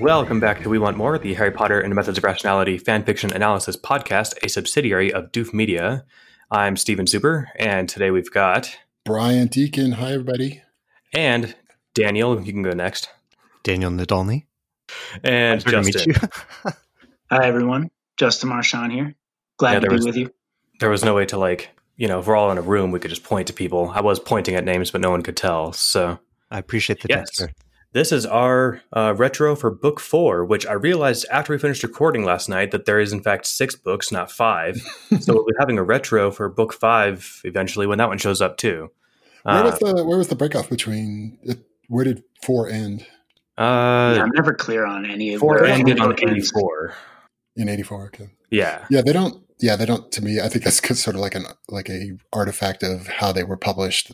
Welcome back to We Want More, the Harry Potter and the Methods of Rationality fanfiction analysis podcast, a subsidiary of Doof Media. I'm Steven Zuber, and today we've got Brian Deacon. Hi, everybody. and Daniel. You can go next. Daniel Nadolny. And Pleasure to meet Justin. you. Hi everyone, Justin Marchand here. Glad Yeah, to be was- with you. There was no way to like, you know, if we're all in a room, we could just point to people. I was pointing at names, but no one could tell. So I appreciate the Yes. gesture. This is our uh, retro for book four, which I realized after we finished recording last night that there is in fact six books, not five. so we'll be having a retro for book five eventually when that one shows up too. Where Uh, was the where was the breakoff between? It, where did four end uh, Yeah, I'm never clear on any of four where ended on 84. in eighty four? Okay. Yeah. Yeah, they don't. Yeah, they don't. To me, I think that's sort of like an like a artifact of how they were published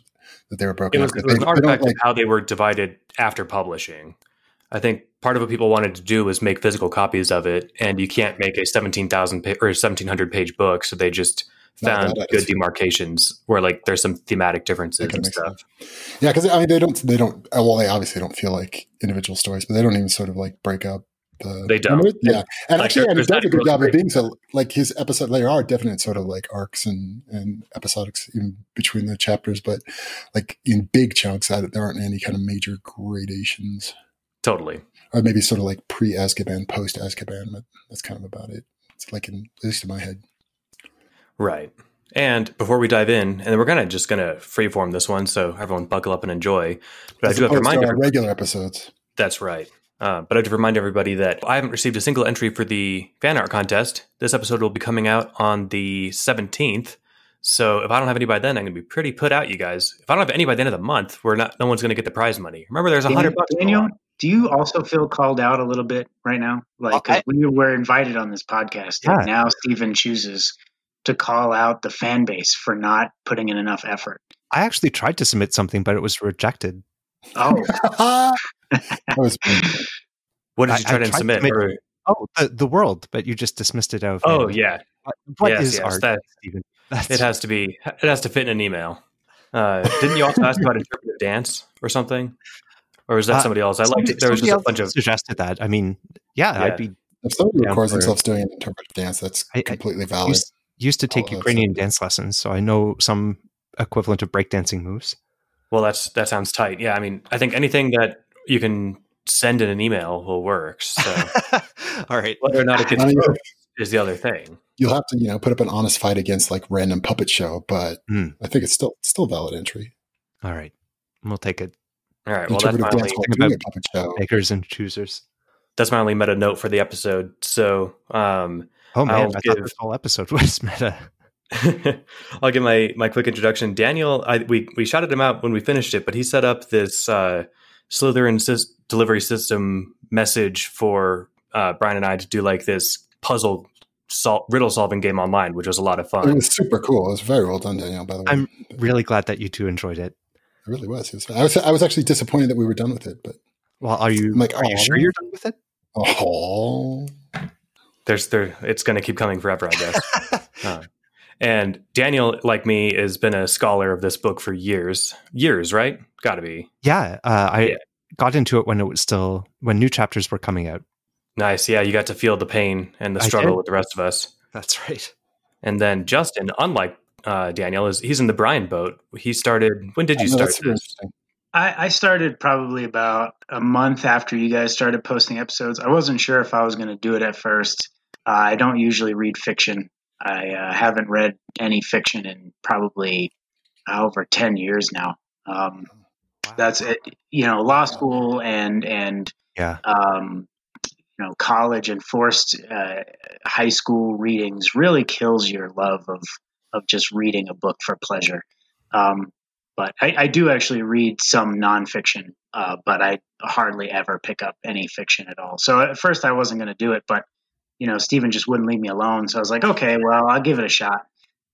that they were broken It was, up. it was They- an artifact like- of how they were divided after publishing. I think part of what people wanted to do was make physical copies of it, and you can't make a seventeen thousand pa- or seventeen hundred page book, so they just found good is- demarcations where like there's some thematic differences and stuff. Yeah, because I mean, they don't. They don't. uh, Well, they obviously don't feel like individual stories, but they don't even sort of like break up. The, They don't. Yeah, and Like, actually, and he does a good job of being so. Like his episode, there are definite sort of like arcs and and episodics in between the chapters, but like in big chunks, I, there aren't any kind of major gradations, Totally. or maybe sort of like pre Azkaban, post Azkaban. But that's kind of about it. It's like in at least in my head. Right. And before we dive in, and we're gonna just gonna freeform this one, so everyone buckle up and enjoy. But I do have to remind our regular episodes. That's right. Uh, but I have to remind everybody that I haven't received a single entry for the fan art contest. This episode will be coming out on the 17th. So if I don't have any by then, I'm going to be pretty put out, you guys. If I don't have any by the end of the month, we're not. No one's going to get the prize money. Remember, there's a hundred bucks. Daniel, do you also feel called out a little bit right now? Like I- we were invited on this podcast, Yeah. and now Steven chooses to call out the fan base for not putting in enough effort. I actually tried to submit something, but it was rejected. Oh, that was What did I- you try I to tried to submit? make- Or- Oh, the, the world, but you just dismissed it out. of oh hand. yeah, What- what Yes, is yes, art, that- Steven? It has to be. It has to fit in an email. Uh, didn't you also ask about interpretive dance or something? Or is that Uh, somebody else? I somebody- liked. There was just a bunch of. suggested that. I mean, yeah, Yeah. I'd be if somebody Yeah, records for- themselves doing an interpretive dance, that's I- I completely valid. used, used to take Ukrainian it. dance lessons, so I know some equivalent of breakdancing moves. Well, that's that sounds tight. Yeah, I mean, I think anything that you can send in an email will work. So All right. whether or not it gets I mean, approved is the other thing. You'll have to, you know, put up an honest fight against like random puppet show, but Hmm. I think it's still still valid entry. All right. We'll take it. All right. Well, that's my only, think about- puppet show. Makers and choosers. that's my only meta note for the episode. So um, Oh man, I'll I thought give- this whole episode was meta. I'll give my my quick introduction. Daniel, I, we we shouted him out when we finished it, but he set up this uh, Slytherin sys- delivery system message for uh, Brian and I to do like this puzzle sol- riddle solving game online, which was a lot of fun. It was super cool. It was very well done, Daniel. By the way, I'm really glad that you two enjoyed it. it really was. It was. I was. I was actually disappointed that we were done with it, but Well, are you I'm like, are you sure you're done with it? oh, There's there, it's going to keep coming forever, I guess. Uh, and Daniel, like me, has been a scholar of this book for years. Years, right? Got to be. yeah, uh, I Yeah. got into it when it was still when new chapters were coming out. Nice. Yeah, you got to feel the pain and the struggle with the rest of us. That's right. And then Justin, unlike uh, Daniel, is he's in the Brian boat. He started. When did you No, start this? I, I started probably about a month after you guys started posting episodes. I wasn't sure if I was going to do it at first. Uh, I don't usually read fiction. I uh, haven't read any fiction in probably uh, over ten years now. Um, that's it. You know, law school and and Yeah. um, you know, college and forced uh, high school readings really kills your love of of just reading a book for pleasure. Um, but I, I do actually read some nonfiction, uh, but I hardly ever pick up any fiction at all. So at first I wasn't going to do it, but you know, Steven just wouldn't leave me alone. So I was like, okay, well, I'll give it a shot.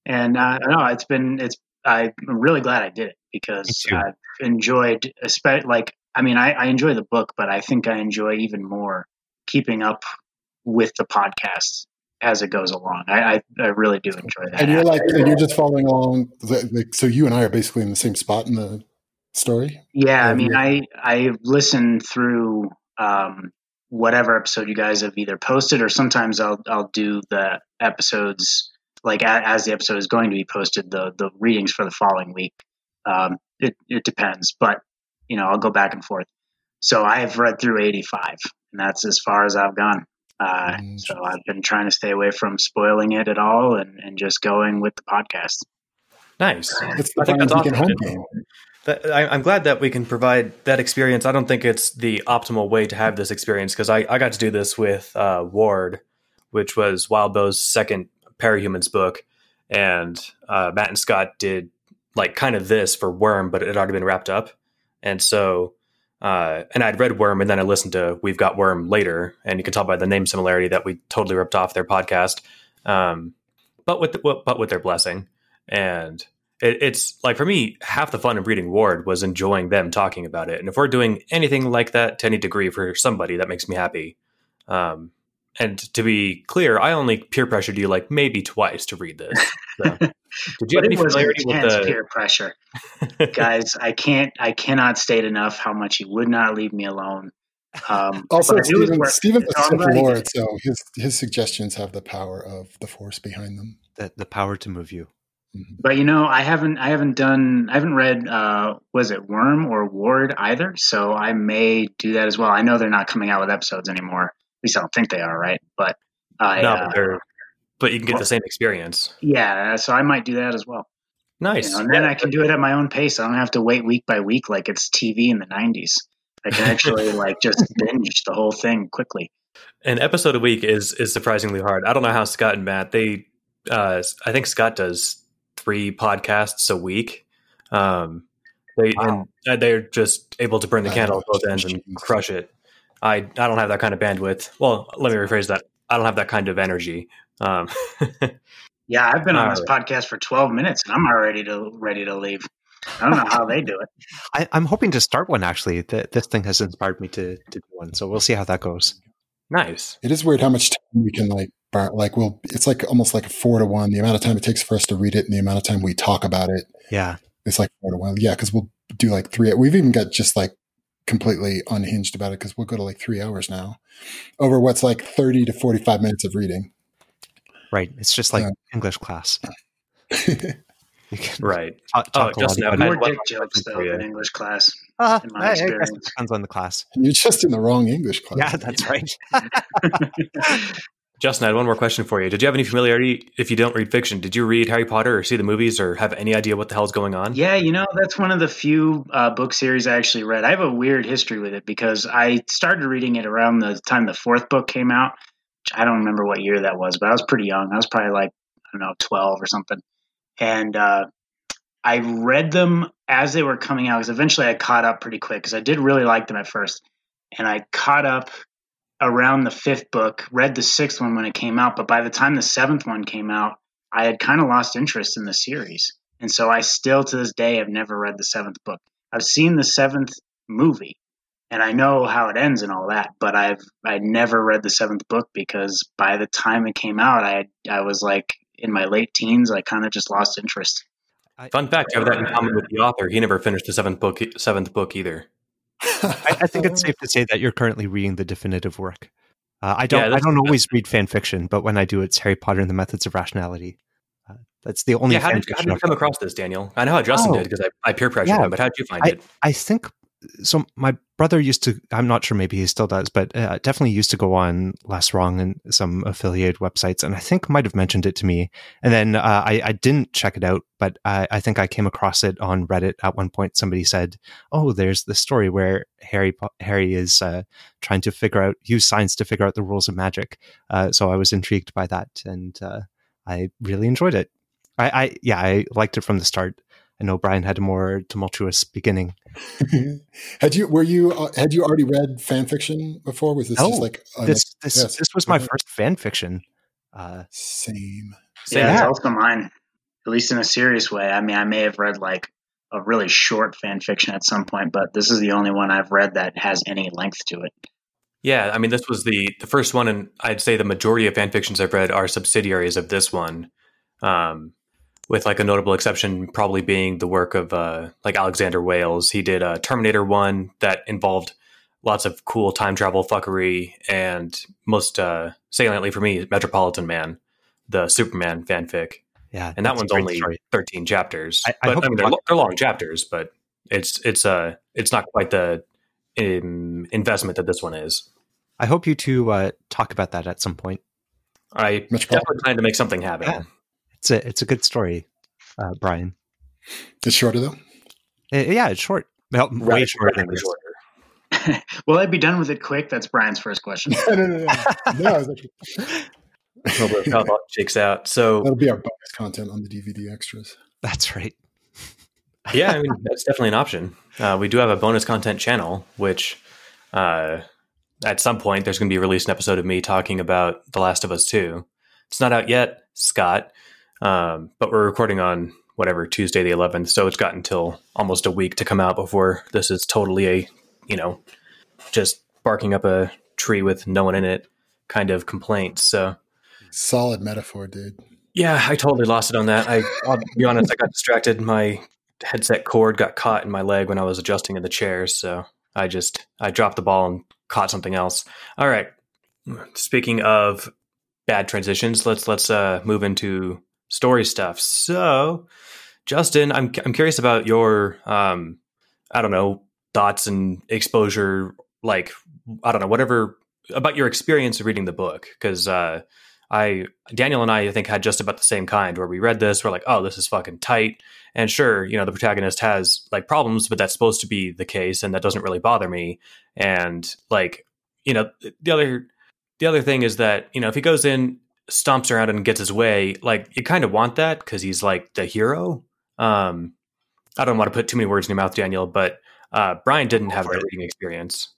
And uh, no, it's been it's. I'm really glad I did it because I've enjoyed, especially like I mean, I, I enjoy the book, but I think I enjoy even more keeping up with the podcast as it goes along. I I, I really do enjoy that. And you're like, and you're just following along. Like, so you and I are basically in the same spot in the story? Yeah, I mean, you- I I listened through um, whatever episode you guys have either posted, or sometimes I'll I'll do the episodes like a, as the episode is going to be posted, the the readings for the following week. Um, it it depends, but you know I'll go back and forth. So I have read through eighty five, and that's as far as I've gone. Uh, so I've been trying to stay away from spoiling it at all, and and just going with the podcast. Nice. It's the I think that's awesome. home game. I'm glad that we can provide that experience. I don't think it's the optimal way to have this experience because I, I got to do this with uh, Ward, which was Wildbow's second Parahumans book, and uh, Matt and Scott did like kind of this for Worm, but it had already been wrapped up, and so uh, and I'd read Worm and then I listened to We've Got Worm later, and you can tell by the name similarity that we totally ripped off their podcast, um, but with the, but with their blessing, and it, it's like for me, half the fun of reading Ward was enjoying them talking about it. And if we're doing anything like that to any degree for somebody, that makes me happy. Um, and to be clear, I only peer pressured you like maybe twice to read this. So, did you have But any it was familiarity with the peer pressure. guys i can't i cannot state enough how much he would not leave me alone um Also, but it was Steven, worth Steven's it. a So I'm Sith glad he Lord, so his his suggestions have the power of the Force behind them. The, the power to move you. Mhm. but you know i haven't i haven't done i haven't read uh was it worm or ward either so i may do that as well i know they're not coming out with episodes anymore at least i don't think they are right but I, no, uh, but, they're- but you can get the same experience. yeah so i might do that as well you Nice. know, and then i can do it at my own pace i don't have to wait week by week like it's tv in the 90s i can actually like just binge the whole thing quickly An episode a week is is surprisingly hard. I don't know how Scott and Matt they. Uh, I think Scott does three podcasts a week. Um, they Wow. and they're just able to burn the candle at both ends and crush it. I I don't have that kind of bandwidth. Well, let me rephrase that. I don't have that kind of energy. Um, Yeah, I've been on All this podcast for 12 minutes and I'm already to ready to leave. I don't know how they do it. I, I'm hoping to start one actually. Th- this thing has inspired me to, to do one, so we'll see how that goes. nice. It is weird how much time we can like bar- like well it's like almost like a four to one. The amount of time it takes for us to read it and the amount of time we talk about it, Yeah, it's like four to one. Yeah, because we'll do like three. We've even got just like completely unhinged about it because we'll go to like three hours now over what's like thirty to forty five minutes of reading. right. It's just like Yeah. English class. You Right. talk, talk a lot Justin, about I've it. had More dick jokes, though, for in English class. Ah, in my I- I guess experience. depends on the class. You're just in the wrong English class. Yeah, that's right. Justin, I had one more question for you. Did you have any familiarity, if you don't read fiction, did you read Harry Potter or see the movies or have any idea what the hell's going on? Yeah, you know, that's one of the few uh, book series I actually read. I have a weird history with it because I started reading it around the time the fourth book came out. Which I don't remember what year that was, but I was pretty young. I was probably like, I don't know, 12 or something. And uh, I read them as they were coming out because eventually I caught up pretty quick because I did really like them at first. And I caught up around the fifth book, read the sixth one when it came out, but by the time the seventh one came out, I had kind of lost interest in the series. And so I still to this day have never read the seventh book. I've seen the seventh movie and I know how it ends and all that, but I've I never read the seventh book because by the time it came out, I I was like in my late teens. I kind of just lost interest. Fun fact, you have that in common with the author. He never finished the seventh book seventh book either. I, I think it's safe to say that you're currently reading the definitive work. Uh, I don't. Yeah, I don't always read fan fiction, but when I do, it's Harry Potter and the Methods of Rationality. Uh, that's the only yeah, how did, how did you come across this, Daniel? I know how Justin Oh. did because I, I peer pressured Yeah. him, but how did you find I, it? I think so. My brother used to. I'm not sure. Maybe he still does, but uh, definitely used to go on Less Wrong and some affiliated websites, and I think might have mentioned it to me. And then uh, I, I didn't check it out, but I, I think I came across it on Reddit at one point. Somebody said, "Oh, there's this story where Harry Harry is uh, trying to figure out use science to figure out the rules of magic." Uh, so I was intrigued by that, and uh, I really enjoyed it. I, I yeah, I liked it from the start. I know Brian had a more tumultuous beginning. had you were you uh, had you already read fan fiction before? Was this No, just like uh, this this yes. this was my first fan fiction. Uh, same? Same. yeah, it's Yeah. also mine, at least in a serious way. I mean, I may have read like a really short fan fiction at some point, but this is the only one I've read that has any length to it. Yeah, I mean, this was the the first one, and I'd say the majority of fan fictions I've read are subsidiaries of this one. Um, with like a notable exception probably being the work of uh, like Alexander Wales. He did a Terminator one that involved lots of cool time travel fuckery, and most uh, saliently for me, Metropolitan Man, the Superman fanfic. Yeah, and that one's only story. thirteen chapters. I- I but hope I mean, they're, they're long chapters, but it's it's uh it's not quite the um, investment that this one is. I hope you two uh, talk about that at some point. I Metropolitan. definitely plan to make something happen. Yeah. It's a it's a good story, uh, Brian. It's shorter though. Uh, yeah, it's short. Well, way Radically- shorter than radically this. shorter. Will I be done with it quick? That's Brian's first question. no, no, no, no. no I was actually, A little how that shakes out. So that'll be our bonus content on the DVD extras. That's right. yeah, I mean that's definitely an option. Uh, we do have a bonus content channel, which uh, at some point there's going to be released an episode of me talking about The Last of Us Two. It's not out yet, Scott, um, but we're recording on whatever Tuesday the 11th, so it's got until almost a week to come out before this is totally a you know just barking up a tree with no one in it kind of complaint. So Solid metaphor, dude. yeah, I totally lost it on that. I, I'll be honest, I got distracted. My headset cord got caught in my leg when I was adjusting in the chair, so I just I dropped the ball and caught something else. All right. Speaking of bad transitions, let's let's uh, move into story stuff. So, Justin, I'm I'm curious about your um, I don't know thoughts and exposure, like I don't know whatever about your experience of reading the book because. Uh, I Daniel and I, I think had just about the same kind where we read this, we're like, oh, this is fucking tight. And sure, you know, the protagonist has like problems, but that's supposed to be the case, and that doesn't really bother me. And like, you know, the other the other thing is that you know if he goes in, stomps around and gets his way, like you kind of want that because he's like the hero. Um, I don't want to put too many words in your mouth, Daniel, but uh, Brian didn't have for that reading experience.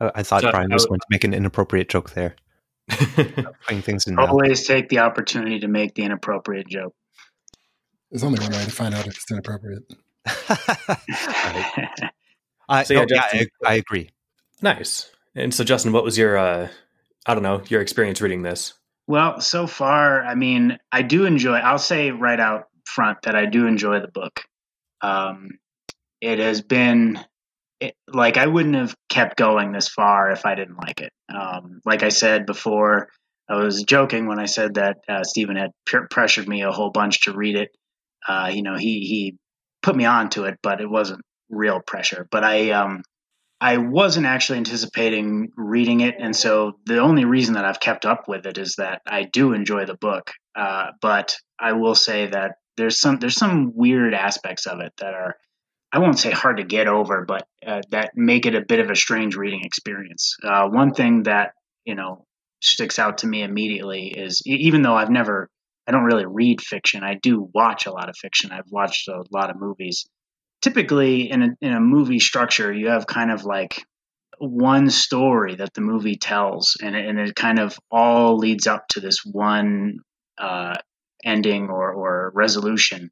Uh, I thought So, Brian was would- going to make an inappropriate joke there, putting things in. mouth. Always take the opportunity to make the inappropriate joke. There's only one way to find out if it's inappropriate. Right. Uh, So, yeah, no, yeah, I, I agree. nice. And so, Justin, what was your uh, I don't know your experience reading this? Well, so far, I mean, I do enjoy. I'll say right out front that I do enjoy the book. Um, it has been it, like I wouldn't have kept going this far if I didn't like it. Um, like I said before, I was joking when I said that uh, Steven had pr- pressured me a whole bunch to read it. Uh, you know, he he put me on to it, but it wasn't real pressure. But I um, I wasn't actually anticipating reading it, and so the only reason that I've kept up with it is that I do enjoy the book. Uh, but I will say that there's some there's some weird aspects of it that are I won't say hard to get over, but uh, that make it a bit of a strange reading experience. Uh, one thing that you know sticks out to me immediately is even though I've never I don't really read fiction, I do watch a lot of fiction. I've watched a lot of movies typically in a, in a movie structure you have kind of like one story that the movie tells and it, and it kind of all leads up to this one uh, ending or, or resolution.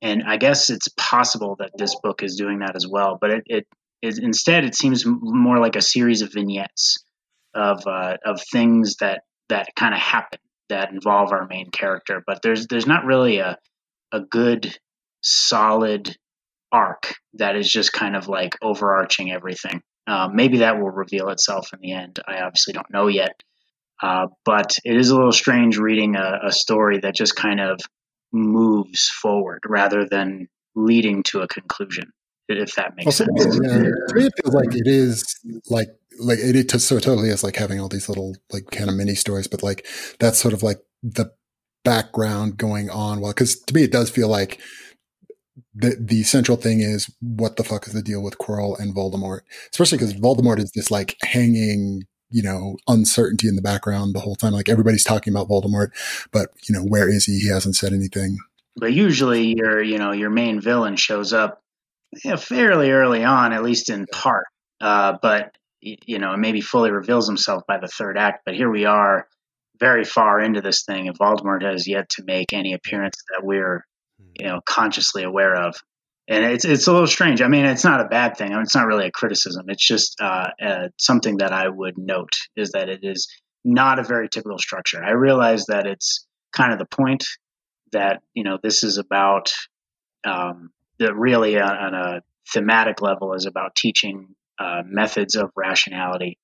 And i guess it's possible that this book is doing that as well but it, instead it seems more like a series of vignettes of uh, of things that that kind of happen that involve our main character. But there's there's not really a a good solid arc that is just kind of like overarching everything. Um, maybe that will reveal itself in the end. I obviously don't know yet. Uh, but it is a little strange reading a, a story that just kind of moves forward rather than leading to a conclusion, if that makes Also, sense. yeah, to me, it feels like it is like like it, it so totally is like having all these little like kind of mini stories, but like that's sort of like the background going on. Well, because to me, it does feel like the the central thing is what the fuck is the deal with Quirrell and Voldemort, especially because Voldemort is this like hanging. You know, uncertainty in the background the whole time. Like everybody's talking about Voldemort, but you know, where is he? He hasn't said anything. But usually, your you know your main villain shows up yeah, fairly early on, at least in part. Uh, but you know, maybe fully reveals himself by the third act. But here we are, very far into this thing, and Voldemort has yet to make any appearance that we're you know consciously aware of. And it's it's a little strange. I mean, it's not a bad thing. I mean, it's not really a criticism. It's just uh, uh, something that I would note is that it is not a very typical structure. I realize that it's kind of the point that you know this is about um, that really on, on, a thematic level is about teaching uh, methods of rationality.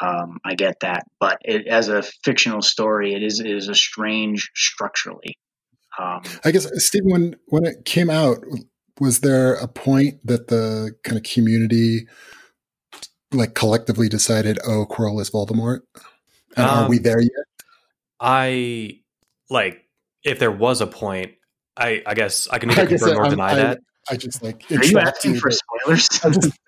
Um, I get that, but it, as a fictional story, it is it is a strange structurally. Um, I guess Steven, when when it came out, was there a point that the kind of community like collectively decided, oh, Quirrell is Voldemort? And um, are we um, there yet? I like if there was a point, I I guess I can either confirm or deny I, that. I just like are you asking for spoilers?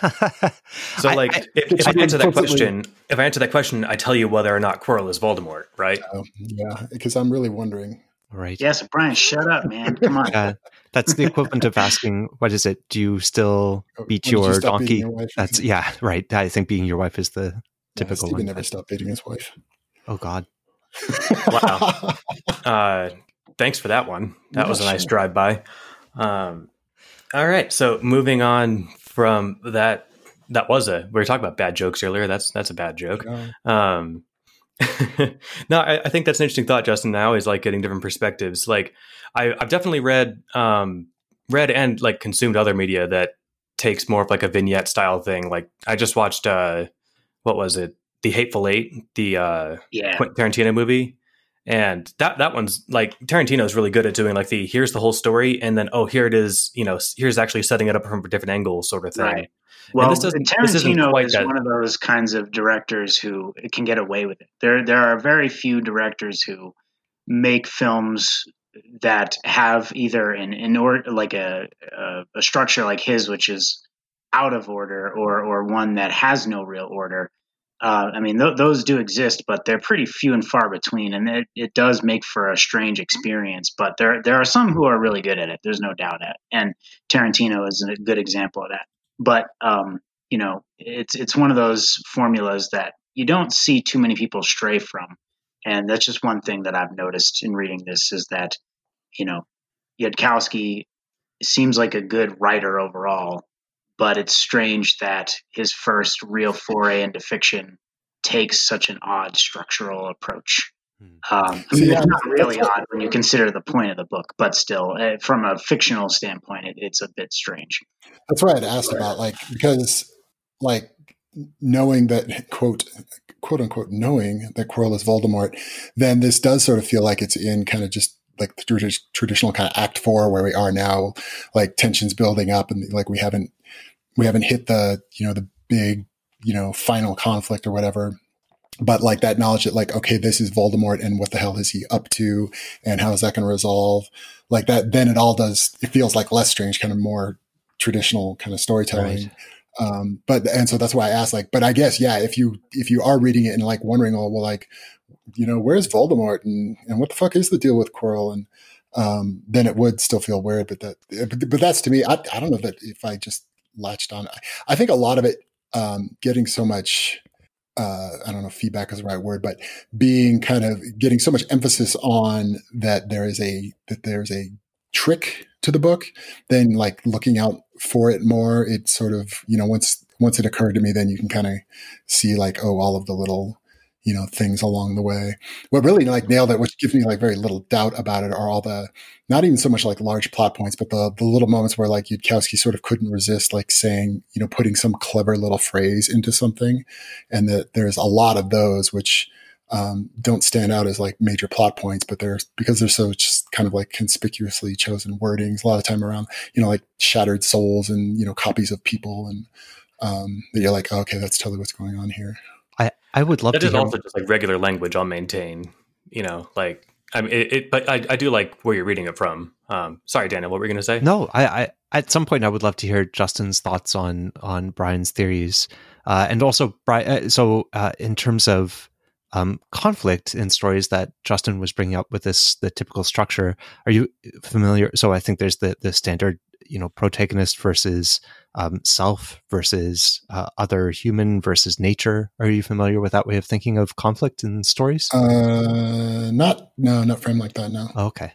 so like I, if, if I answer that question, if I answer that question, I tell you whether or not Quirrell is Voldemort, right? Oh, yeah, because I'm really wondering. Right. Yes, Brian, shut up, man. Come on. Uh, that's the equivalent of asking, "What is it? Do you still oh, beat your you donkey?" Your that's yeah, right. I think being your wife is the typical yeah, one. never stopped beating his wife. Oh God. wow. Uh, thanks for that one. That yeah, was a nice sure. drive by. Um, all right. So moving on from that, that was a, we were talking about bad jokes earlier. That's, that's a bad joke. Um, no, I, I, think that's an interesting thought, Justin. I always like getting different perspectives. Like I, have definitely read, um, read and like consumed other media that takes more of like a vignette style thing. Like I just watched, uh, what was it? The Hateful Eight, the uh, yeah. Quentin Tarantino movie, and that that one's like Tarantino's really good at doing like the here's the whole story, and then oh here it is, you know here's actually setting it up from a different angle sort of thing. Right. Well, this Tarantino is that. one of those kinds of directors who can get away with it. There there are very few directors who make films that have either an in order like a, a a structure like his, which is out of order, or or one that has no real order uh, I mean, th- those do exist, but they're pretty few and far between, and it, it does make for a strange experience. But there there are some who are really good at it. There's no doubt at, and Tarantino is a good example of that. But um, you know, it's it's one of those formulas that you don't see too many people stray from, and that's just one thing that I've noticed in reading this is that you know, Yudkowsky seems like a good writer overall, but it's strange that his first real foray into fiction takes such an odd structural approach. Hmm. Um, I mean, it's not really odd when you consider the point of the book, but still, uh, from a fictional standpoint, it, it's a bit strange. That's why I'd asked about, like, because, like, knowing that quote quote unquote knowing that Quirrell is Voldemort, then this does sort of feel like it's in kind of just like the traditional kind of Act Four where we are now, like tensions building up, and like we haven't we haven't hit the you know the big you know final conflict or whatever. But like that knowledge that like okay this is voldemort and what the hell is he up to and how is that going to resolve? Like that then it all does it feels like less strange kind of more traditional kind of storytelling. Right. um but and so that's why i asked like but i guess yeah if you if you are reading it and like wondering oh well like you know where's voldemort and and what the fuck is the deal with quirrell? And um then it would still feel weird but that but, but that's to me I, I don't know that if i just latched on. I think a lot of it um, getting so much. Uh, I don't know if feedback is the right word, but being kind of getting so much emphasis on that there is a that there's a trick to the book, then like looking out for it more. It sort of you know once once it occurred to me, then you can kind of see like oh all of the little you know things along the way. What really like nailed it, which gives me like very little doubt about it, are all the not even so much like large plot points, but the the little moments where like Yudkowsky sort of couldn't resist like saying you know putting some clever little phrase into something, and that there's a lot of those which. Um, don't stand out as like major plot points, but they're because they're so just kind of like conspicuously chosen wordings a lot of time around, you know, like shattered souls and, you know, copies of people and, um, that you're like, oh, okay, that's totally what's going on here. I, would love that to. That is also just like regular language I'll maintain. You know, like I mean, it, it but I, I do like where you're reading it from. Um, sorry, Daniel, what were you going to say? No, I, I at some point I would love to hear Justin's thoughts on on Brian's theories, uh, and also Brian. Uh, so uh, in terms of um, conflict in stories that Justin was bringing up with this the typical structure, are you familiar? So I think there's the the standard you know protagonist versus um, self versus uh, other human versus nature. Are you familiar with that way of thinking of conflict in stories? Uh, not no, not framed like that. No. Okay.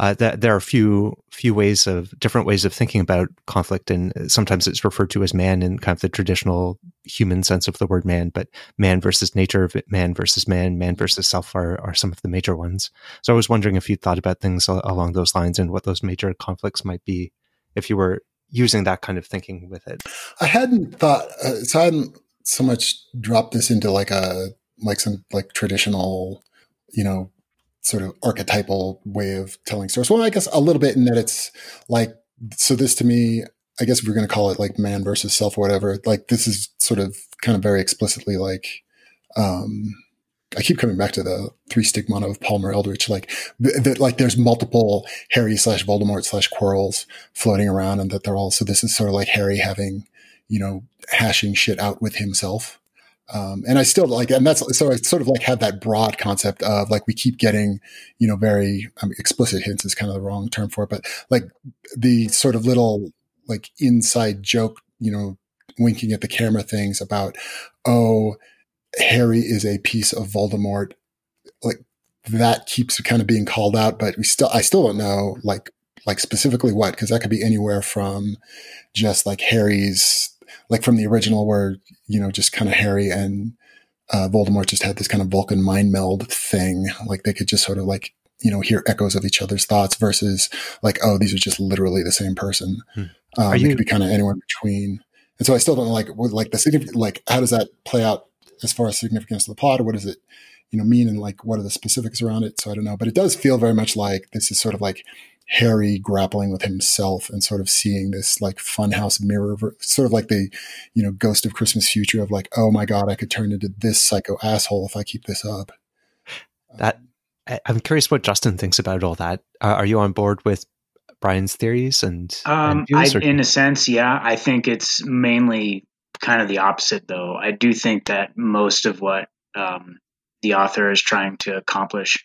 Uh, that there are a few few ways of different ways of thinking about conflict, and sometimes it's referred to as man in kind of the traditional human sense of the word man, but man versus nature, man versus man, man versus self are, are some of the major ones. So I was wondering if you thought about things along those lines and what those major conflicts might be if you were using that kind of thinking with it. I hadn't thought, uh, so I hadn't so much dropped this into like a, like some like traditional, you know, sort of archetypal way of telling stories. Well, I guess a little bit in that it's like, so this to me, I guess we're going to call it like man versus self or whatever, like this is sort of kind of very explicitly like, um, I keep coming back to the three stigmata of Palmer Eldritch, like that, like there's multiple Harry slash Voldemort slash Quirrells floating around and that they're all, so this is sort of like Harry having, you know, hashing shit out with himself. Um, and I still like, and that's so I sort of like have that broad concept of like we keep getting, you know, very I mean, explicit hints is kind of the wrong term for it, but like the sort of little like inside joke, you know, winking at the camera things about, oh, Harry is a piece of Voldemort. Like that keeps kind of being called out, but we still, I still don't know like, like specifically what, because that could be anywhere from just like Harry's like from the original where, you know, just kind of Harry and uh, Voldemort just had this kind of Vulcan mind meld thing. Like they could just sort of like, you know, hear echoes of each other's thoughts versus like, oh, these are just literally the same person. Hmm. Um, you- it could be kind of anywhere between. And so I still don't know, like, like the like, how does that play out as far as significance of the plot? Or what does it, you know, mean? And like, what are the specifics around it? So I don't know, but it does feel very much like this is sort of like Harry grappling with himself and sort of seeing this like funhouse mirror, sort of like the, you know, ghost of Christmas future of like, oh my God, I could turn into this psycho asshole if I keep this up. That I'm curious what Justin thinks about all that. Uh, are you on board with Brian's theories and, um, and I, in a sense, yeah. I think it's mainly kind of the opposite, though. I do think that most of what um, the author is trying to accomplish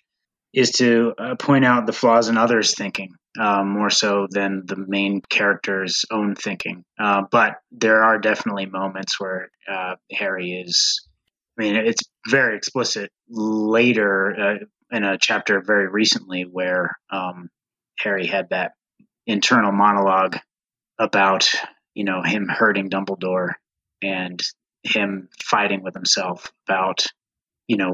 is to uh, point out the flaws in others' thinking uh, more so than the main character's own thinking. Uh, but there are definitely moments where uh, Harry is. I mean, it's very explicit later uh, in a chapter very recently where um, Harry had that internal monologue about you know him hurting Dumbledore and him fighting with himself about you know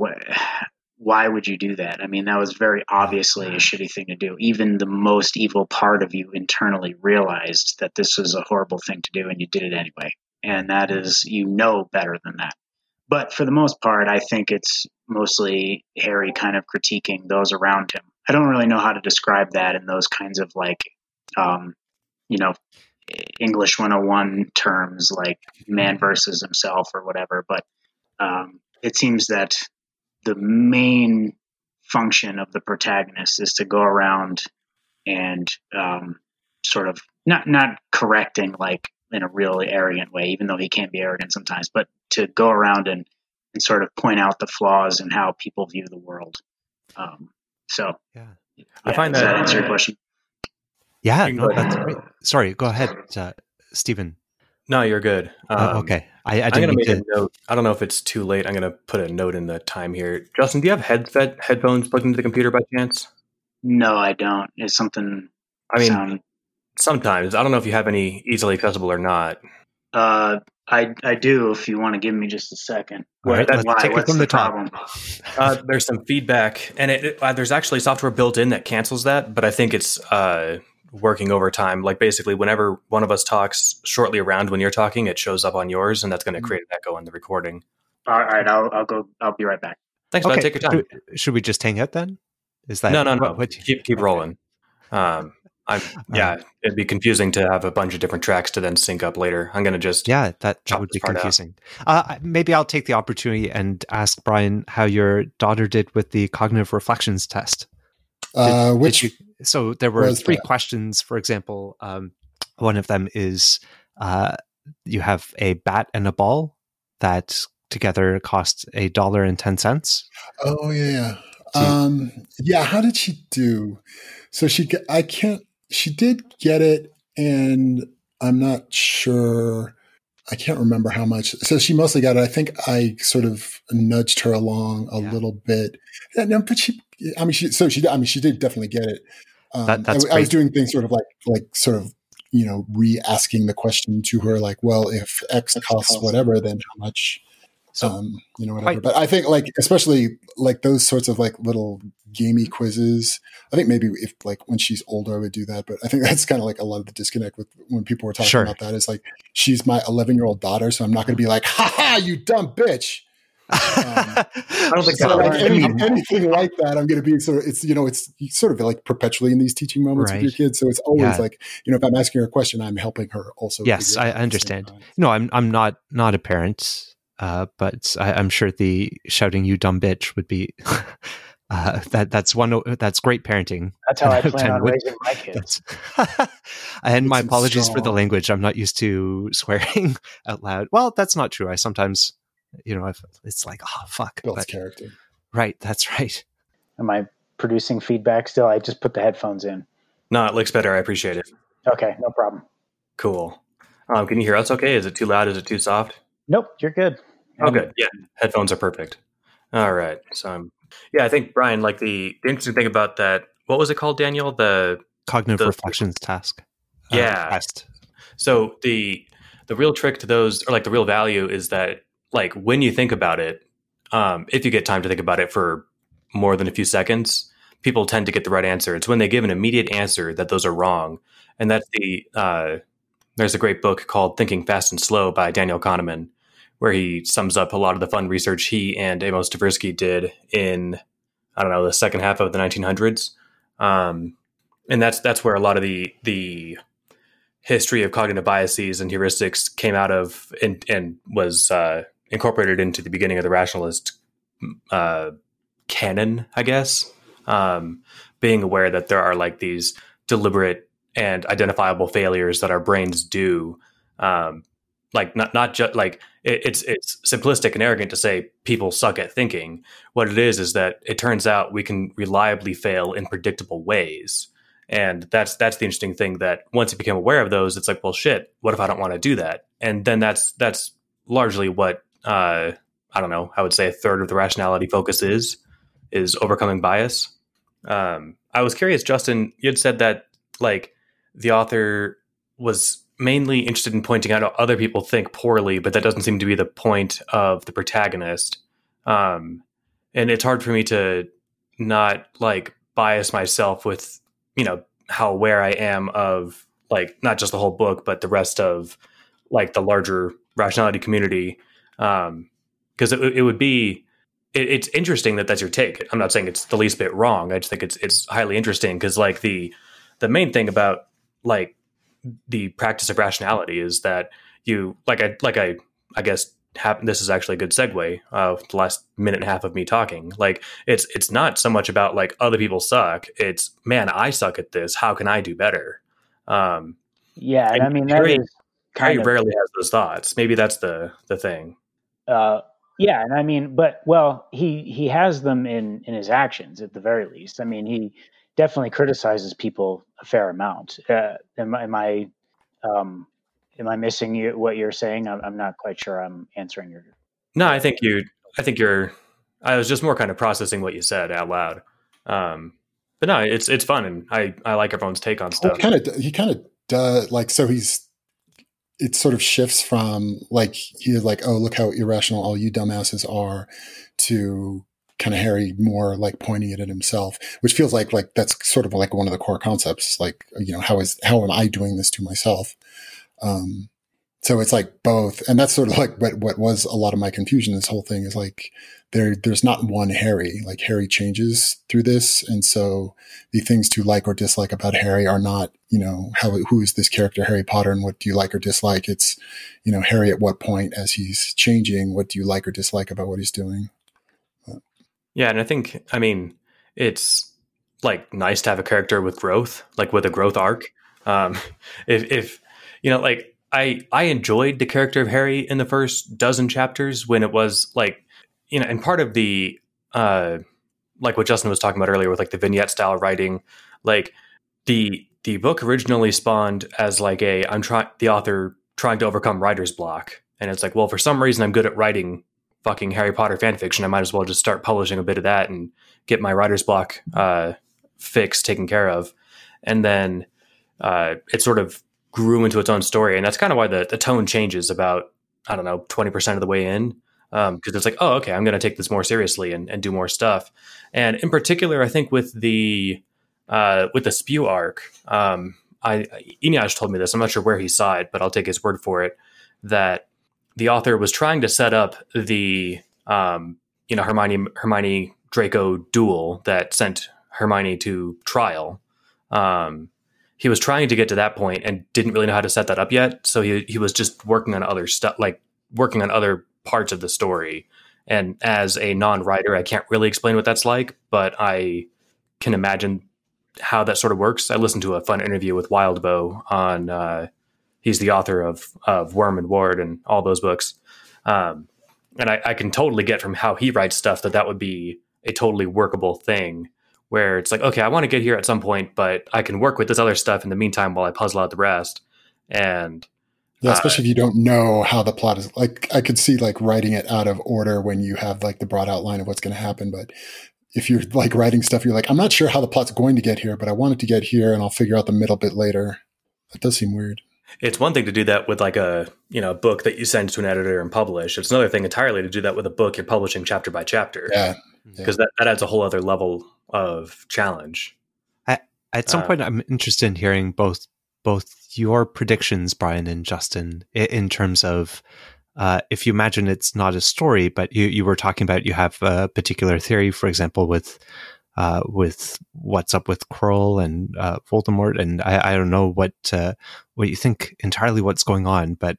why would you do that? I mean, that was very obviously a shitty thing to do. Even the most evil part of you internally realized that this was a horrible thing to do and you did it anyway. And that is, you know better than that. But for the most part, I think it's mostly Harry kind of critiquing those around him. I don't really know how to describe that in those kinds of like, um, you know, English 101 terms like man versus himself or whatever. But um, it seems that the main function of the protagonist is to go around and um, sort of not not correcting like in a really arrogant way, even though he can be arrogant sometimes, but to go around and, and sort of point out the flaws and how people view the world. Um, so, yeah. yeah, I find that, that answer your question. Yeah, no, that's great. Sorry, go ahead, uh, Steven. No, you're good. Oh, um, okay. I, I am going to make a note. I don't know if it's too late. I'm going to put a note in the time here. Justin, do you have headset headphones plugged into the computer by chance? No, I don't. It's something. I mean, sound... sometimes I don't know if you have any easily accessible or not. Uh, I I do. If you want to give me just a second. All right, let's why? take What's it from the, the top. uh, there's some feedback, and it, it, uh, there's actually software built in that cancels that, but I think it's uh, working overtime. Like basically, whenever one of us talks shortly around when you're talking, it shows up on yours, and that's going to mm-hmm. create an echo in the recording. All right, I'll, I'll go. I'll be right back. Thanks, okay. Take your time. Should we just hang out then? Is that no, no, no? What, keep keep rolling. Um, I'm yeah. Um, it'd be confusing to have a bunch of different tracks to then sync up later. I'm going to just yeah, that, that would be confusing. Uh, maybe I'll take the opportunity and ask Brian how your daughter did with the cognitive reflections test. Did, uh, which you, so there were three that? questions. For example, um, one of them is uh, you have a bat and a ball that together cost a dollar and ten cents. Oh yeah, um, yeah. How did she do? So she, I can't. She did get it, and I'm not sure. I can't remember how much. So she mostly got it. I think I sort of nudged her along a yeah. little bit. Yeah, but she, I mean, she, so she, I mean, she did definitely get it. Um, that, I, I, was doing things sort of like, like sort of you know, re-asking the question to her, like, well, if X costs whatever, then how much? So, um, you know, whatever. Quite, but I think like, especially like those sorts of like little gamey quizzes. I think maybe if like when she's older, I would do that. But I think that's kind of like a lot of the disconnect with when people were talking sure. about that is like, she's my 11 year old daughter. So I'm not going to be like, ha ha, you dumb bitch. Um, I don't think so like any, anything like that. I'm going to be sort of it's you know it's sort of like perpetually in these teaching moments right. with your kids. So it's always yeah. like you know if I'm asking her a question, I'm helping her also. Yes, I understand. No, I'm I'm not not a parent, uh, but I, am sure the shouting "you dumb bitch" would be. Uh, that that's one that's great parenting. That's how I plan on raising my kids. and my apologies strong. for the language. I'm not used to swearing out loud. Well, that's not true. I sometimes you know, it's like, oh, fuck. Builds but, character. Right. That's right. Am I producing feedback still? I just put the headphones in. No, it looks better. I appreciate it. Okay. No problem. Cool. Um, can you hear us okay? Is it too loud? Is it too soft? Nope. You're good. Oh, good. Yeah. Headphones are perfect. All right. So, um, yeah, I think, Brian, like the, the interesting thing about that, what was it called, Daniel? The cognitive the, reflections task. Uh, yeah. Uh, test. So the, the real trick to those, or like the real value is that like when you think about it, um, if you get time to think about it for more than a few seconds, people tend to get the right answer. It's when they give an immediate answer that those are wrong. And that's the, uh, there's a great book called Thinking Fast and Slow by Daniel Kahneman, where he sums up a lot of the fun research he and Amos Tversky did in, I don't know, the second half of the 1900s. Um, and that's, that's where a lot of the, the, history of cognitive biases and heuristics came out of and, and was uh, incorporated into the beginning of the rationalist uh, canon, I guess. Um, being aware that there are like these deliberate and identifiable failures that our brains do. Um, like not not just like it, it's it's simplistic and arrogant to say people suck at thinking. What it is is that it turns out we can reliably fail in predictable ways. And that's that's the interesting thing that once you become aware of those, it's like, well, shit. What if I don't want to do that? And then that's that's largely what uh, I don't know, I would say a third of the rationality focus is is overcoming bias. Um, I was curious, Justin, you had said that like the author was mainly interested in pointing out how other people think poorly, but that doesn't seem to be the point of the protagonist. Um, and it's hard for me to not like bias myself with, you know, how aware I am of like not just the whole book, but the rest of like the larger rationality community um, because it, it would be it, it's interesting that that's your take. I'm not saying it's the least bit wrong. I just think it's it's highly interesting because like the the main thing about like the practice of rationality is that you like I like I I guess happen this is actually a good segue of uh, the last minute and a half of me talking. Like it's it's not so much about like other people suck. It's man i suck at this. How can i do better? Um yeah and, i mean that Harry, is Harry rarely has those thoughts. Maybe that's the the thing uh, yeah, and I mean, but well, he he has them in in his actions at the very least. I mean, he definitely criticizes people a fair amount. Uh, am, am I um, am I missing you what you're saying? I'm, I'm not quite sure. I'm answering your. No, I think you. I think you're. I was just more kind of processing what you said out loud. Um, but no, it's it's fun, and I I like everyone's take on stuff. Kind of, he kind of does like so. He's it sort of shifts from like he's like, oh, look how irrational all you dumbasses are, to kind of Harry more like pointing it at himself, which feels like like that's sort of like one of the core concepts. Like, you know, how is how am I doing this to myself? Um, so it's like both, and that's sort of like what what was a lot of my confusion. This whole thing is like there there's not one Harry. Like Harry changes through this, and so the things to like or dislike about Harry are not you know how who is this character Harry Potter and what do you like or dislike. It's you know Harry at what point as he's changing, what do you like or dislike about what he's doing. Yeah, and I think I mean it's like nice to have a character with growth, like with a growth arc. Um, if if you know like I I enjoyed the character of Harry in the first dozen chapters when it was like you know, and part of the uh, like what Justin was talking about earlier with like the vignette style writing, like the the book originally spawned as like a I'm trying the author trying to overcome writer's block, and it's like, well, for some reason I'm good at writing fucking Harry Potter fan fiction. I might as well just start publishing a bit of that and get my writer's block uh, fixed, taken care of, and then uh, it sort of grew into its own story, and that's kind of why the the tone changes about I don't know twenty percent of the way in because um, it's like oh okay I'm going to take this more seriously and, and do more stuff, and in particular I think with the uh, with the SPHEW arc, um, I told me this. I'm not sure where he saw it, but I'll take his word for it that the author was trying to set up the um, you know Hermione Hermione Draco duel that sent Hermione to trial. Um, he was trying to get to that point and didn't really know how to set that up yet. So he he was just working on other stuff, like working on other parts of the story. And as a non-writer, I can't really explain what that's like, but I can imagine how that sort of works. I listened to a fun interview with Wildbow on. Uh, he's the author of of Worm and Ward and all those books, um, and I, I, can totally get from how he writes stuff that that would be a totally workable thing. Where it's like, okay, I want to get here at some point, but I can work with this other stuff in the meantime while I puzzle out the rest. And yeah, especially uh, if you don't know how the plot is. Like, I could see like writing it out of order when you have like the broad outline of what's going to happen, but if you're like writing stuff, you're like, I'm not sure how the plot's going to get here, but I want it to get here and I'll figure out the middle bit later. That does seem weird. It's one thing to do that with like a, you know, book that you send to an editor and publish. It's another thing entirely to do that with a book you're publishing chapter by chapter. Yeah. Because yeah. that, that adds a whole other level of challenge. At, at some uh, point, I'm interested in hearing both both your predictions, Brian and Justin, in, in terms of uh, if you imagine it's not a story, but you, you were talking about you have a particular theory, for example, with uh, with what's up with Quirrell and uh, Voldemort, and I, I, don't know what uh, what you think entirely what's going on, but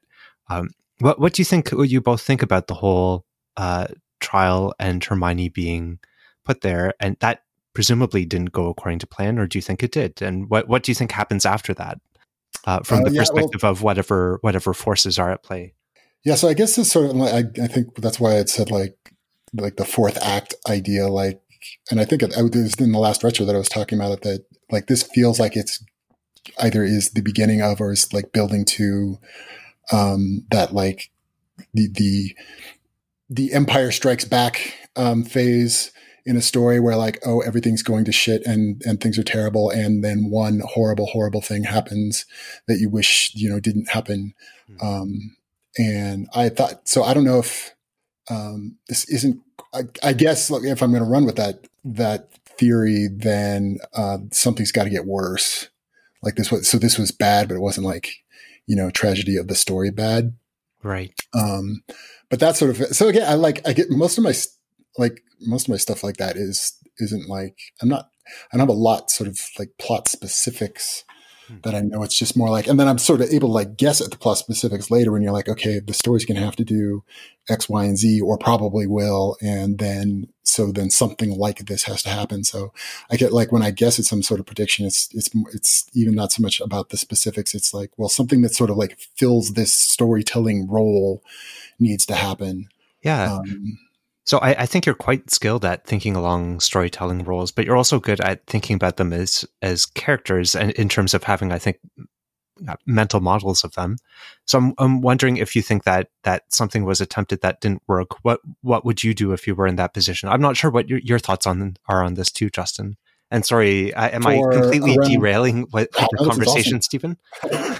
um, what what do you think? What you both think about the whole uh, trial and Hermione being put there, and that presumably didn't go according to plan, or do you think it did? And what what do you think happens after that, uh, from the yeah, perspective well, of whatever whatever forces are at play? Yeah, so I guess it's sort of like I, I think that's why it said like like the fourth act idea, like, and I think it, it was in the last retro that I was talking about it that like this feels like it's either is the beginning of or is like building to um that like the the the Empire Strikes Back um, phase in a story where like oh everything's going to shit and and things are terrible and then one horrible horrible thing happens that you wish you know didn't happen mm-hmm. um, and I thought, so I don't know if um, this isn't, I, I guess if I'm going to run with that, that theory, then uh, something's got to get worse. Like this was, so this was bad, but it wasn't like, you know, tragedy of the story bad. Right. Um, but that's sort of, so again, I like, I get most of my, like most of my stuff like that is, isn't like, I'm not, I don't have a lot sort of like plot specifics that I know it's just more like, and then I'm sort of able to like guess at the plus specifics later when you're like, okay, the story's going to have to do X, Y, and Z, or probably will. And then, so then something like this has to happen. So I get like, when I guess at some sort of prediction, it's, it's, it's even not so much about the specifics. It's like, well, something that sort of like fills this storytelling role needs to happen. Yeah. Um, so I, I, think you're quite skilled at thinking along storytelling roles, but you're also good at thinking about them as as characters, and in terms of having, I think, uh, mental models of them. So I'm, I'm wondering if you think that that something was attempted that didn't work. What what would you do if you were in that position? I'm not sure what your, your thoughts on are on this too, Justin. And sorry, am For I completely around, derailing what, oh, the conversation, awesome. Steven?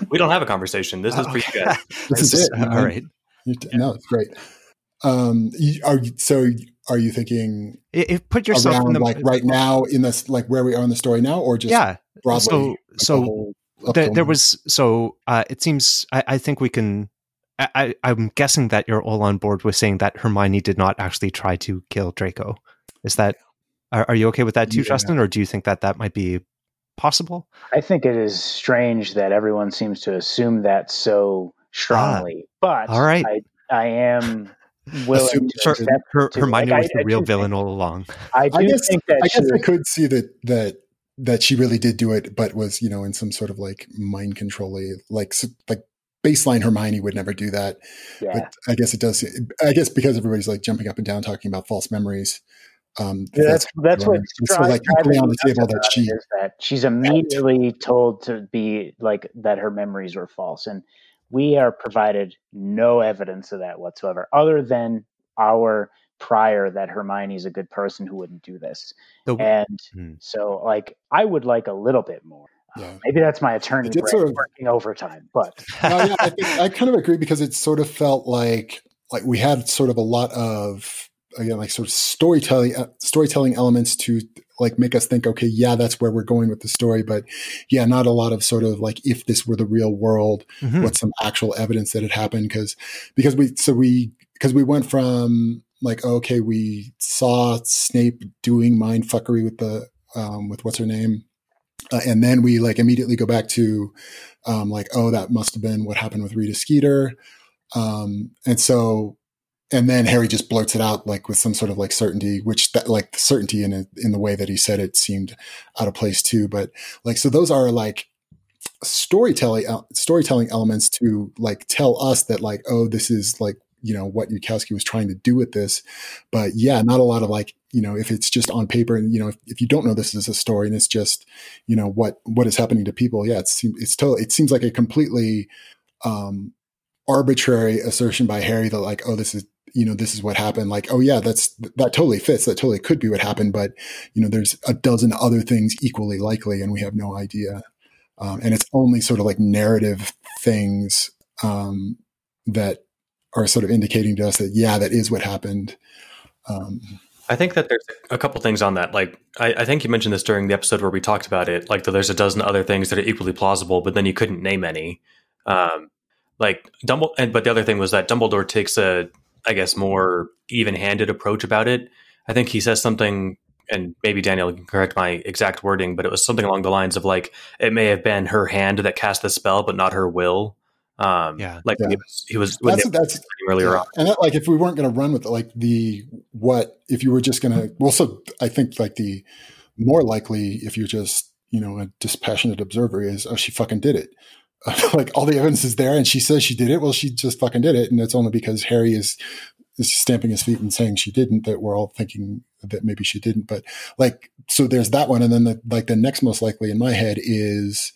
we don't have a conversation. This is pretty good. this, this is it. All right. No, it's great. Um, are so are you thinking it, put yourself around, in the, like right now in this like where we are in the story now, or just yeah broadly? So like so the there was so uh, it seems I, I think we can. I, I'm guessing that you're all on board with saying that Hermione did not actually try to kill Draco. Is that are, are you okay with that too, yeah. Justin, or do you think that that might be possible? I think it is strange that everyone seems to assume that so strongly. Ah, but all right, I, I am willing to her, her, Hermione like, was I, the real villain think, all along. I do I guess, think that I guess I could see that that that she really did do it, but was you know in some sort of like mind control like like baseline Hermione would never do that. Yeah. But I guess it does. I guess because everybody's like jumping up and down talking about false memories. Um, yeah, that's that's what so like on the table that she that she's immediately told to be like that her memories were false and we are provided no evidence of that whatsoever, other than our prior that Hermione's a good person who wouldn't do this. The, and hmm. so, like, I would like a little bit more. Yeah. Maybe that's my attorney It brain sort of- working overtime, but no, yeah, I, think, I kind of agree because it sort of felt like like we had sort of a lot of again like sort of storytelling uh, storytelling elements to like make us think okay yeah that's where we're going with the story but yeah not a lot of sort of like if this were the real world Mhm. what's some actual evidence that it happened because because we so we because we went from like okay we saw snape doing mind fuckery with the um with what's her name uh, and then we like immediately go back to um like oh that must have been what happened with rita skeeter um and so and then harry just blurts it out like with some sort of like certainty which that like certainty in in the way that he said it seemed out of place too. But like so those are like storytelling storytelling elements to like tell us that like oh this is like you know what Yudkowsky was trying to do with this. But yeah not a lot of like you know if it's just on paper and you know if, if you don't know this is a story and it's just you know what what is happening to people yeah it's it's totally it seems like a completely um arbitrary assertion by Harry that like oh this is you know this is what happened like oh yeah that's that totally fits that totally could be what happened but you know there's a dozen other things equally likely and we have no idea um, and it's only sort of like narrative things um, that are sort of indicating to us that yeah that is what happened um, I think that there's a couple things on that. Like, I, I think you mentioned this during the episode where we talked about it. Like, that there's a dozen other things that are equally plausible, but then you couldn't name any. Um, like Dumbledore, and but the other thing was that Dumbledore takes a, I guess, more even-handed approach about it. I think he says something, and maybe Daniel can correct my exact wording, but it was something along the lines of like, it may have been her hand that cast the spell, but not her will. Um, Yeah. like Yeah. he was, he was that's that's earlier Yeah. on. And that, like, if we weren't going to run with it, like the what if you were just going to? Well, so I think like the more likely if you're just you know a dispassionate observer is oh she fucking did it. like all the evidence is there, and she says she did it. Well, she just fucking did it, and it's only because Harry is is stamping his feet and saying she didn't that we're all thinking that maybe she didn't. But like, so there's that one, and then the like the next most likely in my head is.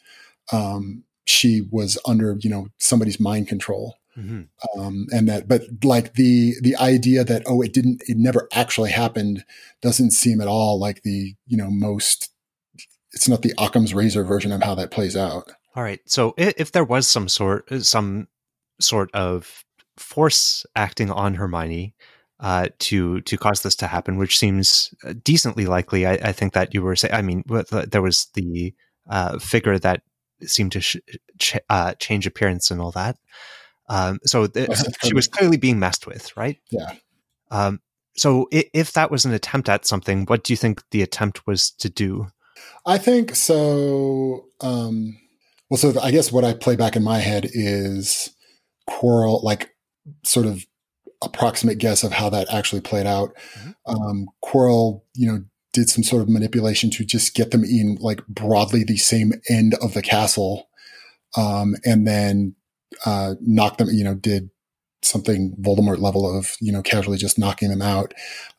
um she was under, you know, somebody's mind control Mhm. um, and that but like the the idea that oh it didn't it never actually happened doesn't seem at all like the you know most it's not the Occam's razor version of how that plays out All right. So if there was some sort some sort of force acting on Hermione uh, to to cause this to happen, which seems uh, decently likely, I, I think that you were saying. I mean, there was the uh, figure that seemed to sh- ch- uh, change appearance and all that. Um, so th- she was clearly being messed with, right? Yeah. Um, so i- if that was an attempt at something, what do you think the attempt was to do? I think so um well so I guess what I play back in my head is Quirrell like sort of approximate guess of how that actually played out Mhm. um Quirrell you know did some sort of manipulation to just get them in like broadly the same end of the castle um and then uh knock them you know did something Voldemort level of you know casually just knocking them out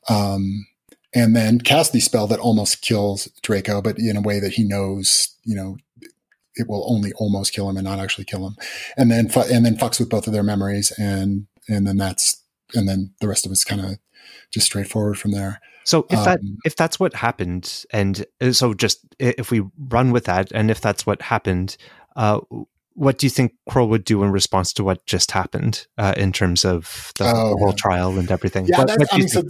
um and then cast the spell that almost kills Draco, but in a way that he knows, you know, it will only almost kill him and not actually kill him. And then, fu- and then fucks with both of their memories, and and then that's and then the rest of it's kind of just straightforward from there. So if that Um, if that's what happened, and uh, so just if we run with that, and if that's what happened, uh, what do you think Quirrell would do in response to what just happened uh, in terms of the, Oh, whole yeah. trial and everything? Yeah, What- that's, what I mean, so?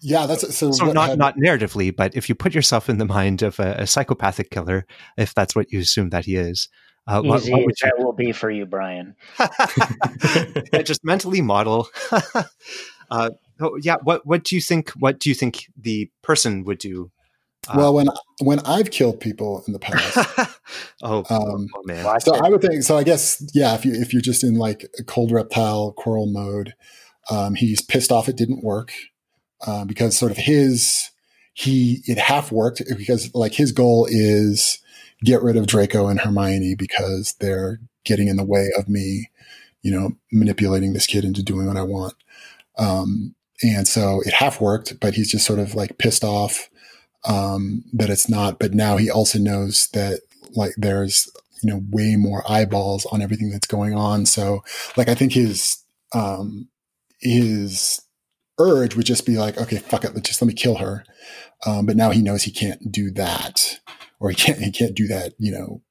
Yeah, that's so. So not had- not narratively, but if you put yourself in the mind of a, a psychopathic killer, if that's what you assume that he is, uh, what, easy what as would that will be for you, Brian. Yeah, just mentally model? uh, oh, yeah, what what do you think? What do you think the person would do? Uh, well, when when I've killed people in the past, oh, um, oh man, So. I would think so. I guess yeah. If you if you're just in like a cold reptile Quirrell mode, um, he's pissed off it didn't work uh, because sort of his he it half worked because like his goal is get rid of Draco and Hermione because they're getting in the way of me, you know, manipulating this kid into doing what I want. Um, and so it half worked, but he's just sort of like pissed off um, that it's not. But now he also knows that like there's you know way more eyeballs on everything that's going on. So like I think his um, his urge would just be like, okay, fuck it, just let me kill her. Um, but now he knows he can't do that, or he can't he can't do that, you know,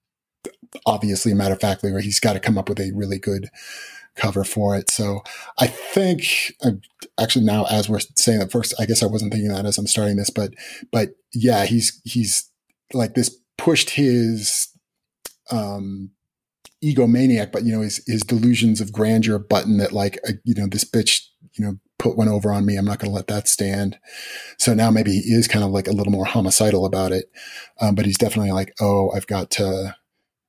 obviously matter of factly where he's got to come up with a really good cover for it. So I think uh, actually now as we're saying that first, I guess I wasn't thinking that as I'm starting this, but but yeah, he's he's like this pushed his um egomaniac, but you know his his delusions of grandeur button that like uh, you know this bitch you know put one over on me. I'm not going to let that stand. So now maybe he is kind of like a little more homicidal about it, um, but he's definitely like, oh, I've got to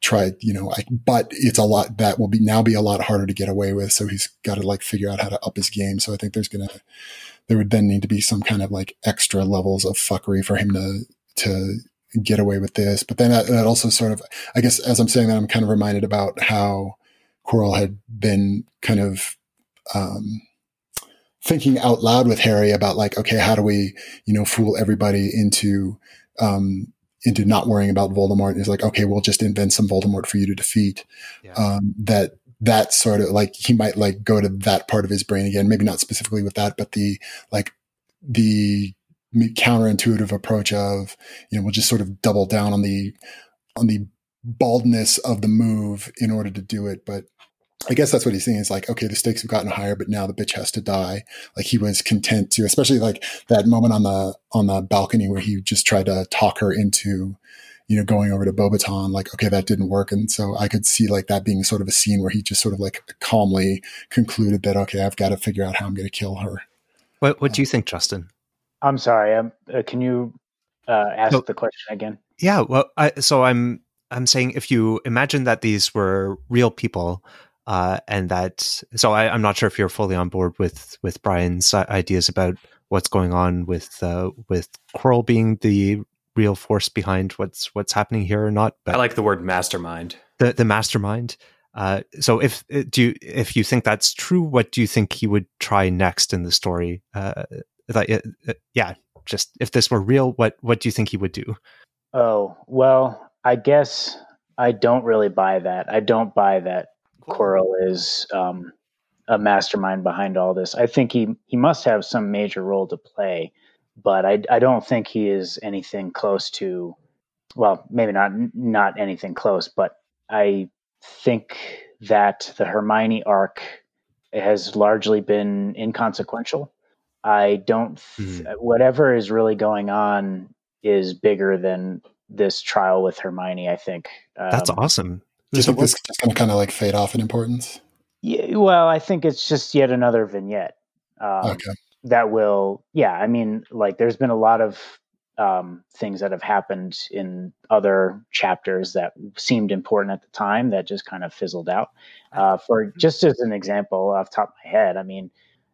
try, you know, I, but it's a lot that will be now be a lot harder to get away with. So he's got to like figure out how to up his game. So I think there's going to, there would then need to be some kind of like extra levels of fuckery for him to, to get away with this. But then that, that also sort of, I guess, as I'm saying that, I'm kind of reminded about how Quirrell had been kind of, um, thinking out loud with Harry about like, okay, how do we, you know, fool everybody into, um, into not worrying about Voldemort. is like, okay, we'll just invent some Voldemort for you to defeat. Yeah. Um, that, that sort of like, he might like go to that part of his brain again, maybe not specifically with that, but the, like, the counterintuitive approach of, you know, we'll just sort of double down on the, on the baldness of the move in order to do it. But I guess that's what he's saying is like, okay, the stakes have gotten higher, but now the bitch has to die. Like he was content to, especially like that moment on the, on the balcony where he just tried to talk her into, you know, going over to Beauxbatons, like, okay, that didn't work. And so I could see like that being sort of a scene where he just sort of like calmly concluded that, okay, I've got to figure out how I'm going to kill her. What, what do you think, Justin? I'm sorry. Um, uh, can you uh, ask the question again? Yeah. Well, I, so I'm, I'm saying if you imagine that these were real people, uh, and that so I, am not sure if you're fully on board with with Brian's ideas about what's going on with uh, with Quirrell being the real force behind what's what's happening here or not. But I like the word mastermind. The the mastermind. Uh, so if uh, do you, if you think that's true, what do you think he would try next in the story? Uh, like, uh, yeah, just if this were real, what what do you think he would do? Oh well, I guess I don't really buy that. I don't buy that Quirrell is um, a mastermind behind all this. I think he he must have some major role to play, but I I don't think he is anything close to. Well, maybe not not anything close, but I think that the Hermione arc has largely been inconsequential. I don't. Th- mm. Whatever is really going on is bigger than this trial with Hermione. I think um, that's awesome. Do you think this is going to kind of like fade off in importance? Yeah, well, I think it's just yet another vignette um, okay. that will. Yeah, I mean, like there's been a lot of um, things that have happened in other chapters that seemed important at the time that just kind of fizzled out. Uh, for just as an example, off top of my head, I mean,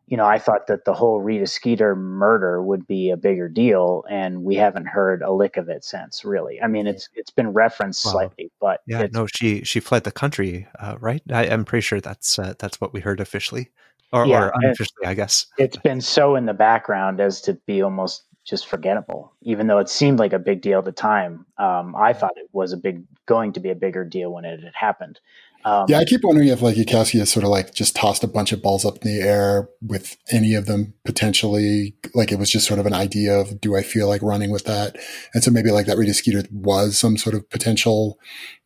you know, I thought that the whole Rita Skeeter murder would be a bigger deal, and we haven't heard a lick of it since. Really, I mean, it's it's been referenced well, slightly, but yeah, no, she she fled the country, uh, right? I, am pretty sure that's uh, that's what we heard officially, or, yeah, or unofficially, I guess. It's been so in the background as to be almost just forgettable, even though it seemed like a big deal at the time. Um, I thought it was a big going to be a bigger deal when it had happened. Um, yeah, I keep wondering if like Yudkowsky has sort of like just tossed a bunch of balls up in the air with any of them potentially. Like it was just sort of an idea of do I feel like running with that? And so maybe like that Rita Skeeter was some sort of potential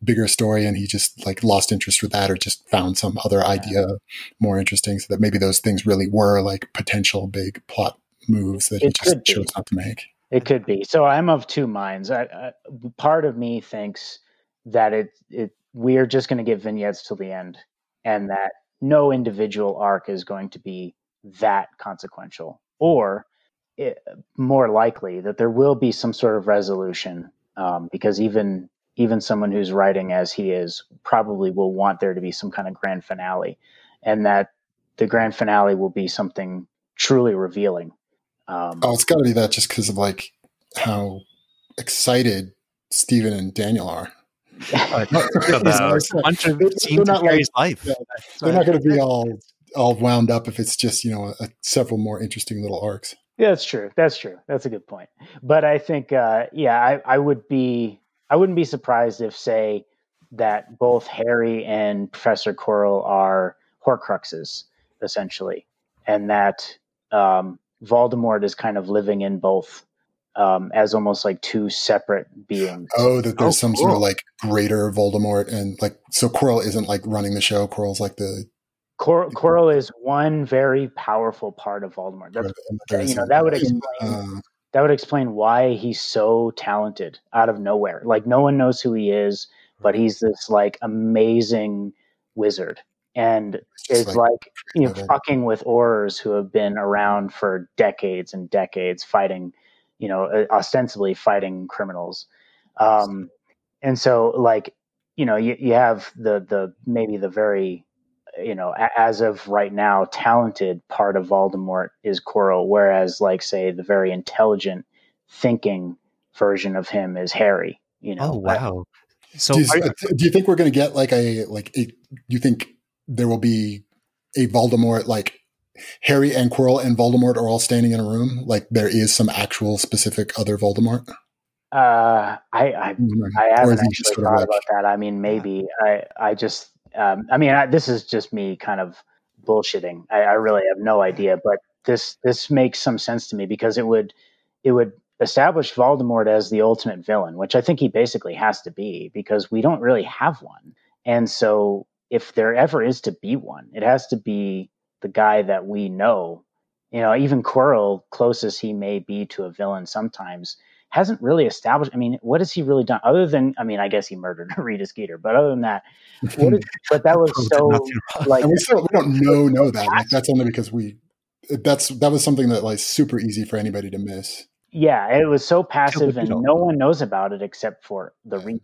bigger story, and he just like lost interest with that, or just found some other idea more interesting. So that maybe those things really were like potential big plot moves that it he just chose not to make. It could be. So I'm of two minds. I, I, part of me thinks that it it we are just going to get vignettes till the end, and that no individual arc is going to be that consequential, or it, more likely that there will be some sort of resolution, um, because even even someone who's writing as he is probably will want there to be some kind of grand finale, and that the grand finale will be something truly revealing. Um, oh, it's got to be that just because of like how excited Steven and Daniel are a bunch of scenes of Harry's like, life. Yeah, they're not going to be all all wound up if it's just you know a, several more interesting little arcs. Yeah, that's true. That's true. That's a good point. But I think, uh, yeah, I, I would be, I wouldn't be surprised if, say, that both Harry and Professor Quirrell are Horcruxes, essentially, and that um, Voldemort is kind of living in both um, as almost like two separate beings. Oh, that there's Oh, some sort of like greater Voldemort, and like so Quirrell isn't like running the show. Quirrell's like the Cor- Quirrell is one very powerful part of Voldemort. That's, there's you know that would explain uh, that would explain why he's so talented out of nowhere. Like no one knows who he is, but he's this like amazing wizard and just is like- like, you know fucking with Aurors who have been around for decades and decades fighting, you know, uh, ostensibly fighting criminals. Um, and so like you know you, you have the the maybe the very you know a- as of right now talented part of Voldemort is Quirrell whereas like say the very intelligent thinking version of him is Harry you know Oh wow! So do, you, are do you think we're going to get like a like a? You think there will be a Voldemort like Harry and Quirrell and Voldemort are all standing in a room? Like there is some actual specific other Voldemort. uh I I, I haven't is he just actually thought like- about that I mean maybe I I just um, I mean I, this is just me kind of bullshitting I, I really have no idea but this this makes some sense to me because it would it would establish Voldemort as the ultimate villain, which I think he basically has to be because we don't really have one. And so if there ever is to be one, it has to be the guy that we know. You know, even Quirrell, close as he may be to a villain sometimes, hasn't really established. I mean, what has he really done other than? I mean, I guess he murdered Rita Skeeter, but other than that, what is, but that was so like and we still we don't know know that. Like that's only because we. That's that was something that like super easy for anybody to miss. Yeah, it was so passive, and no one knows about it except for the reader.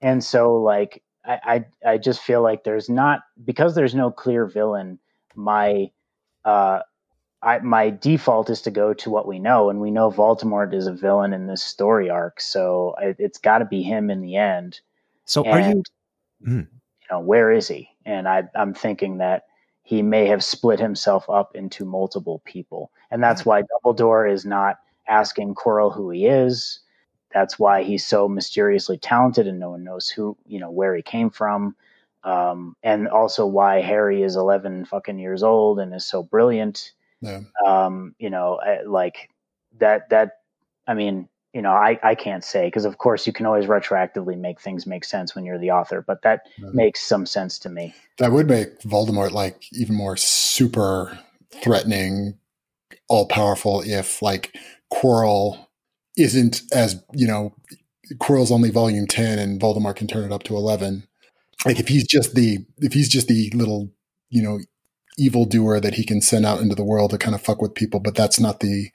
And so, like, I, I, I just feel like there's not because there's no clear villain. My, uh, I my default is to go to what we know, and we know Voldemort is a villain in this story arc, so it, it's got to be him in the end. So are you? And, you know, where is he? And I, I'm thinking that he may have split himself up into multiple people, and that's why Dumbledore is not asking Quirrell who he is. That's why he's so mysteriously talented, and no one knows who, you know, where he came from. Um, and also why Harry is 11 fucking years old and is so brilliant. Yeah. Um, you know, like that, that, I mean, you know, I, I can't say because of course you can always retroactively make things make sense when you're the author, but that makes some sense to me. That would make Voldemort like even more super threatening, all powerful if like Quirrell isn't as, you know, Quirrell's only volume 10 and Voldemort can turn it up to 11. Like if he's just the, if he's just the little, you know, evil doer that he can send out into the world to kind of fuck with people, but that's not the,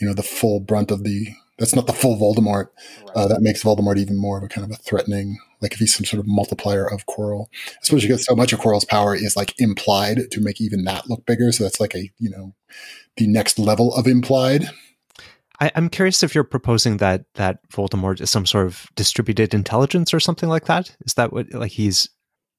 you know, the full brunt of the, that's not the full Voldemort. Uh, that makes Voldemort even more of a kind of a threatening, like if he's some sort of multiplier of Quirrell, especially because so much of Quirrell's power is like implied to make even that look bigger. So that's like a, you know, the next level of implied. I, I'm curious if you're proposing that that Voldemort is some sort of distributed intelligence or something like that. Is that what like he's,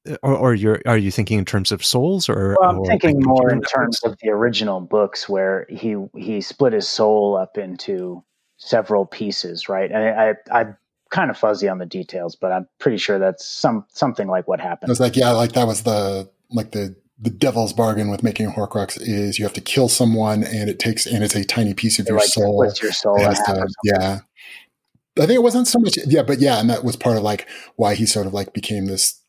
uh, or, or you're are you thinking in terms of souls or? Well, I'm or, thinking like, more in terms of the original books where he he split his soul up into several pieces, right? And I, I I'm kind of fuzzy on the details, but I'm pretty sure that's some something like what I happened. was like, yeah, like that was the, like the, the devil's bargain with making a Horcrux is you have to kill someone and it takes, and it's a tiny piece of your like soul. your soul to- yeah. I think it wasn't so much, yeah, but yeah, and that was part of like why he sort of like became this,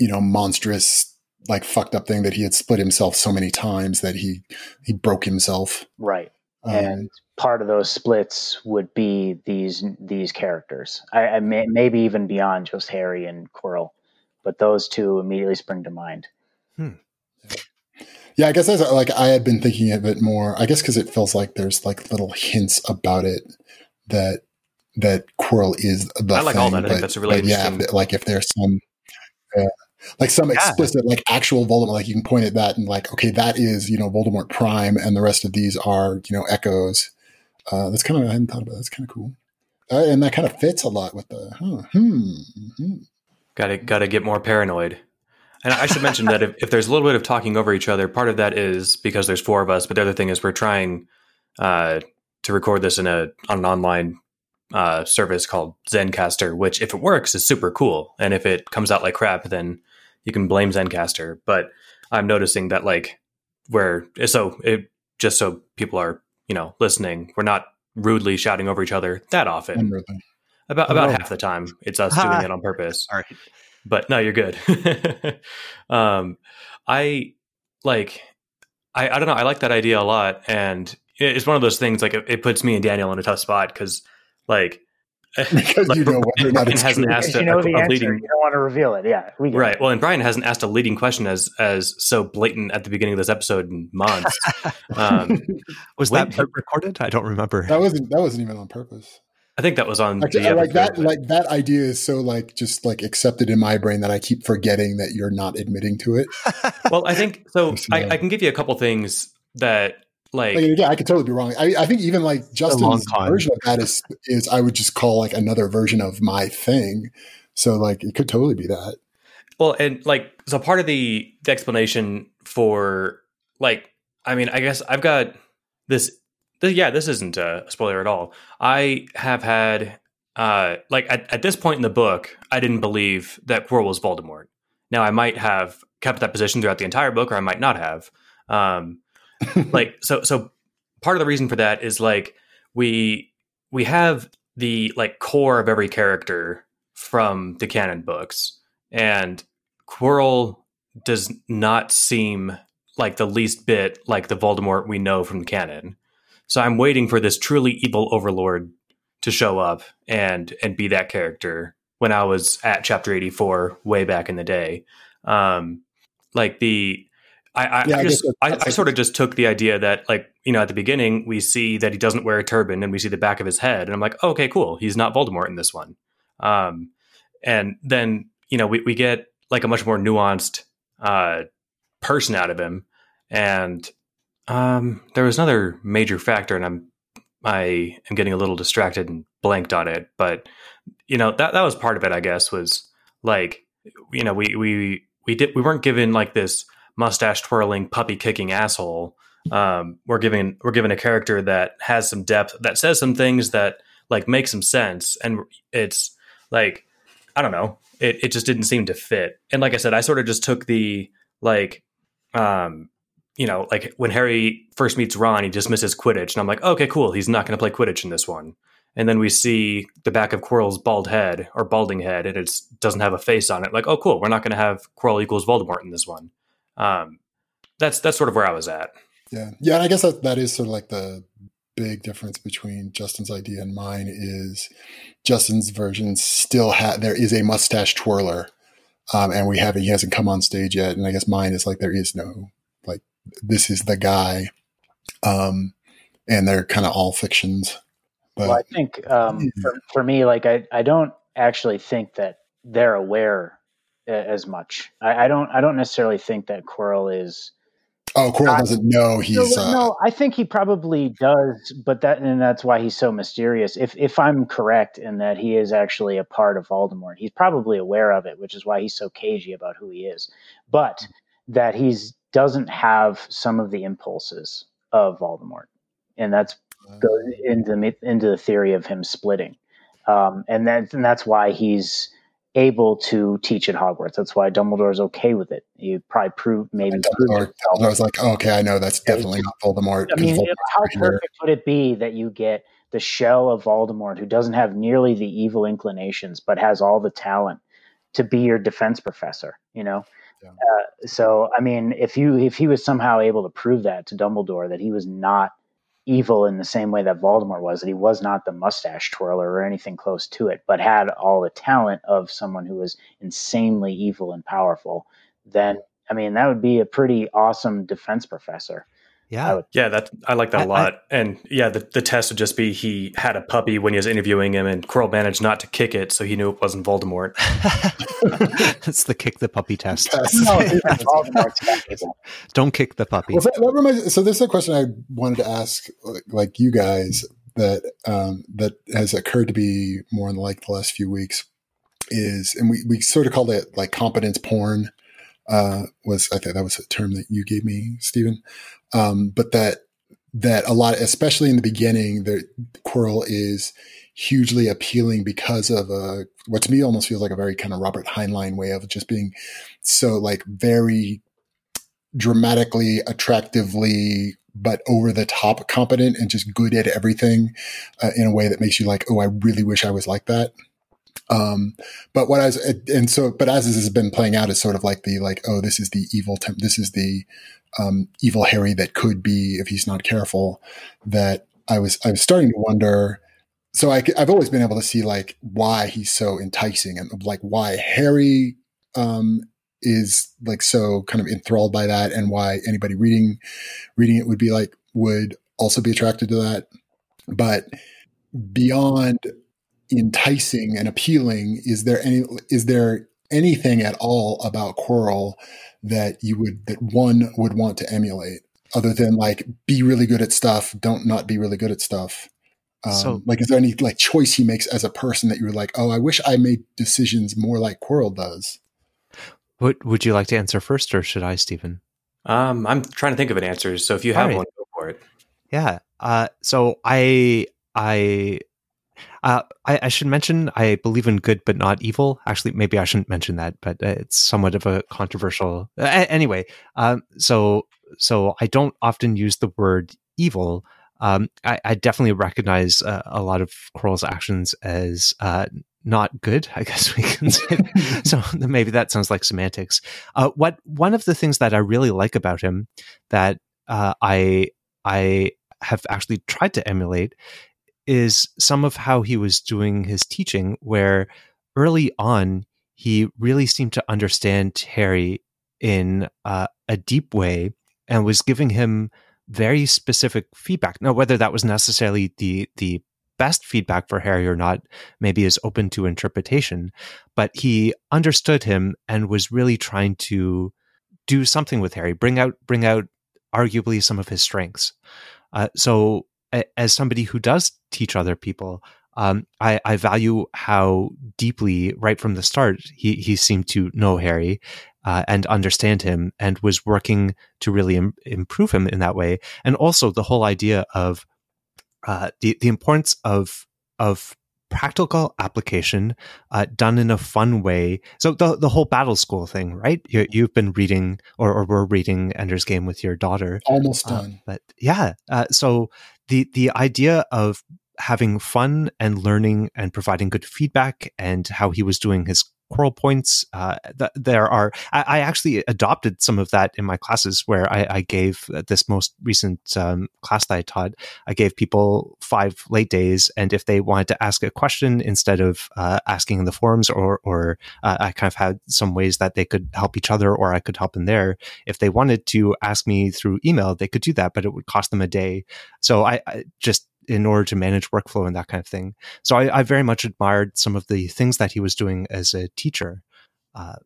you know, monstrous, like fucked up thing that he had split himself so many times that he he broke himself. Right. Um, and part of those splits would be these these characters. I, I may, maybe even beyond just Harry and Quirrell, but those two immediately spring to mind. Yeah, I guess that's like I had been thinking of it more. I guess because it feels like there's like little hints about it that that Quirrell is the I like thing, all that. I think that's a really but yeah, like if there's some. uh, like some Yeah. explicit, like actual Voldemort, like you can point at that and like, okay, that is you know Voldemort Prime, and the rest of these are you know echoes. Uh, that's kind of I hadn't thought about. That. That's kind of cool, uh, and that kind of fits a lot with the huh, hmm, hmm. Got to got to get more paranoid. And I should mention that if, if there's a little bit of talking over each other, part of that is because there's four of us. But the other thing is we're trying uh, to record this in a on an online uh, service called Zencastr, which if it works is super cool. And if it comes out like crap, then you can blame Zencastr. But I'm noticing that like where so it just so people are you know listening, we're not rudely shouting over each other that often. About about half the time, it's us doing it on purpose. All right. But no, you're good. um, I like, I I don't know. I like that idea a lot, and it's one of those things. Like it, it puts me and Daniel in a tough spot because, like, Because like, you know whether or not Brian it's hasn't true. asked a, you know a- the a answer. leading You don't want to reveal it. Yeah, we get right. it. Well, and Brian hasn't asked a leading question as as so blatant at the beginning of this episode in months. um, Was Wait. that recorded? I don't remember. That wasn't that wasn't even on purpose. I think that was on Actually, the I like that. but- Like that idea is so like just like accepted in my brain that I keep forgetting that you're not admitting to it. well, I think so. I. I can give you a couple things that like Like again, I could totally be wrong. I, I think even like long Justin's version of that is is I would just call like another version of my thing. So like it could totally be that. Well, and like so part of the, the explanation for like I mean, I guess I've got this, th- yeah, this isn't a spoiler at all. I have had uh like at, at this point in the book, I didn't believe that Quirrell was Voldemort. Now I might have kept that position throughout the entire book or I might not have. Um like so so part of the reason for that is like we we have the like core of every character from the canon books and Quirrell does not seem like the least bit like the Voldemort we know from the canon. So I'm waiting for this truly evil overlord to show up and and be that character when I was at chapter 84 way back in the day. Um like the I, I, Yeah, I just I, I sort of just took the idea that like you know at the beginning we see that he doesn't wear a turban and we see the back of his head and I'm like okay cool he's not Voldemort in this one um, and then you know we, we get like a much more nuanced uh, person out of him and um, there was another major factor and I'm I am getting a little distracted and blanked on it but you know that that was part of it I guess was like you know we we we did we weren't given like this mustache twirling puppy kicking asshole. Um, we're giving we're given a character that has some depth that says some things that like make some sense and it's like i don't know. It, it just didn't seem to fit. And like i said i sort of just took the like um you know like when harry first meets ron he dismisses quidditch and i'm like okay cool he's not going to play quidditch in this one and then we see the back of Quirrell's bald head or balding head, and it doesn't have a face on it. Like, oh, cool, we're not going to have Quirrell equals Voldemort in this one. Um, that's that's sort of where I was at. Yeah. Yeah. And I guess that, that is sort of like the big difference between Justin's idea and mine is Justin's version still had, there is a mustache twirler. Um, and we haven't, he hasn't come on stage yet. And I guess mine is like, there is no, this is the guy. Um, and they're kind of all fictions. But Well, I think um, for, for me, like I, I don't actually think that they're aware as much. I, I don't I don't necessarily think that Quirrell is. oh, Quirrell doesn't know he's, no, uh, no, I think he probably does, but that and that's why he's so mysterious. If if I'm correct in that he is actually a part of Voldemort, he's probably aware of it, which is why he's so cagey about who he is. But that he's doesn't have some of the impulses of Voldemort, and that's goes into the, into the theory of him splitting, um, and that's and that's why he's able to teach at Hogwarts. That's why Dumbledore's okay with it. You probably prove maybe. prove Dumbledore, himself. I was like, oh, okay, I know that's definitely not Voldemort. I mean, Voldemort's how perfect would it be that you get the shell of Voldemort, who doesn't have nearly the evil inclinations, but has all the talent to be your defense professor? You know. Uh, so, I mean, if you if he was somehow able to prove that to Dumbledore that he was not evil in the same way that Voldemort was, that he was not the mustache twirler or anything close to it, but had all the talent of someone who was insanely evil and powerful, then I mean, that would be a pretty awesome defense professor. Yeah. would- Yeah, that I like that I- a lot. and yeah, the, the test would just be he had a puppy when he was interviewing him, and Quirrell managed not to kick it, so he knew it wasn't Voldemort. That's the kick the puppy test. Pass. No, even Voldemort's not evil. Don't kick the puppy. Well, that, that reminds, so this is a question I wanted to ask, like, like you guys, that um, that has occurred to me more in like the last few weeks is, and we, we sort of called it like competence porn. Uh, was I think that was a term that you gave me, Steven. Um, but that that a lot, especially in the beginning, the Quirrell is hugely appealing because of a what to me almost feels like a very kind of Robert Heinlein way of just being so like very dramatically, attractively but over the top competent and just good at everything uh, in a way that makes you like, oh, I really wish I was like that. Um, but what I was, and so, but as this has been playing out, is sort of like the like, oh, this is the evil, temp- this is the um, evil Harry that could be if he's not careful. That I was, I was starting to wonder. So I, I've always been able to see like why he's so enticing and like why Harry um, is like so kind of enthralled by that, and why anybody reading reading it would be like would also be attracted to that. But beyond enticing and appealing, is there any is there anything at all about Quirrell that you would that one would want to emulate other than like be really good at stuff, don't not be really good at stuff? Um, so, like, is there any like choice he makes as a person that you're like, oh, I wish I made decisions more like Quirrell does? Would Would you like to answer first, or should I, Steven? Um, I'm trying to think of an answer. So if you have right. one, go for it. Yeah. Uh, so I I uh, I, I, should mention I believe in good but not evil. Actually, maybe I shouldn't mention that, but uh, it's somewhat of a controversial. Uh, anyway, um, so so I don't often use the word evil. Um, I, I, definitely recognize uh, a lot of Quirrell's actions as uh, not good. I guess we can say. so maybe that sounds like semantics. Uh, what one of the things that I really like about him that I I have actually tried to emulate is some of how he was doing his teaching, where early on, he really seemed to understand Harry in uh, a deep way and was giving him very specific feedback. Now, whether that was necessarily the the best feedback for Harry or not, maybe is open to interpretation. But he understood him and was really trying to do something with Harry, bring out bring out arguably some of his strengths. Uh, so as somebody who does teach other people, um, I, I, value how deeply, right from the start, he, he seemed to know Harry uh, and understand him and was working to really Im- improve him in that way. And also the whole idea of uh, the, the importance of, of practical application uh, done in a fun way. So the the whole battle school thing, right? You, have been reading or, or we're reading Ender's Game with your daughter. Almost uh, done. but yeah, uh, so the the idea of having fun and learning and providing good feedback and how he was doing his Quirrell points. Uh, th- there are, I, I, actually adopted some of that in my classes where I, I gave this most recent um, class that I taught, I gave people five late days. And if they wanted to ask a question instead of uh, asking in the forums, or, or uh, I kind of had some ways that they could help each other or I could help in there. If they wanted to ask me through email, they could do that, but it would cost them a day. So I, I just in order to manage workflow and that kind of thing. So I, I very much admired some of the things that he was doing as a teacher. Uh,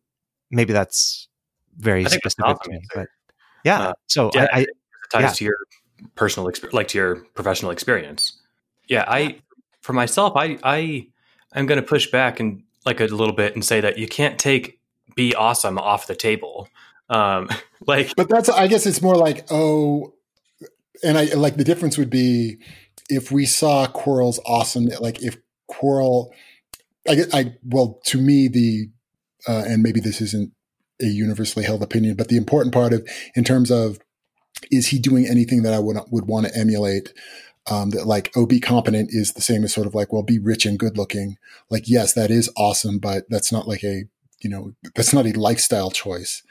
maybe that's very specific to me, answer. but yeah. Uh, so yeah, I, I ties yeah. to your personal experience, like to your professional experience. Yeah, I for myself, I I I'm going to push back and like a little bit and say that you can't take be awesome off the table. Um, like, but that's I guess it's more like oh, and I like the difference would be if we saw Quirrell's awesome, like if Quirrell, I, I well, to me, the uh, and maybe this isn't a universally held opinion, but the important part of in terms of is he doing anything that I would would want to emulate? Um, that like oh be competent is the same as sort of like well be rich and good looking. Like yes, that is awesome, but that's not like a you know that's not a lifestyle choice.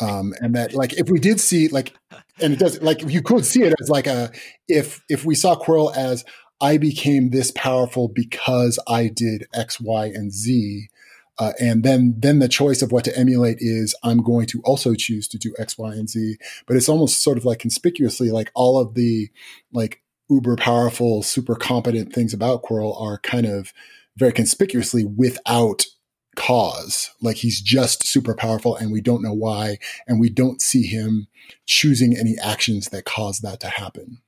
Um, and that like if we did see like and it does like you could see it as like a if if we saw Quirrell as I became this powerful because I did X, Y, and Z. Uh, and then then the choice of what to emulate is I'm going to also choose to do X, Y, and Z. But it's almost sort of like conspicuously like all of the like uber powerful, super competent things about Quirrell are kind of very conspicuously without cause. Like he's just super powerful and we don't know why. And we don't see him choosing any actions that cause that to happen.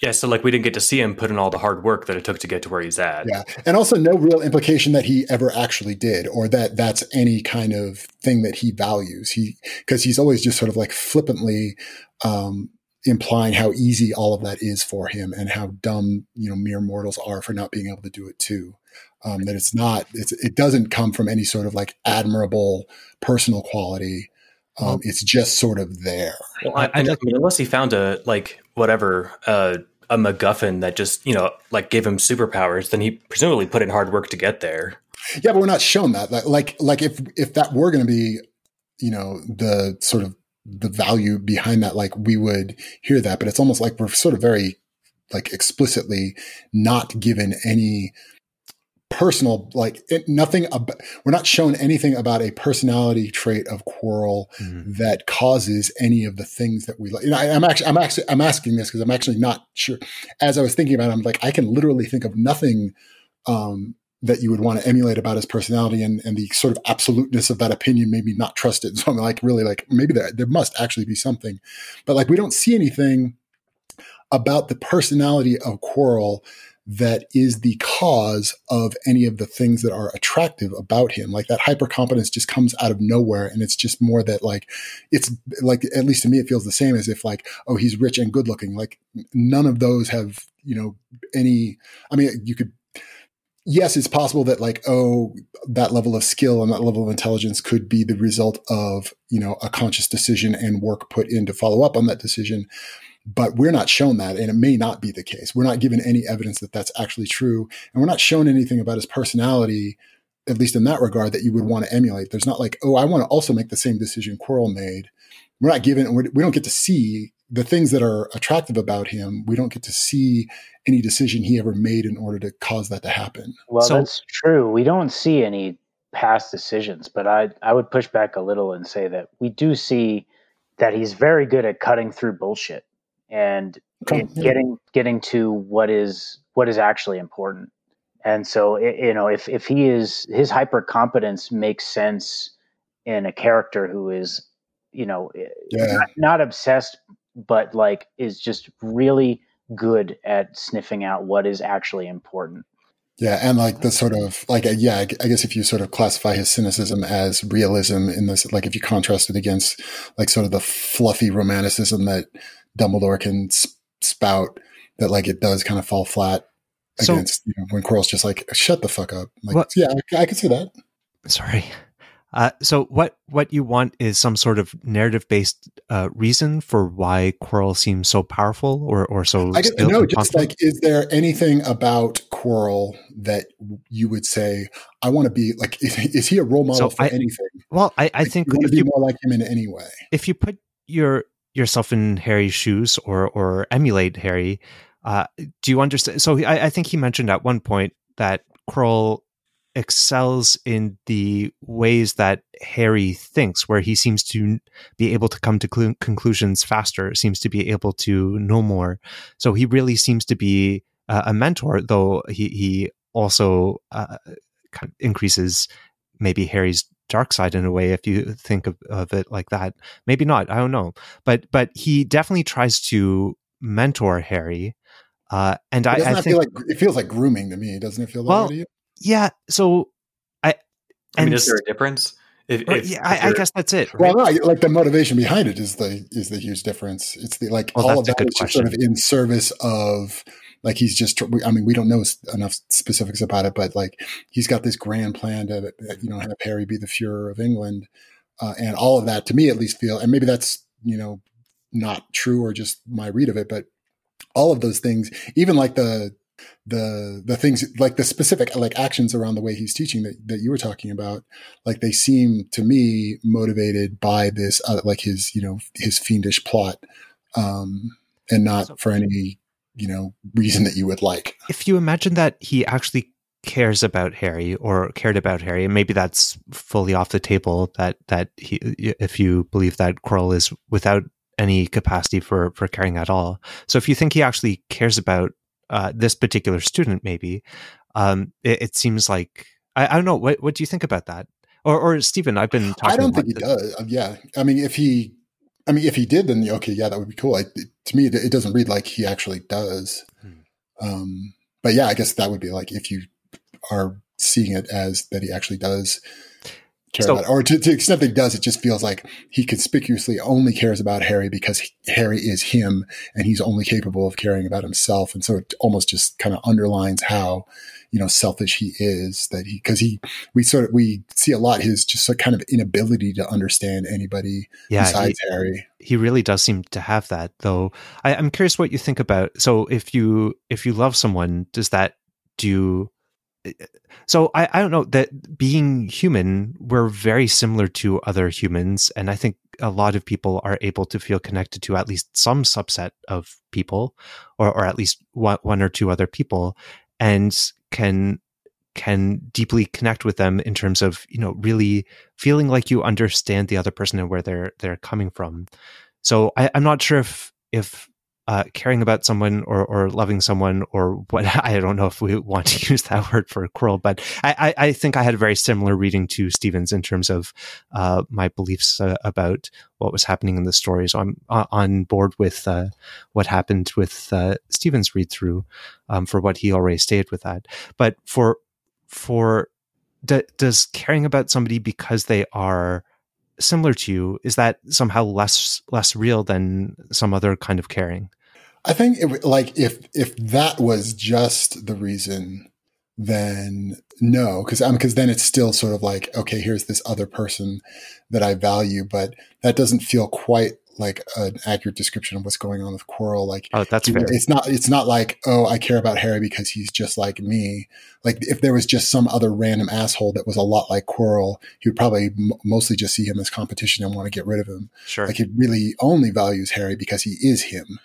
Yeah, so like we didn't get to see him put in all the hard work that it took to get to where he's at. Yeah, and also no real implication that he ever actually did, or that that's any kind of thing that he values. He because he's always just sort of like flippantly um, implying how easy all of that is for him, and how dumb you know mere mortals are for not being able to do it too um, that it's not it's, it doesn't come from any sort of like admirable personal quality Um, it's just sort of there. Well, I, I, mean, unless he found a like whatever uh, a MacGuffin that just you know like gave him superpowers, then he presumably put in hard work to get there. Yeah, but we're not shown that. Like, like if if that were going to be, you know, the sort of the value behind that, like we would hear that. But it's almost like we're sort of very like explicitly not given any personal like it, nothing ab- we're not shown anything about a personality trait of Quirrell mm-hmm. that causes any of the things that we like. I, am actually i'm actually i'm asking this because i'm actually not sure. As i was thinking about it i'm like i can literally think of nothing um, that you would want to emulate about his personality and, and the sort of absoluteness of that opinion made me not trust it. So i'm like really like maybe there, there must actually be something. But like we don't see anything about the personality of Quirrell that is the cause of any of the things that are attractive about him. Like that hypercompetence just comes out of nowhere. And it's just more that like, it's like, at least to me, it feels the same as if like, oh, he's rich and good looking. Like none of those have, you know, any, I mean, you could, yes, it's possible that like, oh, that level of skill and that level of intelligence could be the result of, you know, a conscious decision and work put in to follow up on that decision but we're not shown that and it may not be the case. We're not given any evidence that that's actually true and we're not shown anything about his personality at least in that regard that you would want to emulate. There's not like oh i want to also make the same decision Quirrell made. We're not given we don't get to see the things that are attractive about him. We don't get to see any decision he ever made in order to cause that to happen. Well so, that's true. We don't see any past decisions but i i would push back a little and say that we do see that he's very good at cutting through bullshit and okay. getting getting to what is what is actually important. And so, it, you know, if if he is his hyper competence makes sense in a character who is, you know, yeah. not, not obsessed, but like is just really good at sniffing out what is actually important. Yeah, and like the sort of like uh, yeah, I guess if you sort of classify his cynicism as realism in this, like if you contrast it against like sort of the fluffy romanticism that Dumbledore can spout that like it does kind of fall flat so, against you know, when Quirrell's just like shut the fuck up. Like what, yeah, I, I can see that. Sorry. Uh, so what what you want is some sort of narrative based uh, reason for why Quirrell seems so powerful or or so. I don't know. Just like, is there anything about Quirrell that you would say I want to be like? Is, is, he a role model so for I, anything? Well, I, I like, think you to be you, more like him in any way. If you put your yourself in Harry's shoes or or emulate Harry. Uh, do you understand? So I, I, think he mentioned at one point that Quirrell excels in the ways that Harry thinks, where he seems to be able to come to cl- conclusions faster, seems to be able to know more. So he really seems to be uh, a mentor, though he he also uh, kind of increases maybe Harry's dark side in a way if you think of, of it like that maybe not i don't know but but he definitely tries to mentor harry uh and it i, I think like it feels like grooming to me doesn't it feel well, that yeah so i i mean is there a difference if, if, yeah, if I, I, guess that's it. Right? Well, no, like the motivation behind it is the is the huge difference. It's the like well, all of that is sort of in service of like he's just, I mean, we don't know enough specifics about it, but like he's got this grand plan to, you know, have Harry be the Fuhrer of England. Uh, and all of that to me at least feel, and maybe that's, you know, not true or just my read of it, but all of those things, even like the, the the things like the specific like actions around the way he's teaching that, that you were talking about like they seem to me motivated by this uh, like his you know his fiendish plot um and not for any you know reason that you would like. If you imagine that he actually cares about Harry or cared about Harry, and maybe that's fully off the table. That that he, if you believe that Quirrell is without any capacity for for caring at all. So if you think he actually cares about uh, this particular student, maybe um, it, it, seems like I, I, don't know. What what do you think about that? Or or Steven, I've been talking. I don't think he does. Uh, yeah, I mean, if he I mean, if he did, then okay, yeah, that would be cool. I, to me, it, it, doesn't read like he actually does. Hmm. Um, but yeah, I guess that would be like if you are seeing it as that he actually does care So- about, or to, to the extent that he does, it just feels like he conspicuously only cares about Harry because he- Harry is him, and he's only capable of caring about himself, and so it almost just kind of underlines how you know selfish he is. That he because he we sort of we see a lot his just a kind of inability to understand anybody Yeah, he, besides Harry. he really does seem to have that, though. I, I'm curious what you think about. So, if you if you love someone, does that do? Eh, eh, so, I, I don't know that being human, we're very similar to other humans, and I think a lot of people are able to feel connected to at least some subset of people, or or at least one, one or two other people, and can can deeply connect with them in terms of you know really feeling like you understand the other person and where they're they're coming from. So I, I'm not sure if if uh, caring about someone or, or loving someone or what I don't know if we want to use that word for Quirrell, but I, I, I think I had a very similar reading to Steven's in terms of uh, my beliefs uh, about what was happening in the story. So I'm uh, on board with uh, what happened with uh, Steven's read through um, for what he already stated with that. But for for d- does caring about somebody because they are similar to you is that somehow less less real than some other kind of caring I think it, like if if that was just the reason, then no, because um, because then it's still sort of like okay, here's this other person that I value, but that doesn't feel quite like an accurate description of what's going on with Quirrell. Like oh that's fair it's not it's not like oh I care about Harry because he's just like me. Like if there was just some other random asshole that was a lot like Quirrell, he would probably m- mostly just see him as competition and want to get rid of him sure like he really only values Harry because he is him.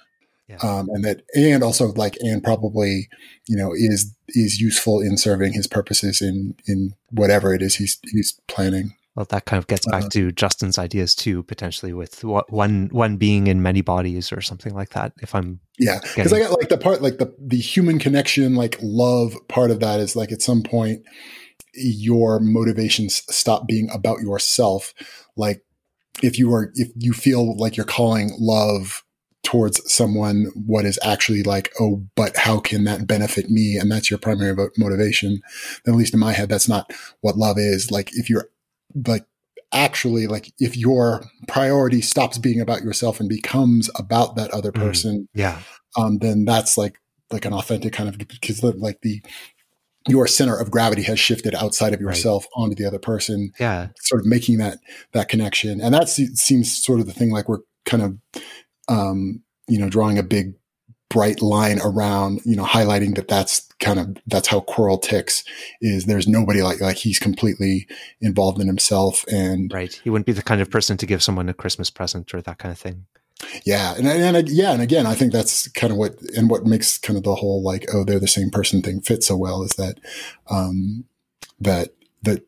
Yeah. Um, and that, and also like, and probably, you know, is is useful in serving his purposes in in whatever it is he's he's planning. well that kind of gets back Uh, to justin's ideas too potentially with what one one being in many bodies or something like that if i'm Yeah, because I got like the part, like the the human connection, like love part of that is like at some point your motivations stop being about yourself. Like if you are, if you feel like you're calling love towards someone, what is actually like, oh, but how can that benefit me? And that's your primary motivation. Then at least in my head, that's not what love is. Like if you're like actually like if your priority stops being about yourself and becomes about that other Mm. person yeah um, then that's like like an authentic kind of because like the your center of gravity has shifted outside of Right. yourself onto the other person, yeah sort of making that that connection, and that seems sort of the thing. Like we're kind of um, you know drawing a big bright line around you know highlighting that that's kind of that's how Quirrell ticks is there's nobody like like he's completely involved in himself and right. He wouldn't be the kind of person to give someone a christmas present or that kind of thing. Yeah, and, and and yeah, and again, I think that's kind of what and what makes kind of the whole like oh they're the same person thing fit so well is that um that that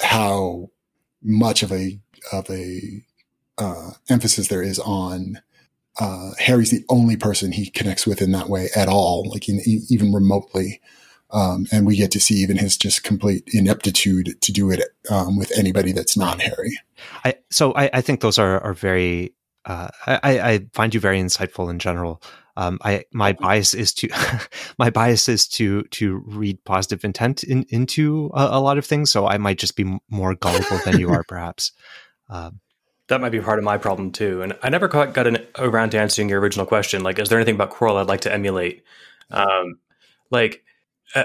how much of a of a uh, emphasis there is on uh, Harry's the only person he connects with in that way at all, like in, even remotely. Um, and we get to see even his just complete ineptitude to do it um, with anybody that's not Harry. I so I, I think those are are very uh, I, I find you very insightful in general. Um, I my bias is to my bias is to to read positive intent in, into a, a lot of things. So I might just be more gullible than you are, perhaps. That might be part of my problem too. And I never quite got an, around to answering your original question. Like, is there anything about Quirrell I'd like to emulate? Um, like, uh,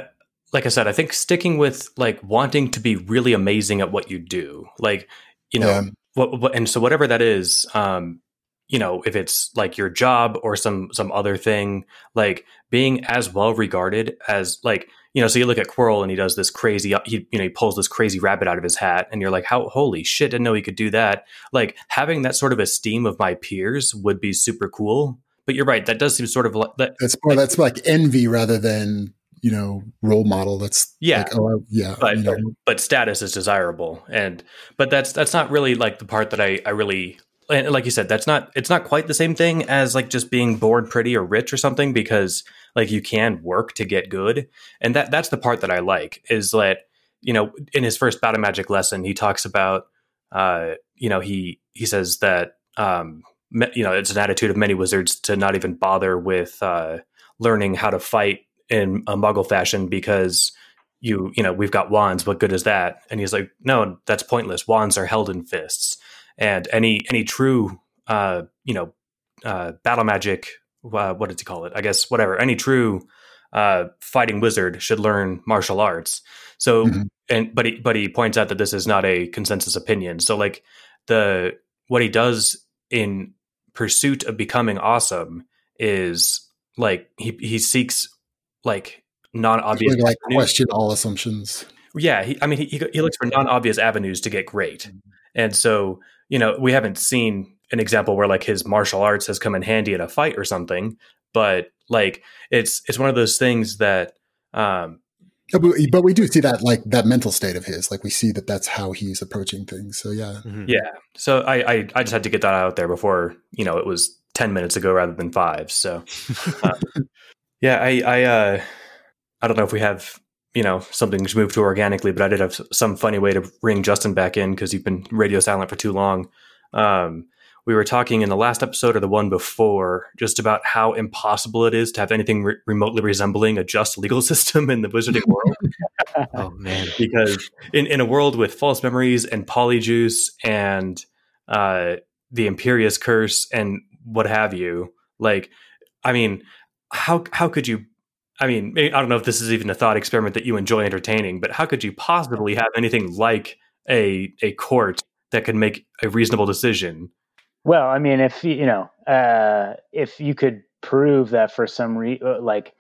like I said, I think sticking with like wanting to be really amazing at what you do, like, you know, Yeah. what, what, and so whatever that is, um, you know, if it's like your job or some some other thing, like being as well regarded as like you know, so you look at Quirrell and he does this crazy, uh, he you know, he pulls this crazy rabbit out of his hat, and you're like, how holy shit, didn't know he could do that. Like having that sort of esteem of my peers would be super cool. But you're right, that does seem sort of like that. That's more that's like envy rather than you know role model. That's Yeah. like, oh I- yeah, But you know, but status is desirable, and but that's that's not really like the part that I I really and like you said, that's not it's not quite the same thing as like just being born pretty or rich or something because like you can work to get good, and that that's the part that I like is that you know in his first battle magic lesson he talks about uh you know he he says that um you know it's an attitude of many wizards to not even bother with uh learning how to fight in a muggle fashion because you you know we've got wands. What good is that? And he's like, no, that's pointless. Wands are held in fists, and any any true uh, you know uh, battle magic. Uh, what did he call it? I guess whatever. Any true uh, fighting wizard should learn martial arts. So, mm-hmm. and but he but he points out that this is not a consensus opinion. So, like the what he does in pursuit of becoming awesome is like he he seeks like non obvious like question all assumptions. Yeah, he, I mean he he looks for non obvious avenues to get great, mm-hmm. and so you know we haven't seen an example where like his martial arts has come in handy in a fight or something, but like it's it's one of those things that um but we do see that like that mental state of his like we see that that's how he's approaching things so yeah mm-hmm. yeah so I, I, I just had to get that out there before you know it was 10 minutes ago rather than five so uh, yeah i i uh i don't know if we have you know something to move to organically but i did have some funny way to bring justin back in because you've been radio silent for too long um we were talking in the last episode or the one before just about how impossible it is to have anything re- remotely resembling a just legal system in the wizarding world. oh man! Because in, in a world with false memories and polyjuice and uh, the Imperius curse and what have you, like, I mean, how how could you? I mean, I don't know if this is even a thought experiment that you enjoy entertaining, but how could you possibly have anything like a a court that could make a reasonable decision well, I mean, if you know, uh, if you could prove that for some reason, uh, like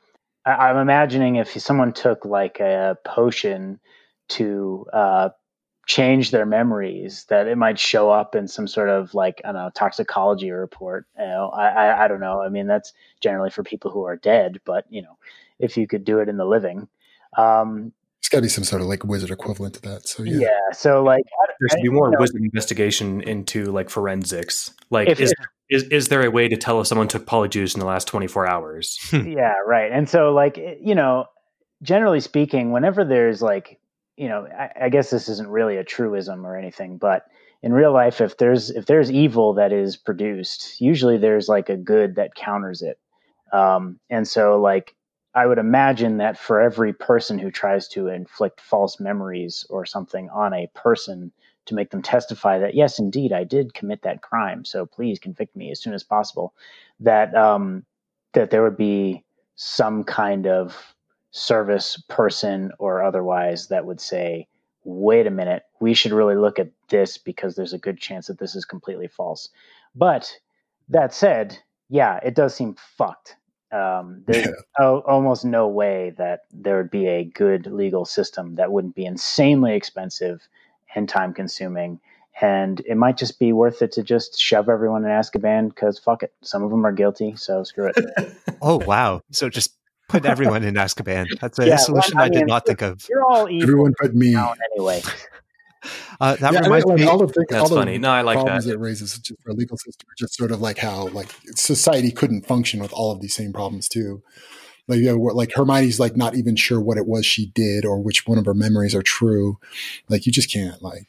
I- am imagining if someone took like a potion to uh, change their memories, that it might show up in some sort of like I don't know toxicology report. You know, I, I I don't know. I mean, that's generally for people who are dead, but you know, if you could do it in the living. Um, it's got to be some sort of like wizard equivalent to that. So yeah. Yeah. So like there should be more know, wizard investigation into like forensics. Like if, is, is is there a way to tell if someone took polyjuice in the last 24 hours? yeah, right. And so like you know, generally speaking, whenever there's like, you know, I, I guess this isn't really a truism or anything, but in real life if there's if there's evil that is produced, usually there's like a good that counters it. Um, and so like I would imagine that for every person who tries to inflict false memories or something on a person to make them testify that yes, indeed, I did commit that crime, so please convict me as soon as possible, that um, that there would be some kind of service person or otherwise that would say, wait a minute, we should really look at this because there's a good chance that this is completely false. But that said, yeah, it does seem fucked um, there's yeah. almost no way that there would be a good legal system that wouldn't be insanely expensive and time consuming. And it might just be worth it to just shove everyone in Azkaban because fuck it. Some of them are guilty, so screw it. oh, wow. So just put everyone in Azkaban. That's a yeah, solution well, I, I mean, did not think of. You're all evil. Everyone but me. Anyway. Uh, that yeah, reminds me. All the things, that's all funny. The no, I like problems that. it raises just for a legal system, just sort of like how like society couldn't function with all of these same problems too. Like you know, like Hermione's like not even sure what it was she did or which one of her memories are true. Like you just can't like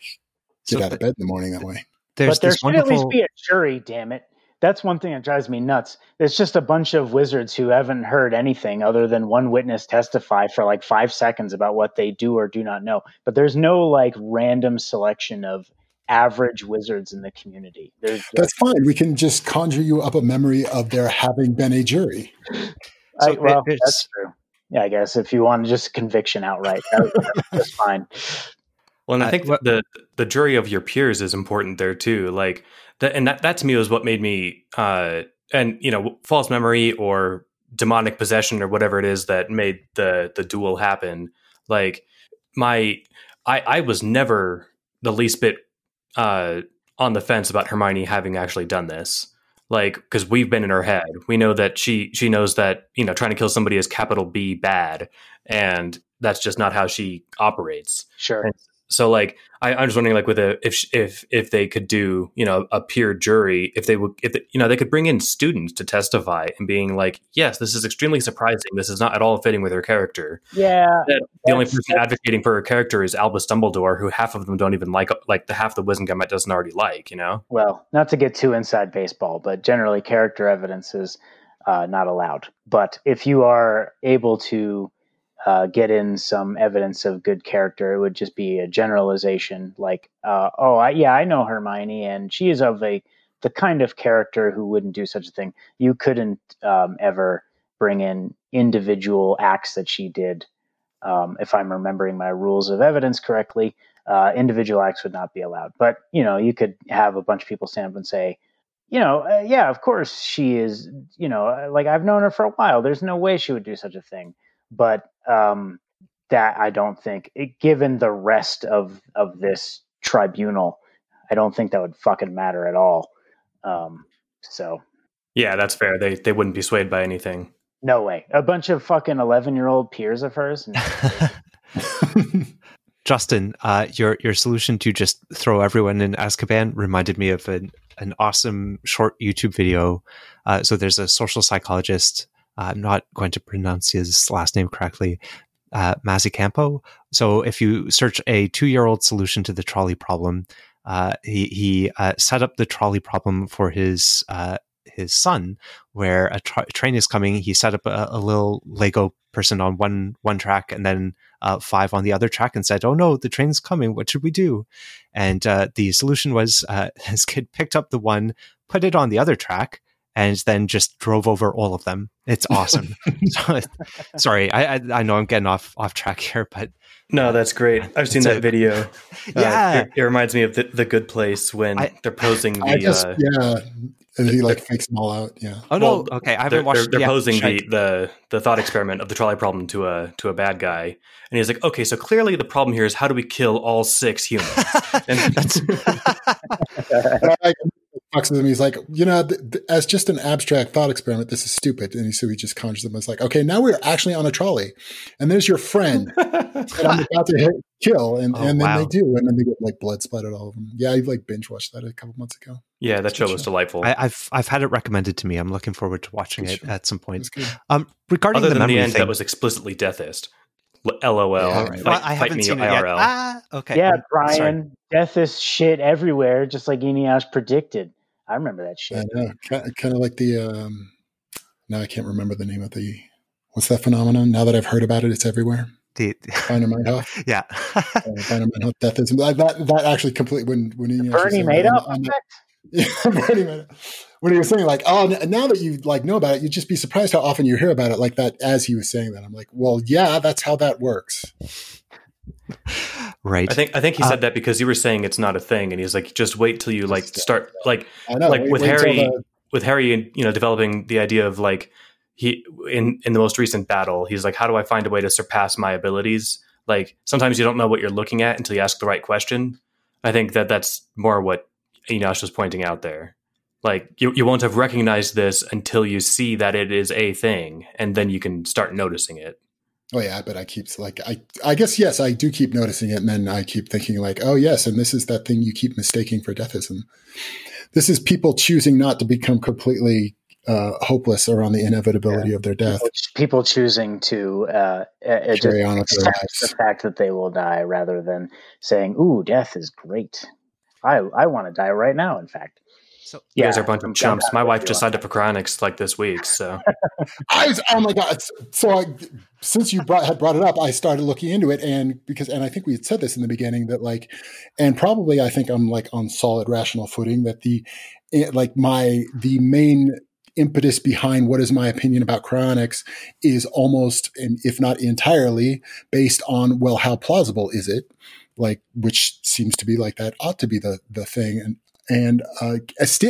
get so, out of bed in the morning that way. There's but there should wonderful... at least be a jury. Damn it! That's one thing that drives me nuts. It's just a bunch of wizards who haven't heard anything other than one witness testify for like five seconds about what they do or do not know. But there's no like random selection of average wizards in the community. There's that's fine. We can just conjure you up a memory of there having been a jury. So I, well, that's true. Yeah, I guess if you want just conviction outright, that, that's fine. Well, and I think the the jury of your peers is important there too. Like that, and that that to me was what made me uh, and you know false memory or demonic possession or whatever it is that made the the duel happen. Like my I I was never the least bit uh, on the fence about Hermione having actually done this. Like because we've been in her head, we know that she she knows that you know trying to kill somebody is capital B bad, and that's just not how she operates. Sure. And so like I, am just wondering like with a if if if they could do you know a peer jury if they would if they, you know they could bring in students to testify and being like yes this is extremely surprising. This is not at all fitting with her character. Yeah. The only person advocating for her character is Albus Dumbledore who half of them don't even like like the half the Wizengamot doesn't already like you know? Well not to get too inside baseball but generally character evidence is uh, not allowed. But if you are able to uh, get in some evidence of good character. It would just be a generalization, like, uh, "Oh, I, yeah, I know Hermione, and she is of a the kind of character who wouldn't do such a thing." You couldn't um, ever bring in individual acts that she did. Um, if I'm remembering my rules of evidence correctly, uh, individual acts would not be allowed. But you know, you could have a bunch of people stand up and say, you know, uh, yeah, of course she is. You know, uh, like I've known her for a while. There's no way she would do such a thing. But um, that I don't think, it, given the rest of of this tribunal, I don't think that would fucking matter at all. Um, so, yeah, that's fair. They they wouldn't be swayed by anything. No way. A bunch of fucking eleven year old peers of hers. Justin, uh, your your solution to just throw everyone in Azkaban reminded me of an an awesome short YouTube video. Uh, so there's a social psychologist. Uh, I'm not going to pronounce his last name correctly. Uh. So if you search a two year old solution to the trolley problem, uh, he he uh, set up the trolley problem for his uh, his son, where a tra- train is coming. He set up a, a, little Lego person on one one track, and then uh, five on the other track, and said, "Oh no, the train's coming. What should we do?" And uh, the solution was his kid picked up the one, put it on the other track, and then just drove over all of them. It's awesome. so, sorry, I, I, I know I'm getting off off track here, but no, that's great. I've seen that a, video. Yeah, uh, it, it, reminds me of the, the Good Place when I, they're posing the. Just, uh, yeah, and he like fakes them all out. Yeah. Oh no. Well, okay, I haven't they're, watched. They're, they're yeah, posing the, the the thought experiment of the trolley problem to a to a bad guy, and he's like, okay, so clearly the problem here is how do we kill all six humans? and that's. Talks to them. He's like, you know, th- th- as just an abstract thought experiment, this is stupid. And he, so he just conjures them as like, okay, now we're actually on a trolley, and there's your friend that I'm about to hit, kill, and, oh, and then wow. they do, and then they get like blood splattered all of them. Yeah, I like binge watched that a couple months ago. Yeah, that show was show. delightful. I, have I've had it recommended to me. I'm looking forward to watching it at some point. Um, regarding Other the than the end, thing, that was explicitly deathist. LOL. Yeah, right. fight, well, I haven't seen it yet. Ah, okay. Yeah, Brian, death is shit everywhere, just like Eneasz predicted. I remember that shit. I know. Kind of like the. Um, now I can't remember the name of the. What's that phenomenon? Now that I've heard about it, it's everywhere. The, Baader-Meinhof. yeah. uh, Baader-Meinhof deathism. That, that actually completely when when he Bernie Madoff effect. Yeah, Bernie Madoff. When he was saying like, oh, now that you like know about it, you'd just be surprised how often you hear about it like that. As he was saying that, I'm like, well, yeah, that's how that works. right. I think I think he said uh, that because you were saying it's not a thing, and he's like, just wait till you like start like know, like wait, with wait Harry the- with Harry, you know, developing the idea of like he in in the most recent battle, he's like, how do I find a way to surpass my abilities? Like sometimes you don't know what you're looking at until you ask the right question. I think that that's more what Eneasz was pointing out there. Like you, you won't have recognized this until you see that it is a thing, and then you can start noticing it. Oh yeah, but I keep like I I guess yes, I do keep noticing it, and then I keep thinking like, oh yes, and this is that thing you keep mistaking for deathism. This is people choosing not to become completely uh, hopeless around the inevitability yeah. of their death. People, choosing to uh, uh, carry on with their lives. The fact that they will die, rather than saying, "Ooh, death is great. I I want to die right now." In fact, so you yeah, guys are a bunch of chumps. My wife just signed up for cryonics like this week. So I was, oh my god! So I, since you brought, had brought it up, I started looking into it, and because and I think we had said this in the beginning that like, and probably I think I'm like on solid rational footing that the eh, like my the main impetus behind what is my opinion about cryonics is almost if not entirely based on well how plausible is it like which seems to be like that ought to be the the thing and and uh,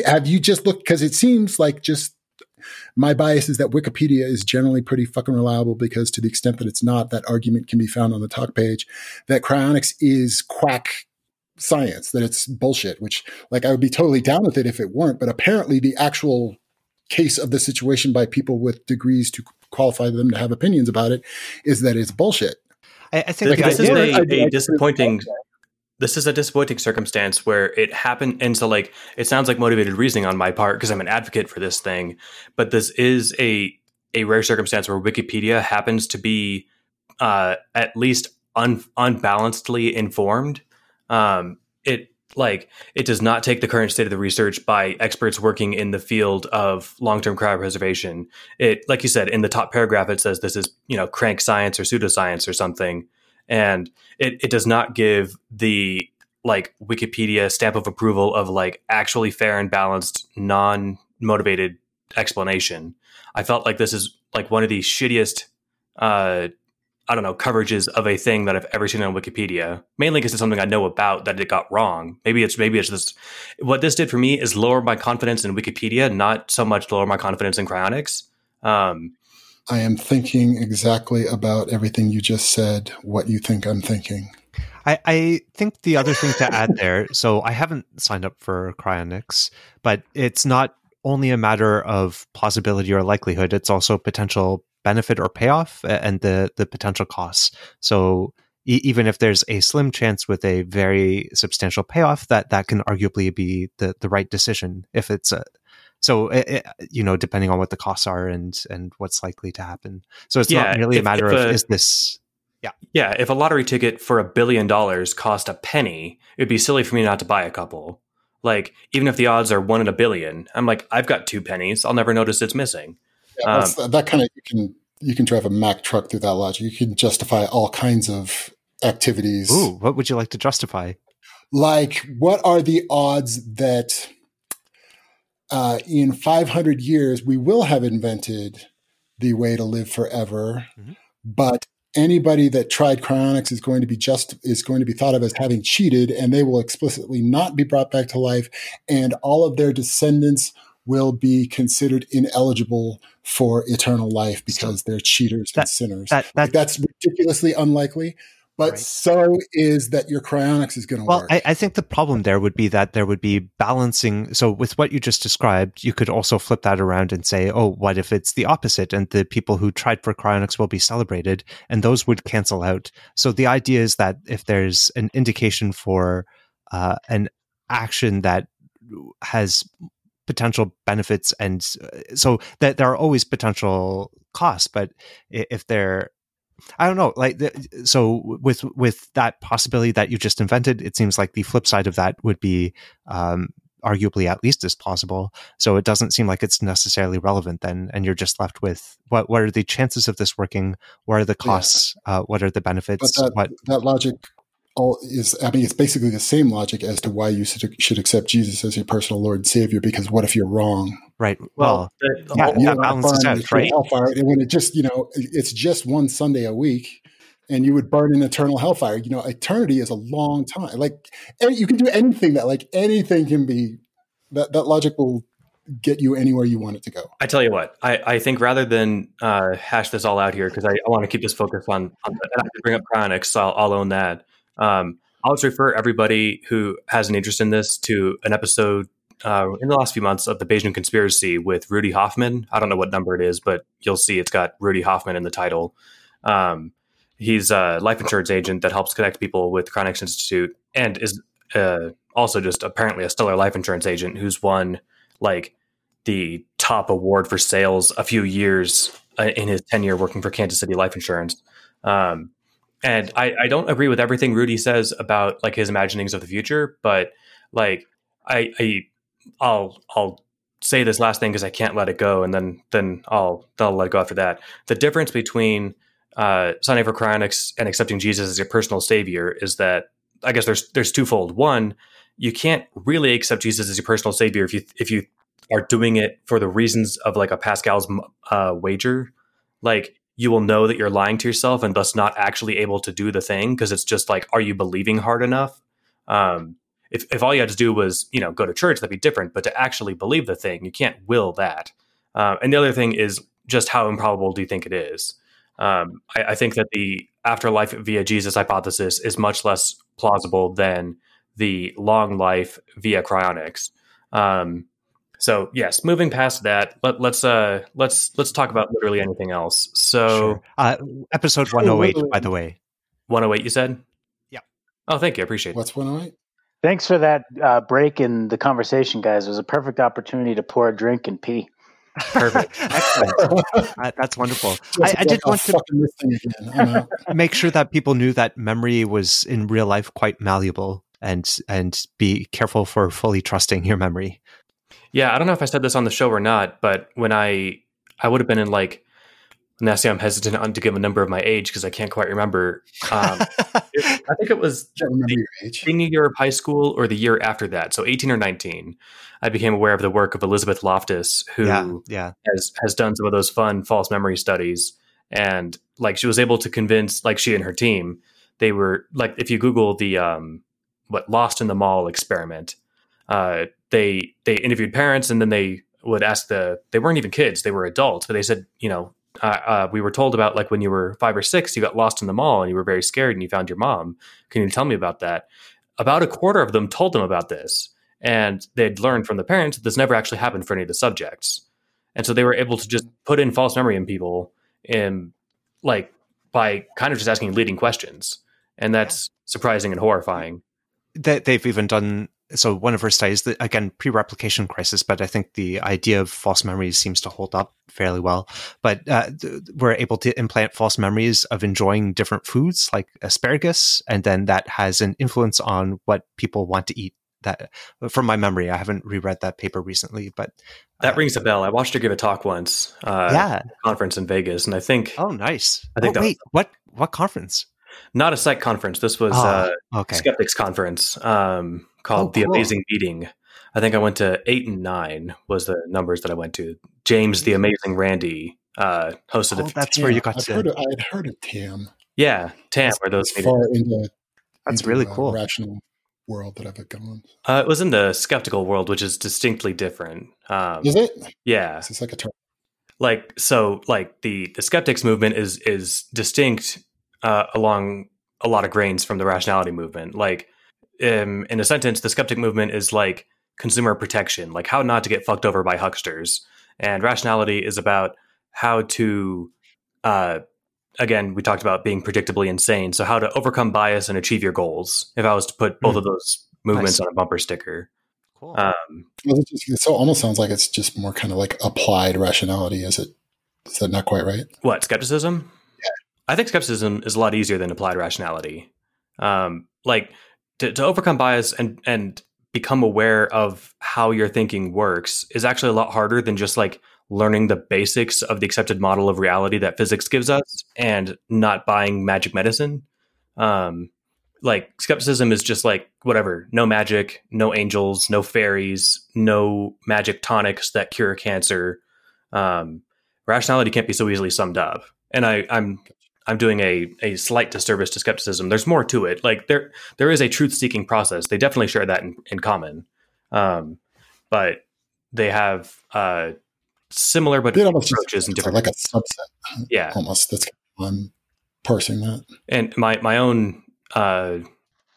have you just looked because it seems like just my bias is that Wikipedia is generally pretty fucking reliable because to the extent that it's not, that argument can be found on the talk page that cryonics is quack science, that it's bullshit, which like I would be totally down with it if it weren't. But apparently the actual case of the situation by people with degrees to qualify them to have opinions about it is that it's bullshit. I, I think this, is a, a disappointing this is a disappointing circumstance where it happened and so like it sounds like motivated reasoning on my part because i'm an advocate for this thing but this is a a rare circumstance where wikipedia happens to be uh, at least un, unbalancedly informed um, it like it does not take the current state of the research by experts working in the field of long-term cryopreservation. It, like you said, in the top paragraph, it says this is you know crank science or pseudoscience or something, and it it does not give the like Wikipedia stamp of approval of like actually fair and balanced, non motivated explanation. I felt like this is like one of the shittiest, uh, I don't know, coverages of a thing that I've ever seen on Wikipedia. Mainly because it's something I know about that it got wrong. Maybe it's maybe it's just what this did for me is lower my confidence in Wikipedia, not so much lower my confidence in cryonics. Um, I am thinking exactly about everything you just said. What you think I'm thinking. I, I think the other thing to add there, so I haven't signed up for cryonics, but it's not only a matter of plausibility or likelihood, it's also potential benefit or payoff and the, the potential costs. So e- even if there's a slim chance with a very substantial payoff, that, that can arguably be the, the right decision if it's a, so it, it, you know depending on what the costs are and and what's likely to happen so it's yeah, not really if, a matter of a, is this yeah. Yeah. If a lottery ticket for a billion dollars cost a penny, it'd be silly for me not to buy a couple. Like, even if the odds are one in a billion, I'm like, I've got two pennies. I'll never notice it's missing. Yeah, um, that kind of, you can, you can drive a Mack truck through that logic. You can justify all kinds of activities. Ooh, what would you like to justify? Like, what are the odds that uh, in 500 years we will have invented the way to live forever, mm-hmm. but anybody that tried cryonics is going to be just is going to be thought of as having cheated and they will explicitly not be brought back to life and all of their descendants will be considered ineligible for eternal life because so they're cheaters that, and sinners that, that, like that's ridiculously unlikely but right. so is that your cryonics is going to well, work. I, I, think the problem there would be that there would be balancing. So with what you just described, you could also flip that around and say, oh, what if it's the opposite and the people who tried for cryonics will be celebrated and those would cancel out. So the idea is that if there's an indication for uh, an action that has potential benefits and uh, so that there are always potential costs but if they're I don't know. Like, so with with that possibility that you just invented, it seems like the flip side of that would be um, arguably at least as plausible. So it doesn't seem like it's necessarily relevant then, and you're just left with what what are the chances of this working? What are the costs? Yeah. Uh, what are the benefits? But that, what that logic all is i mean it's basically the same logic as to why you should accept jesus as your personal lord and savior because what if you're wrong? Right. Well, well yeah, that balances out right? hellfire, and when it just you know it's just one sunday a week and you would burn in eternal hellfire. You know eternity is a long time. Like you can do anything that like anything can be that that logic will get you anywhere you want it to go. I tell you what, I, I think rather than uh, hash this all out here, because I, I want to keep this focus on, on and I bring up cryonics, so I'll, I'll own that. Um, I'll just refer everybody who has an interest in this to an episode uh, in the last few months of the Bayesian Conspiracy with Rudi Hoffman. I don't know what number it is, but you'll see it's got Rudi Hoffman in the title. Um, he's a life insurance agent that helps connect people with Cryonics Institute and is uh, also just apparently a stellar life insurance agent who's won like the top award for sales a few years uh, in his tenure working for Kansas City Life Insurance. Um, and I, I don't agree with everything Rudy says about like his imaginings of the future, but like I, I I'll I'll say this last thing because I can't let it go, and then then I'll I'll let it go after that. The difference between uh, signing for cryonics and accepting Jesus as your personal savior is that I guess there's there's twofold. One, you can't really accept Jesus as your personal savior if you if you are doing it for the reasons of like a Pascal's uh, wager. Like you will know that you're lying to yourself and thus not actually able to do the thing because it's just like, are you believing hard enough? Um, if, if all you had to do was, you know, go to church, that'd be different. But to actually believe the thing, you can't will that. Uh, and the other thing is just how improbable do you think it is? Um, I, I, think that the afterlife via Jesus hypothesis is much less plausible than the long life via cryonics. Um, so yes, moving past that, let, us uh let's let's talk about literally anything else. So sure. uh, episode one hundred eight, by the way. One hundred eight, you said. Yeah. Oh, thank you. I appreciate it. What's one hundred eight? Thanks for that uh, break in the conversation, guys. It was a perfect opportunity to pour a drink and pee. Perfect. Excellent. uh, that's wonderful. I, I, did want to make sure that people knew that memory was in real life quite malleable and and be careful for fully trusting your memory. Yeah, I don't know if I said this on the show or not, but when I I would have been in like now see I'm hesitant on to give a number of my age because I can't quite remember. Um, it, I think it was Can't remember your age. senior year of high school or the year after that, so 18 or 19. I became aware of the work of Elizabeth Loftus, who yeah, yeah. has has done some of those fun false memory studies and like she was able to convince like she and her team they were like if you google the um what lost in the mall experiment uh they they interviewed parents and then they would ask the they weren't even kids they were adults but they said you know uh, uh, we were told about like when you were five or six you got lost in the mall and you were very scared and you found your mom. Can you tell me about that? About a quarter of them told them about this and they'd learned from the parents that this never actually happened for any of the subjects. And so they were able to just put in false memory in people and like by kind of just asking leading questions. And that's surprising and horrifying. That they've even done so. One of her studies, that again, pre-replication crisis, but I think the idea of false memories seems to hold up fairly well. But uh, th- we're able to implant false memories of enjoying different foods like asparagus, and then that has an influence on what people want to eat. That, from my memory, I haven't reread that paper recently, but that uh, rings a bell i watched her give a talk once uh yeah. conference in vegas and i think Oh, nice. I think oh, wait, what? What conference? not a psych conference this was Oh, uh Okay. skeptics conference um called Oh, the amazing meeting i think i went to eight and nine was the numbers that i went to james the amazing Randi uh hosted Oh, it that's where you got I've to. heard of, I'd heard of TAM. yeah tam were those It's meetings far into That's into, really cool. rational world that I've gone. uh, it was in the skeptical world which is distinctly different um Is it? yeah Is this like a term? like so like the the skeptics movement is is distinct uh, along a lot of grains from the rationality movement like um, in a sentence the skeptic movement is like consumer protection like how not to get fucked over by hucksters and rationality is about how to uh, again we talked about being predictably insane so how to overcome bias and achieve your goals if i was to put both Hmm. of those movements Nice. on a bumper sticker Cool. um, it, just, it so almost sounds like it's just more kind of like applied rationality. Is it? Is that not quite right? What skepticism? Yeah, I think skepticism is a lot easier than applied rationality. Um, like to, to overcome bias and and become aware of how your thinking works is actually a lot harder than just like learning the basics of the accepted model of reality that physics gives us and not buying magic medicine. Um, like skepticism is just like whatever, no magic, no angels, no fairies, no magic tonics that cure cancer. Um, rationality can't be so easily summed up. And I, I'm I'm doing a a slight disservice to skepticism. There's more to it. Like there there is a truth seeking process. They definitely share that in, in common. Um, but they have uh, similar but approaches and different. like a subset. yeah, Almost. That's I'm parsing that. and my my own uh,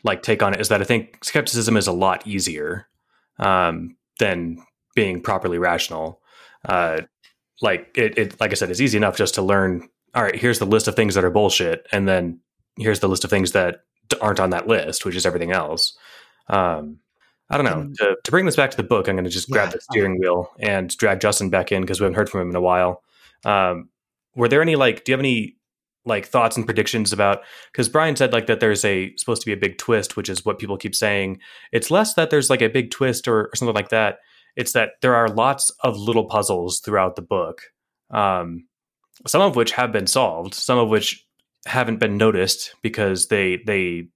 like take on it is that I think skepticism is a lot easier um, than being properly rational. Uh, like it, it, like I said, it's easy enough just to learn. All right, here's the list of things that are bullshit, and then here's the list of things that aren't on that list, which is everything else. Um, I don't know. To, to bring this back to the book, I'm going to just grab Yeah. the steering wheel and drag Justin back in because we haven't heard from him in a while. Um, were there any like? Do you have any like thoughts and predictions about? Because Brian said like that there's a supposed to be a big twist, which is what people keep saying. It's less that there's like a big twist or, or something like that. It's that there are lots of little puzzles throughout the book, um, some of which have been solved, some of which haven't been noticed because they they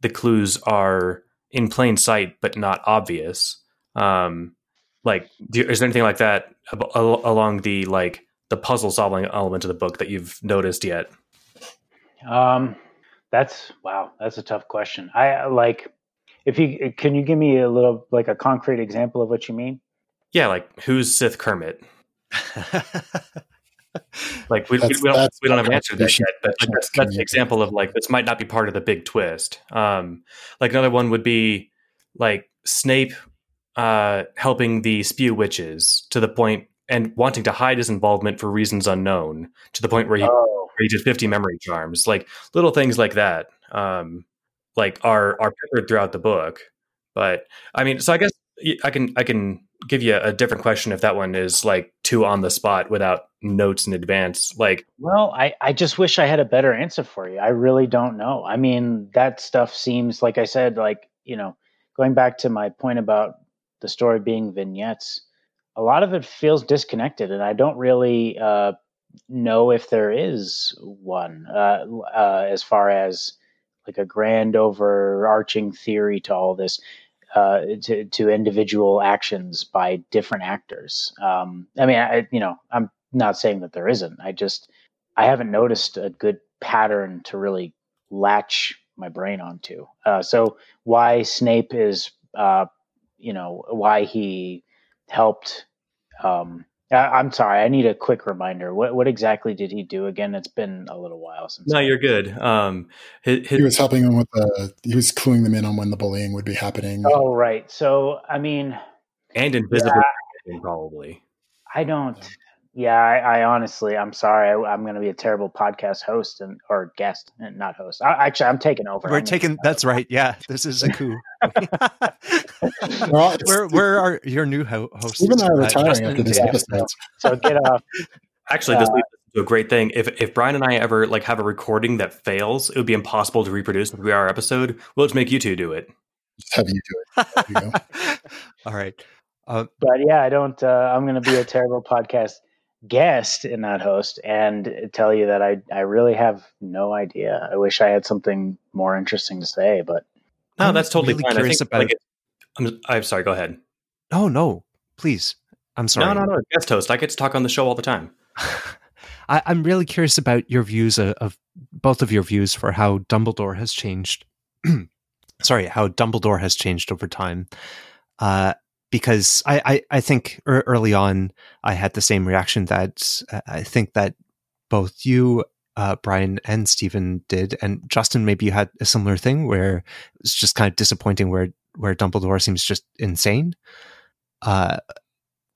the clues are in plain sight but not obvious. Um, like, do, is there anything like that ab- along the like the puzzle solving element of the book that you've noticed yet? Um, that's wow. That's a tough question. I like if you can you give me a little like a concrete example of what you mean. Yeah, like who's Sith Kermit? Like we, we, That's- we don't, we don't have an answer to that yet, but like, that's, that's an example of like this might not be part of the big twist. Um, like another one would be like Snape uh, helping the SPHEW witches to the point and wanting to hide his involvement for reasons unknown to the point where he, Oh, where he did 50 memory charms, like little things like that. Um, like are are peppered throughout the book. But I mean, so I guess I can I can give you a different question if that one is like too on the spot without notes in advance. Like well, I I just wish I had a better answer for you. I really don't know. I mean, that stuff seems like I said like you know, going back to my point about the story being vignettes, a lot of it feels disconnected, and I don't really uh, know if there is one uh, uh, as far as like a grand overarching theory to all this. Uh, to, to individual actions by different actors. Um, I mean, I, you know, I'm not saying that there isn't. I just I haven't noticed a good pattern to really latch my brain onto. Uh, so why Snape is, uh, you know, why he helped um, I, am sorry. I need a quick reminder. What what exactly did he do again? It's been a little while since. No, I... you're good. Um, his, his... he was helping them with the. He was cluing them in on when the bullying would be happening. Oh right. So I mean, and invisible yeah, probably. I don't. Yeah, I, I, honestly, I'm sorry. I, am going to be a terrible podcast host and or guest, and not host. I, actually, I'm taking over. We're I'm taking. That's right. Yeah, this is a coup. well, where where are your new ho- hosts? Even though I are retiring uh, after this yeah. episode. So get off. Actually, this uh, leads to a great thing. If if Brian and I ever like have a recording that fails, it would be impossible to reproduce the three hour episode. We'll just make you two do it. Just have you do it. You All right. Uh, but yeah, I don't. Uh, I'm going to be a terrible podcast guest and not host and tell you that I, I really have no idea. I wish I had something more interesting to say, but no, that's totally really fine. Curious think, about like, I'm, I'm sorry. Go ahead. Oh no, please. I'm sorry. No, no, no. Guest host. I get to talk on the show all the time. I, am really curious about your views of, of, both of your views for how Dumbledore has changed. sorry, how Dumbledore has changed over time. Uh, because I, I, I think early on I had the same reaction that uh, I think that both you, uh, Brian, and Stephen did, and Justin, maybe you had a similar thing where it's just kind of disappointing where where Dumbledore seems just insane. Uh,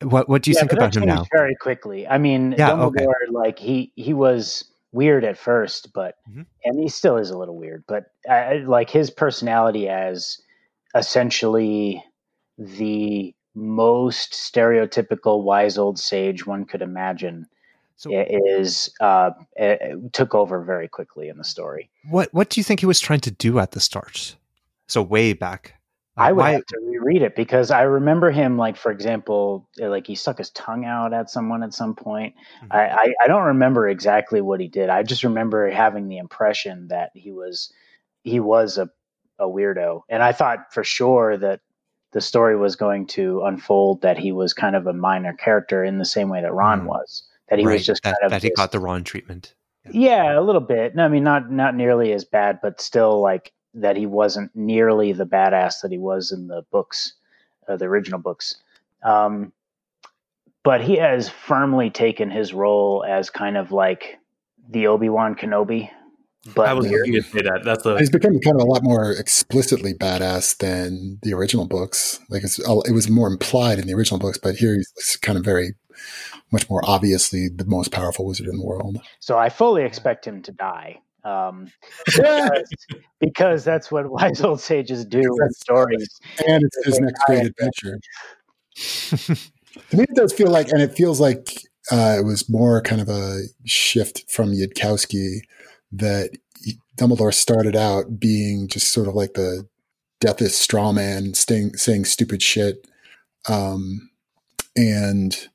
what what do you yeah, think about him now? Very quickly. I mean, yeah, Dumbledore, okay. like he he was weird at first, but mm-hmm. and he still is a little weird, but uh, like his personality as essentially the most stereotypical wise old sage one could imagine so, is uh, took over very quickly in the story. What what do you think he was trying to do at the start? So way back. Uh, I would why? have to reread it because I remember him, like for example, uh, like he stuck his tongue out at someone at some point. Mm-hmm. I, I, I don't remember exactly what he did. I just remember having the impression that he was he was a a weirdo, and I thought for sure that the story was going to unfold that he was kind of a minor character in the same way that Ron mm. was. That he right. was just that, kind of that he got the Ron treatment. Yeah. yeah, a little bit. No, I mean not not nearly as bad, but still like that he wasn't nearly the badass that he was in the books, uh, the original books. Um, but he has firmly taken his role as kind of like the Obi Wan Kenobi but I was going to say that. That's a, he's become kind of a lot more explicitly badass than the original books. Like it's, it was more implied in the original books, but here he's kind of very much more obviously the most powerful wizard in the world. So I fully expect him to die. Um, because, because, that's what wise old sages do in stories. And it's his next great adventure. to me, it does feel like, and it feels like uh, it was more kind of a shift from Yudkowsky that Dumbledore started out being just sort of like the deathist straw man, staying, saying stupid shit. Um, and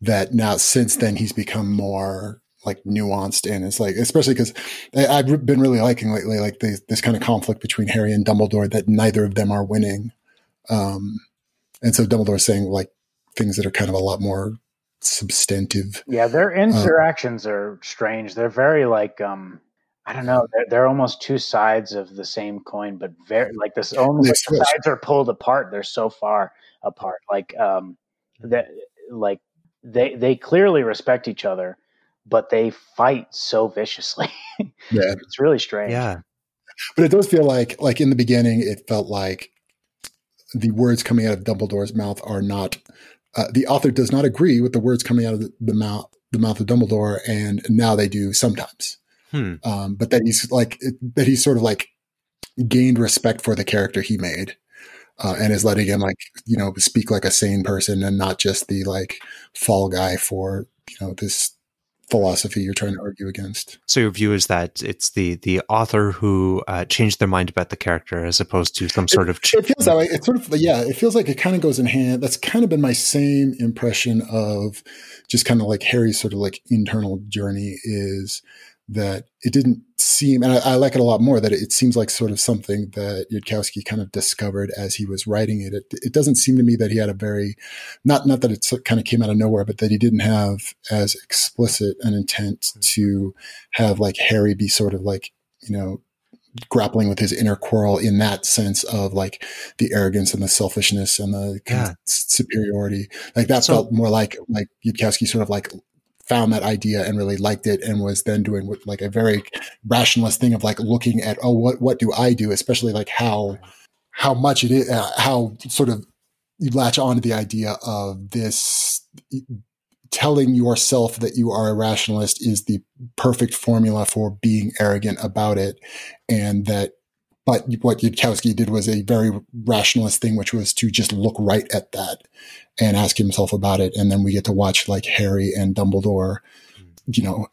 that now since then he's become more like nuanced and it's like especially because I've been really liking lately like this, this kind of conflict between Harry and Dumbledore that neither of them are winning, um, and so Dumbledore saying like things that are kind of a lot more substantive. Yeah, their um, interactions um, are strange. They're very like um I don't know. They're, they're almost two sides of the same coin, but very like this. Almost like the sides are pulled apart. They're so far apart. Like um, that like they they clearly respect each other, but they fight so viciously. yeah, it's really strange. Yeah, but it does feel like like in the beginning, it felt like the words coming out of Dumbledore's mouth are not. Uh, the author does not agree with the words coming out of the, the mouth the mouth of Dumbledore, and now they do sometimes. Hmm. Um, but that he's like that he's sort of like gained respect for the character he made. Uh, and is letting him like you know speak like a sane person and not just the like fall guy for you know this philosophy you're trying to argue against. So your view is that it's the the author who uh, changed their mind about the character as opposed to some sort it, of. Ch- it feels that way. It's sort of yeah. It feels like it kind of goes in hand. That's kind of been my same impression of just kind of like Harry's sort of like internal journey is that it didn't seem, and I, I, like it a lot more that it, seems like sort of something that Yudkowsky kind of discovered as he was writing it. it. It doesn't seem to me that he had a very, not not that it kind of came out of nowhere, but that he didn't have as explicit an intent mm-hmm. to have like Harry be sort of like you know grappling with his inner quarrel in that sense of like the arrogance and the selfishness and the yeah. superiority. Like that so, felt more like like Yudkowsky sort of like found that idea and really liked it and was then doing like a very rationalist thing of like looking at oh what what do I do? Especially like how how much it is uh, how sort of you latch on to the idea of this telling yourself that you are a rationalist is the perfect formula for being arrogant about it and that but what Yudkowsky did was a very rationalist thing, which was to just look right at that and ask himself about it. And then we get to watch like Harry and Dumbledore, you know,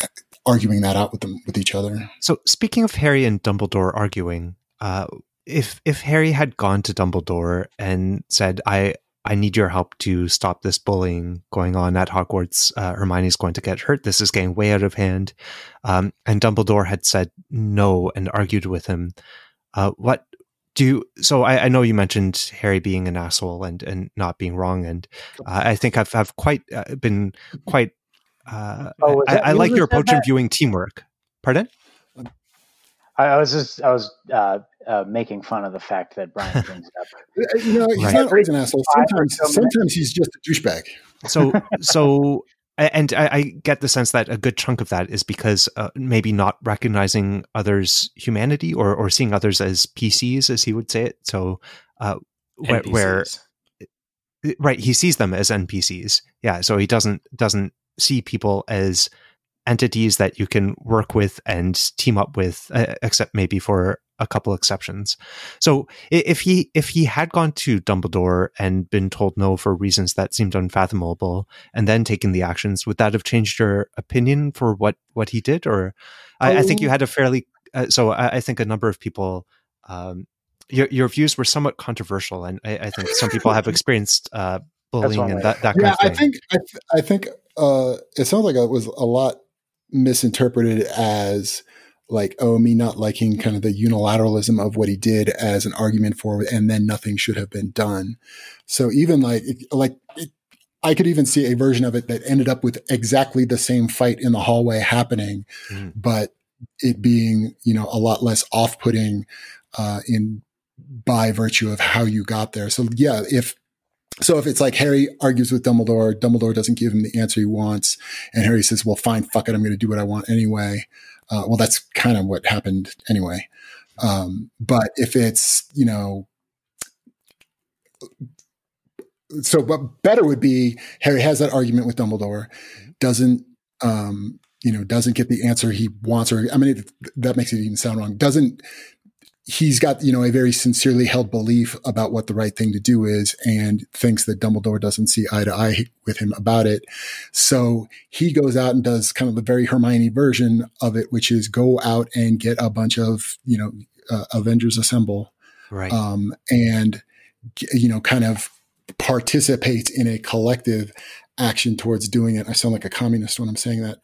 arguing that out with them with each other. So speaking of Harry and Dumbledore arguing, uh, if if Harry had gone to Dumbledore and said, "I I need your help to stop this bullying going on at Hogwarts. Uh, Hermione's going to get hurt. This is getting way out of hand. Um, and Dumbledore had said no and argued with him. Uh, what do you, so I, I, know you mentioned Harry being an asshole and, and not being wrong. And uh, I think I've, I've quite uh, been quite, uh, oh, I, I like your approach in viewing teamwork. Pardon? I, was just, I was uh, uh, making fun of the fact that Brian brings it up. you know, he's right. not always an asshole. Sometimes, sometimes he's just a douchebag. So, so and I, I, get the sense that a good chunk of that is because uh, maybe not recognizing others' humanity or or seeing others as PCs, as he would say it. So, uh, where, where, right, he sees them as NPCs. Yeah, so he doesn't doesn't see people as entities that you can work with and team up with, uh, except maybe for a couple exceptions. So if he if he had gone to Dumbledore and been told no for reasons that seemed unfathomable, and then taken the actions, would that have changed your opinion for what what he did? Or I, I think you oh. had a fairly uh, so I, I, think a number of people. Um, your, your views were somewhat controversial, and I, I think some people have experienced uh, bullying and that, that yeah, kind of thing. I think I, th- I think uh, it sounds like it was a lot misinterpreted as like oh me not liking kind of the unilateralism of what he did as an argument for and then nothing should have been done so even like like it, i could even see a version of it that ended up with exactly the same fight in the hallway happening mm. but it being you know a lot less off-putting uh, in by virtue of how you got there so yeah if so if it's like Harry argues with Dumbledore, Dumbledore doesn't give him the answer he wants, and Harry says, "Well, fine, fuck it, I'm going to do what I want anyway." Uh, well, that's kind of what happened anyway. Um, but if it's you know, so but better would be Harry has that argument with Dumbledore, doesn't um, you know doesn't get the answer he wants, or I mean it, that makes it even sound wrong. Doesn't he's got you know a very sincerely held belief about what the right thing to do is and thinks that Dumbledore doesn't see eye to eye with him about it. So he goes out and does kind of the very Hermione version of it, which is go out and get a bunch of you know uh, Avengers assemble, right? Um, and you know kind of participates in a collective action towards doing it. I sound like a communist when I'm saying that,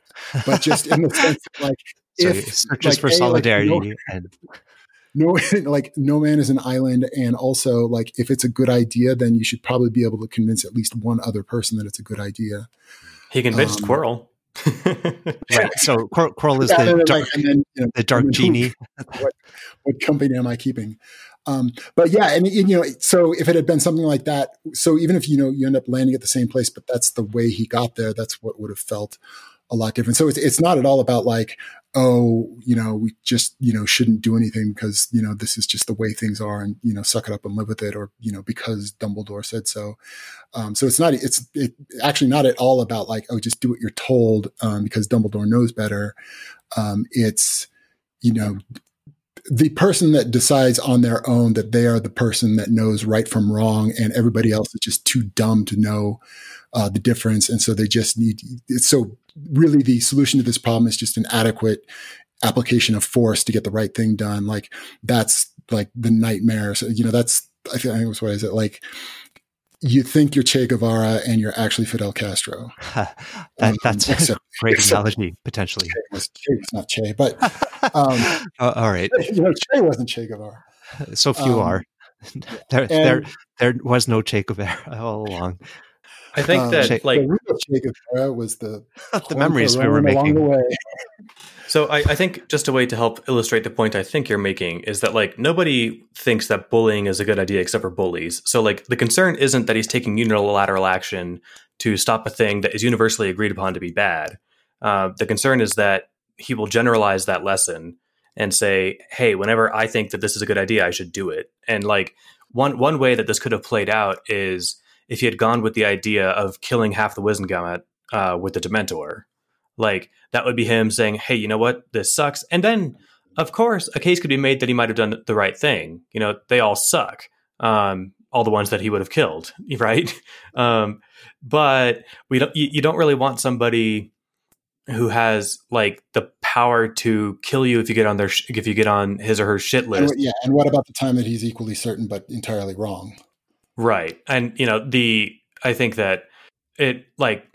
but just in the sense like so if just like, for solidarity like, you know, and no like no man is an island and also like if it's a good idea then you should probably be able to convince at least one other person that it's a good idea. He convinced um, quirrell. Right so Quir- quirrell is yeah, the, dark, like, then, you know, the dark genie. what, what, company am i keeping? Um, but yeah and, and, you know so if it had been something like that so even if you know you end up landing at the same place but that's the way he got there that's what would have felt a lot different. So it's, it's not at all about like, oh, you know, we just, you know, shouldn't do anything because, you know, this is just the way things are and, you know, suck it up and live with it or, you know, because Dumbledore said so. Um, so it's not, it's it, actually not at all about like, oh, just do what you're told um, because Dumbledore knows better. Um, it's, you know, the person that decides on their own that they are the person that knows right from wrong and everybody else is just too dumb to know uh, the difference. And so they just need, it's so really the solution to this problem is just an adequate application of force to get the right thing done. Like that's like the nightmare. So, you know, that's, I think, I think was what is it like? You think you're Che Guevara and you're actually Fidel Castro. that, that's um, except, a great analogy, potentially. Che was, che was not Che, but um, uh, all right. You know, Che wasn't Che Guevara. So few um, are. there, and, there, there was no Che Guevara all along. I think um, that che, like Che Guevara was the the memories we were making. So I, I, think just a way to help illustrate the point I think you're making is that like nobody thinks that bullying is a good idea except for bullies. So like the concern isn't that he's taking unilateral action to stop a thing that is universally agreed upon to be bad. Uh, the concern is that he will generalize that lesson and say, "Hey, whenever I think that this is a good idea, I should do it." And like one one way that this could have played out is if he had gone with the idea of killing half the Wizengamot uh, with the Dementor. Like that would be him saying, "Hey, you know what? This sucks." And then, of course, a case could be made that he might have done the right thing. You know, they all suck. Um, all the ones that he would have killed, right? Um, but we don't. You, you don't really want somebody who has like the power to kill you if you get on their sh- if you get on his or her shit list. And, yeah, and what about the time that he's equally certain but entirely wrong? Right. And you know, the I think that it like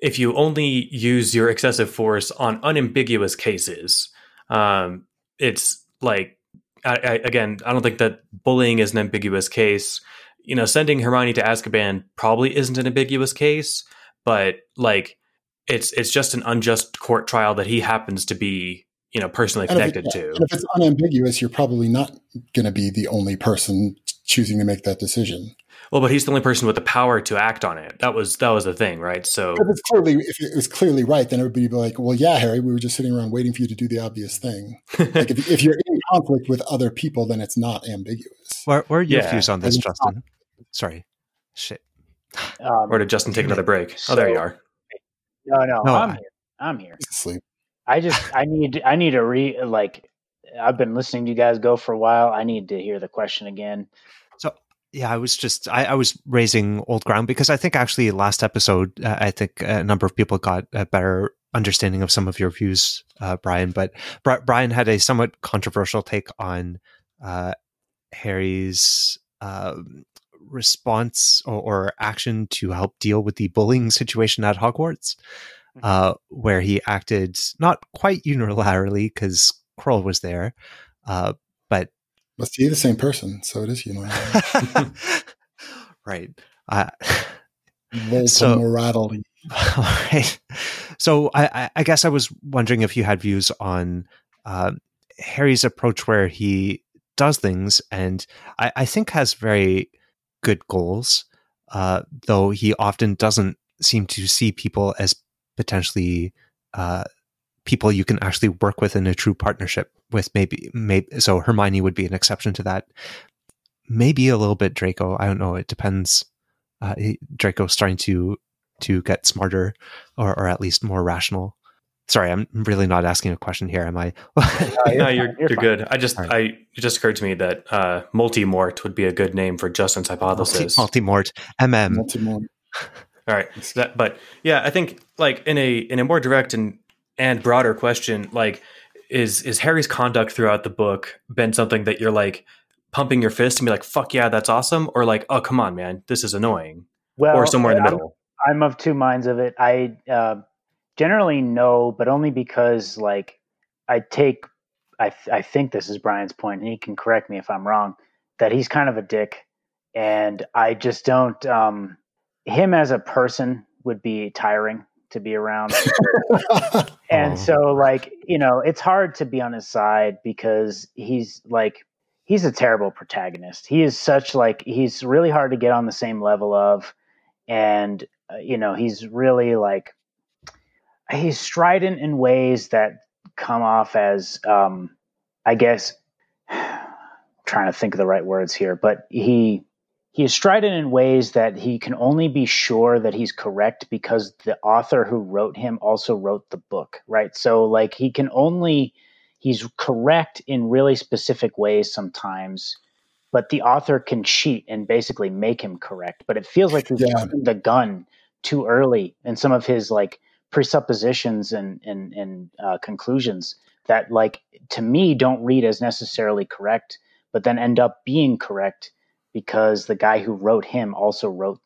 if you only use your excessive force on unambiguous cases, um, it's like I, I, again, I don't think that bullying is an ambiguous case. You know, sending Hermione to Azkaban probably isn't an ambiguous case, but like it's it's just an unjust court trial that he happens to be you know personally connected it, to. And if it's unambiguous, you're probably not going to be the only person choosing to make that decision. Well, but he's the only person with the power to act on it. That was that was the thing, right? So if it's clearly if it was clearly right, then everybody would be like, "Well, yeah, Harry, we were just sitting around waiting for you to do the obvious thing." like if, if, you're in conflict with other people, then it's not ambiguous. Where, where are your yeah. views on this, Justin? Not. Sorry, shit. Um, or did Justin take another break? So, oh, there you are. No, no, no I'm I, here. I'm here. Sleep. I just I need I need to re like I've been listening to you guys go for a while. I need to hear the question again. Yeah, I was just I, I was raising old ground because I think actually last episode uh, I think a number of people got a better understanding of some of your views, uh, Brian. But Bri- Brian had a somewhat controversial take on uh, Harry's um, response or, or, action to help deal with the bullying situation at Hogwarts, mm-hmm. uh, where he acted not quite unilaterally because Quirrell was there, uh, but must be the same person, so it is unilateral. right. Uh, so, morality. Right. So I, I, guess I was wondering if you had views on uh, Harry's approach where he does things and I, I think has very good goals, uh, though he often doesn't seem to see people as potentially uh, people you can actually work with in a true partnership with. Maybe, maybe so Hermione would be an exception to that. Maybe a little bit Draco. I don't know. It depends. Uh, Draco's starting to to get smarter, or or at least more rational. Sorry, I'm really not asking a question here, am I? no, you're, you're, you're, you're good. I just, right. I it just occurred to me that uh, multimort would be a good name for Justin's hypothesis. Multi, multimort, MM. Multimort. All right, that, but yeah, I think like in a in a more direct and and broader question, like is is Harry's conduct throughout the book been something that you're like pumping your fist and be like, "Fuck yeah, that's awesome," or like, "Oh come on, man, this is annoying," well, or somewhere in the middle. I'm, I'm of two minds of it. I uh, Generally, no, but only because like I take I th- I think this is Brian's point, and he can correct me if I'm wrong. That he's kind of a dick, and I just don't. Um, him as a person would be tiring to be around, and oh. so like you know, it's hard to be on his side because he's like he's a terrible protagonist. He is such like he's really hard to get on the same level of, and uh, you know, he's really like he's strident in ways that come off as um, I guess I'm trying to think of the right words here, but he he is strident in ways that he can only be sure that he's correct because the author who wrote him also wrote the book, right? So like he can only he's correct in really specific ways sometimes, but the author can cheat and basically make him correct. But it feels like he's yeah. the gun too early in some of his like presuppositions and and, and uh, conclusions that like to me don't read as necessarily correct but then end up being correct because the guy who wrote him also wrote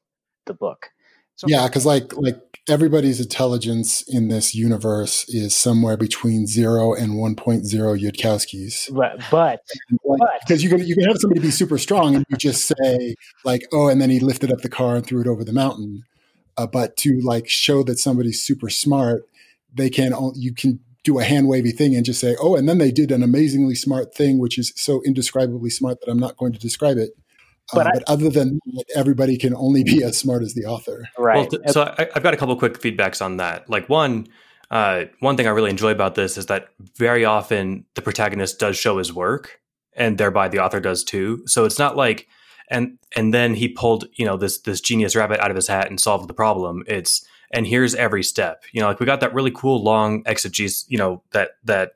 the book so, yeah because like like everybody's intelligence in this universe is somewhere between zero and 1.0 Yudkowskis. But, but, because you can you can have somebody be super strong and you just say like, oh, and then he lifted up the car and threw it over the mountain. Uh, but to like show that somebody's super smart, they can you can do a hand wavy thing and just say, oh, and then they did an amazingly smart thing, which is so indescribably smart that I'm not going to describe it. But, uh, I, other than that, everybody can only be as smart as the author. Right. Well, th- so I, have got a couple quick feedbacks on that. Like one, uh, one thing I really enjoy about this is that very often the protagonist does show his work, and thereby the author does too. So it's not like and and then he pulled you know this this genius rabbit out of his hat and solved the problem. It's and here's every step. You know, like we got that really cool long exegesis. You know that that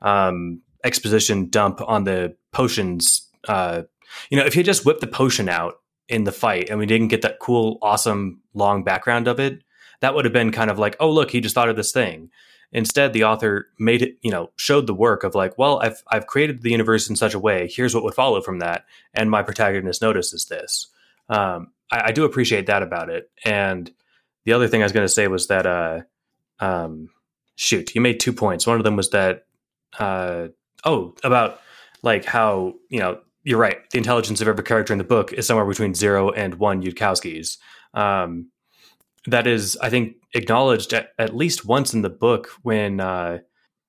um, exposition dump on the potions. Uh, you know, if he just whipped the potion out in the fight and we didn't get that cool, awesome long background of it, that would have been kind of like, oh look, he just thought of this thing. Instead, the author made it, you know, showed the work of like, well, I've I've created the universe in such a way. Here's what would follow from that, and my protagonist notices this. Um, I, I, do appreciate that about it. And the other thing I was going to say was that, uh, um, shoot, you made two points. One of them was that, uh, oh, about like how you know you're right. The intelligence of every character in the book is somewhere between zero and one Yudkowskis. Um, that is, I think, acknowledged at, at least once in the book when uh,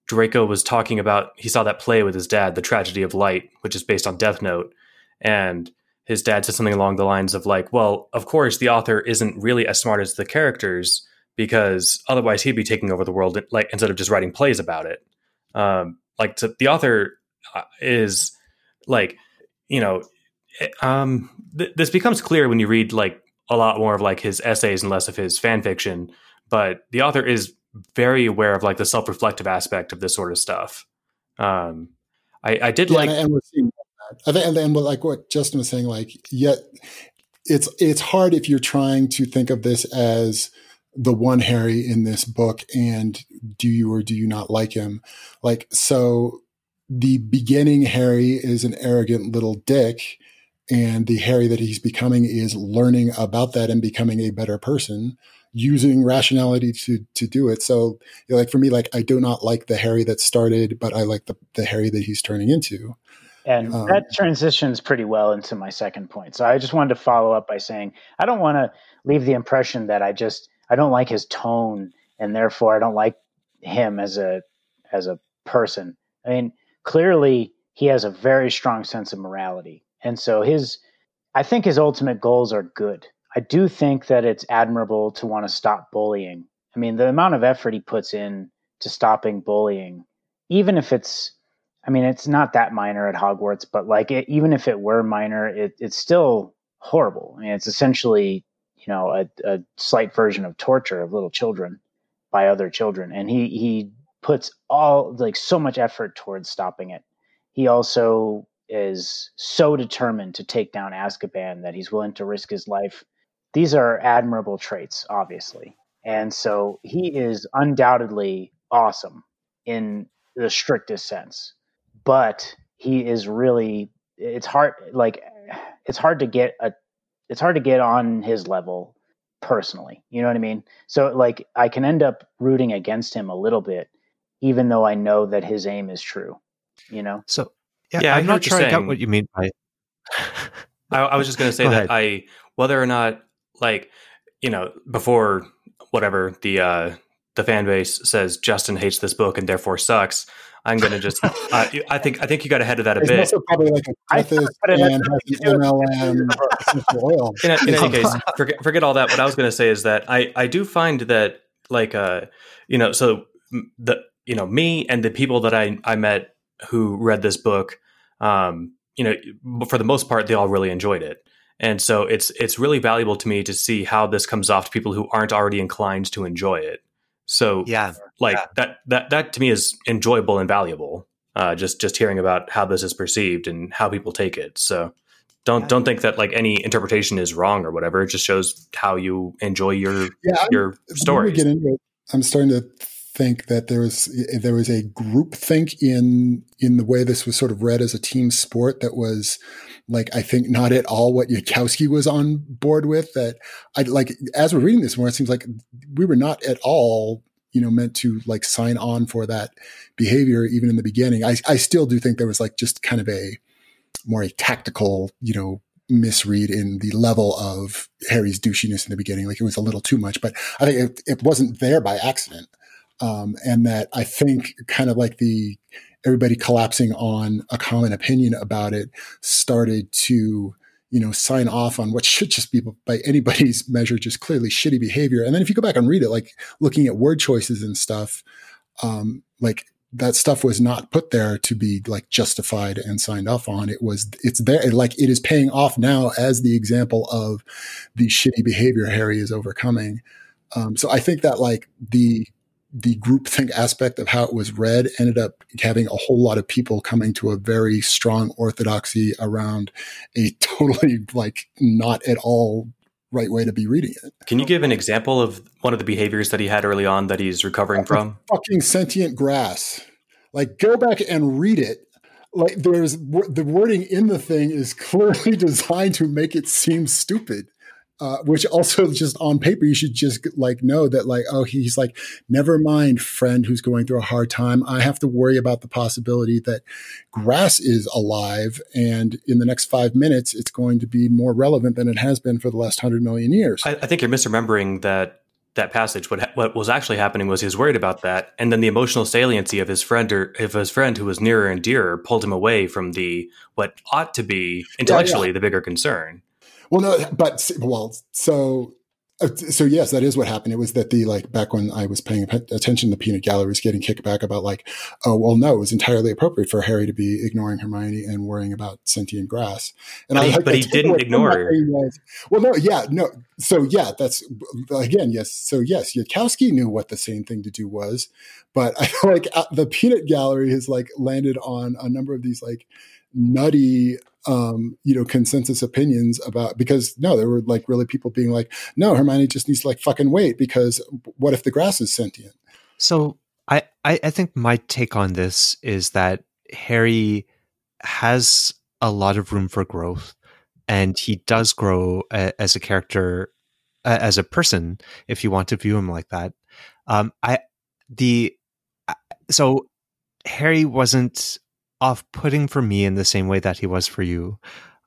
Draco was talking about he saw that play with his dad, The Tragedy of Light, which is based on Death Note, and his dad said something along the lines of like, "Well, of course, the author isn't really as smart as the characters because otherwise he'd be taking over the world, like instead of just writing plays about it." Um, like to, the author uh, is like, you know, eh, um, th- this becomes clear when you read like a lot more of like his essays and less of his fan fiction. But the author is very aware of like the self reflective aspect of this sort of stuff. Um, I, I did yeah, like, and we're seeing that. I think, and then like what Justin was saying, like yet it's it's hard if you're trying to think of this as the one Harry in this book, and do you or do you not like him? Like so, the beginning Harry is an arrogant little dick and the Harry that he's becoming is learning about that and becoming a better person using rationality to to do it. So, you know, like for me, like I do not like the Harry that started, but I like the the Harry that he's turning into. And um, that transitions pretty well into my second point. So I just wanted to follow up by saying I don't want to leave the impression that I just I don't like his tone and therefore I don't like him as a as a person. I mean, clearly he has a very strong sense of morality and so his, I think his ultimate goals are good. I do think that it's admirable to want to stop bullying. I mean, the amount of effort he puts in to stopping bullying, even if it's, I mean, it's not that minor at Hogwarts, but like, it, even if it were minor, it, it's still horrible. I mean, it's essentially, you know, a, a slight version of torture of little children by other children, and he he puts all like so much effort towards stopping it. He also is so determined to take down Azkaban that he's willing to risk his life. These are admirable traits, obviously. And so he is undoubtedly awesome in the strictest sense. But he is really it's hard like it's hard to get a it's hard to get on his level personally. You know what I mean? So like I can end up rooting against him a little bit even though I know that his aim is true. You know? So yeah, yeah I'm not sure I got what you mean by. I, I, was just going to say that I, whether or not, like, you know, before whatever the uh, the fan base says Justin hates this book and therefore sucks. I'm going to just. uh, I think I think you got ahead of that a bit. Also probably like a and MLM oil. In, in any case, forget forget all that. What I was going to say is that I I do find that like uh you know so the you know me and the people that I I met who read this book, um, you know, for the most part, they all really enjoyed it. And so it's it's really valuable to me to see how this comes off to people who aren't already inclined to enjoy it. So yeah, like yeah. that that that to me is enjoyable and valuable. Uh, just just hearing about how this is perceived and how people take it. So don't yeah. don't think that like any interpretation is wrong or whatever. It just shows how you enjoy your yeah, your story. Get into it I'm starting to think that there was there was a group think in in the way this was sort of read as a team sport that was like I think not at all what Yudkowsky was on board with. That I like as we're reading this more, it seems like we were not at all you know meant to like sign on for that behavior even in the beginning. I I still do think there was like just kind of a more a tactical you know misread in the level of Harry's douchiness in the beginning. Like it was a little too much, but I think it, it wasn't there by accident. Um, and that I think kind of like the everybody collapsing on a common opinion about it started to you know sign off on what should just be by anybody's measure just clearly shitty behavior and then if you go back and read it like looking at word choices and stuff um, like that stuff was not put there to be like justified and signed off on. It was, it's there, like it is paying off now as the example of the shitty behavior Harry is overcoming. Um, so I think that like the the groupthink aspect of how it was read ended up having a whole lot of people coming to a very strong orthodoxy around a totally like not at all right way to be reading it. Can you give an example of one of the behaviors that he had early on that he's recovering from? Fucking sentient grass. Like go back and read it. Like there's the wording in the thing is clearly designed to make it seem stupid uh, which also just on paper you should just like know that like oh he's like never mind friend who's going through a hard time. I have to worry about the possibility that grass is alive and in the next five minutes it's going to be more relevant than it has been for the last hundred million years. I, I think you're misremembering that that passage. What what was actually happening was he was worried about that and then the emotional saliency of his friend or of his friend who was nearer and dearer pulled him away from the what ought to be intellectually yeah, yeah. the bigger concern well, no, but well, so uh, so yes, that is what happened. It was that the like back when I was paying attention, the peanut gallery was getting kickback about like, oh well, no, it was entirely appropriate for Harry to be ignoring Hermione and worrying about sentient grass. And but I, he, but he didn't ignore her. Was, well, no, yeah, no. So yeah, that's again, yes. So yes, Yudkowsky knew what the same thing to do was, but I feel like uh, the peanut gallery has like landed on a number of these like nutty um, you know, consensus opinions about because no, there were like really people being like, no, Hermione just needs to like fucking wait because what if the grass is sentient? So I, I, think my take on this is that Harry has a lot of room for growth, and he does grow a, as a character, uh, as a person, if you want to view him like that. Um, I the so Harry wasn't off putting for me in the same way that he was for you.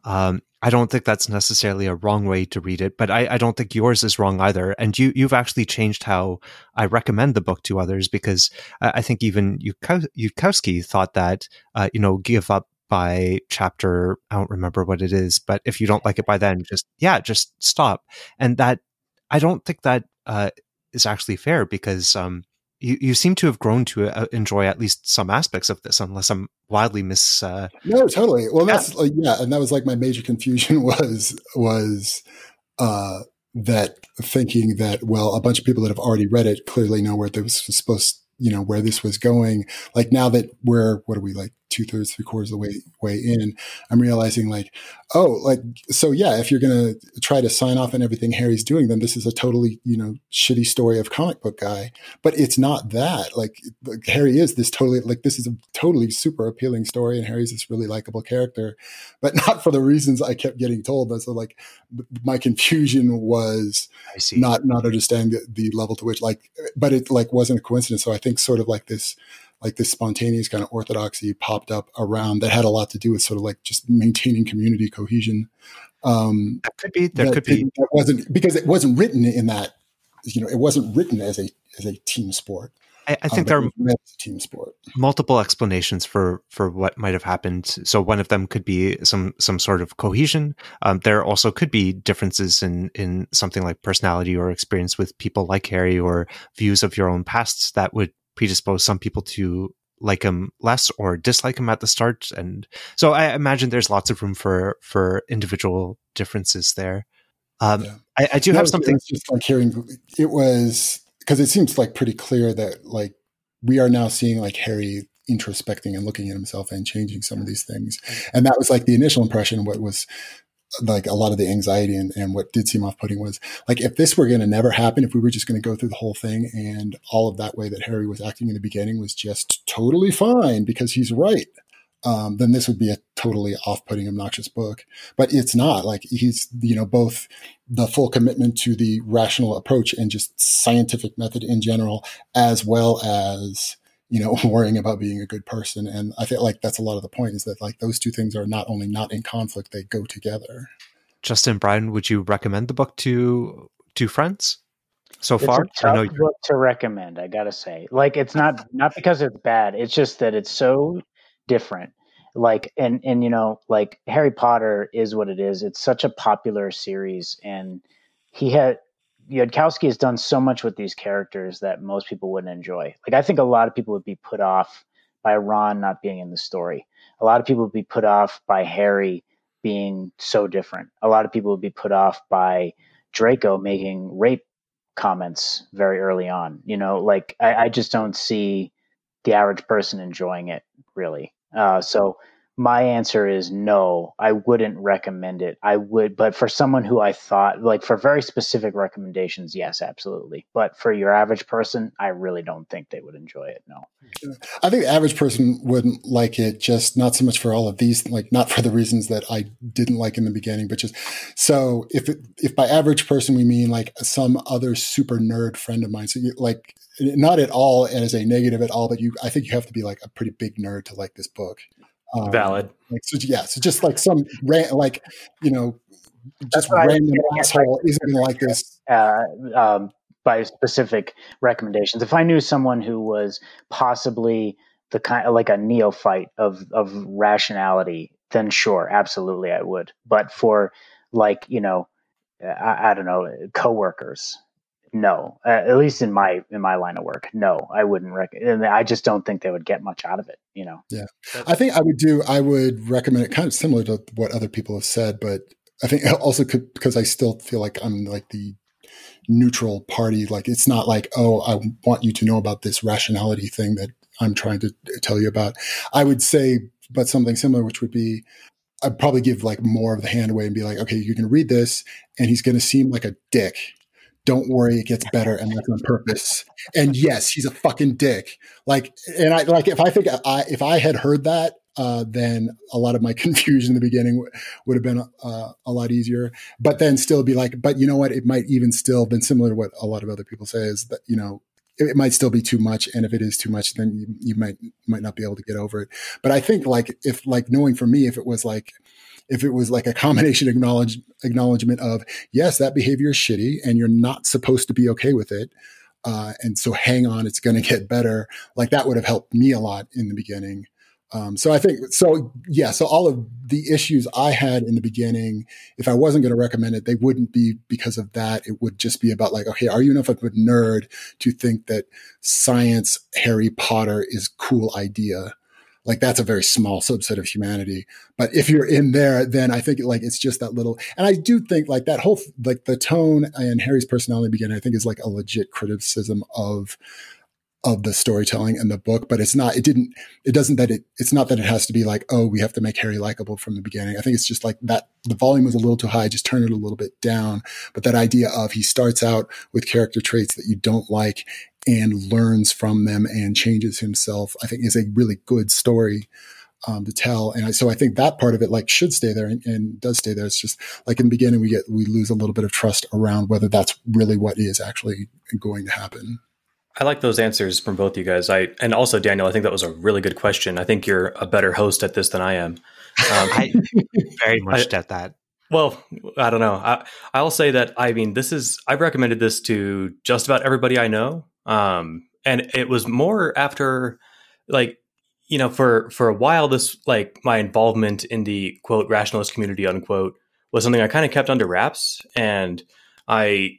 Um, I don't think that's necessarily a wrong way to read it, but I, I, don't think yours is wrong either. And you, you've actually changed how I recommend the book to others because I think even Yudkowsky thought that, uh, you know, give up by chapter, I don't remember what it is, but if you don't like it by then, just, yeah, just stop. And that, I don't think that, uh, is actually fair because, um, you, you seem to have grown to uh, enjoy at least some aspects of this, unless I'm wildly mis. Uh, no, totally. Well, that's yeah. Like, yeah, and that was like my major confusion was was uh, that thinking that well, a bunch of people that have already read it clearly know where this was supposed, you know, where this was going. Like now that we're what are we like two thirds, three quarters of the way way in, I'm realizing like, oh, like so yeah, if you're gonna try to sign off on everything Harry's doing, then this is a totally, you know, shitty story of comic book guy. But it's not that. Like, like Harry is this totally like this is a totally super appealing story, and Harry's this really likable character, but not for the reasons I kept getting told. So like my confusion was not not understanding the, the level to which like but it like wasn't a coincidence. So I think sort of like this like this spontaneous kind of orthodoxy popped up around that had a lot to do with sort of like just maintaining community cohesion. Um, that could be. There could be. That wasn't because it wasn't written in that. You know, it wasn't written as a as a team sport. I, I think um, there are team sport. multiple explanations for for what might have happened. So one of them could be some some sort of cohesion. Um, there also could be differences in in something like personality or experience with people like Harry or views of your own pasts that would predispose some people to like him less or dislike him at the start and so i imagine there's lots of room for for individual differences there. Um yeah. I, I, do no, have something just like hearing it was because it seems like pretty clear that like we are now seeing like harry introspecting and looking at himself and changing some of these things. And that was like the initial impression what was like a lot of the anxiety and, and what did seem off putting was like if this were going to never happen, if we were just going to go through the whole thing and all of that way that Harry was acting in the beginning was just totally fine because he's right. Um, then this would be a totally off-putting, obnoxious book. But it's not like he's, you know, both the full commitment to the rational approach and just scientific method in general, as well as you know, worrying about being a good person. And I feel like that's a lot of the point is that like those two things are not only not in conflict, they go together. Justin Brian, would you recommend the book to to friends so it's far? a tough book to recommend, I gotta say. Like it's not not because it's bad, it's just that it's so different. Like and and you know, like Harry Potter is what it is. It's such a popular series and he had Yudkowsky has done so much with these characters that most people wouldn't enjoy. Like I think a lot of people would be put off by Ron not being in the story. A lot of people would be put off by Harry being so different. A lot of people would be put off by Draco making rape comments very early on. You know, like I, I just don't see the average person enjoying it really. Uh, so my answer is no i wouldn't recommend it. I would but for someone who i thought like for very specific recommendations yes absolutely. But for your average person i really don't think they would enjoy it no. I think the average person wouldn't like it just not so much for all of these like not for the reasons that i didn't like in the beginning but just so if it, if by average person we mean like some other super nerd friend of mine so you, like not at all as a negative at all but you i think you have to be like a pretty big nerd to like this book um, Valid. Like, so yeah, so just like some ran, like you know, just random asshole isn't like this. Uh, um, by specific recommendations. If I knew someone who was possibly the kind of like a neophyte of of rationality, then sure, absolutely, I would. But for like you know, I, I don't know, coworkers, no. Uh, at least in my in my line of work, no, I wouldn't recommend. I just don't think they would get much out of it. You know. Yeah, I think I would do. I would recommend it, kind of similar to what other people have said, but I think also could, because I still feel like I'm like the neutral party. Like it's not like oh, I want you to know about this rationality thing that I'm trying to tell you about. I would say, but something similar, which would be I'd probably give like more of the hand away and be like, okay, you can read this, and he's going to seem like a dick don't worry, it gets better, and that's on purpose. And yes, he's a fucking dick. Like, and I like if I think I if I had heard that, uh, then a lot of my confusion in the beginning w- would have been uh, a lot easier. But then still be like, but you know what? It might even still been similar to what a lot of other people say is that you know it, it might still be too much, and if it is too much, then you, you might might not be able to get over it. But I think like if like knowing for me, if it was like if it was like a combination acknowledge, acknowledgement of yes, that behavior is shitty, and you're not supposed to be okay with it. Uh, and so hang on, it's going to get better. Like that would have helped me a lot in the beginning. Um, so I think so. Yeah. So all of the issues I had in the beginning, if I wasn't going to recommend it, they wouldn't be because of that. It would just be about like, okay, are you enough of a nerd to think that science Harry Potter is cool idea? Like that's a very small subset of humanity. But if you're in there, then I think like it's just that little. And I do think like that whole like the tone and Harry's personality beginning, I think is like a legit criticism of of the storytelling and the book, but it's not, it didn't, it doesn't that it, it's not that it has to be like, oh, we have to make Harry likable from the beginning. I think it's just like that the volume was a little too high, just turn it a little bit down. But that idea of he starts out with character traits that you don't like and learns from them and changes himself, I think is a really good story. Um, to tell. And I, so I think that part of it like should stay there and, and, does stay there. It's just like in the beginning, we get, we lose a little bit of trust around whether that's really what is actually going to happen. I like those answers from both you guys. I and also Daniel, I think that was a really good question. I think you're a better host at this than I am. Um, I very much I, that. Well, I don't know. I I'll say that I mean this is I've recommended this to just about everybody I know. Um, and it was more after like you know for for a while this like my involvement in the quote rationalist community unquote was something I kind of kept under wraps and I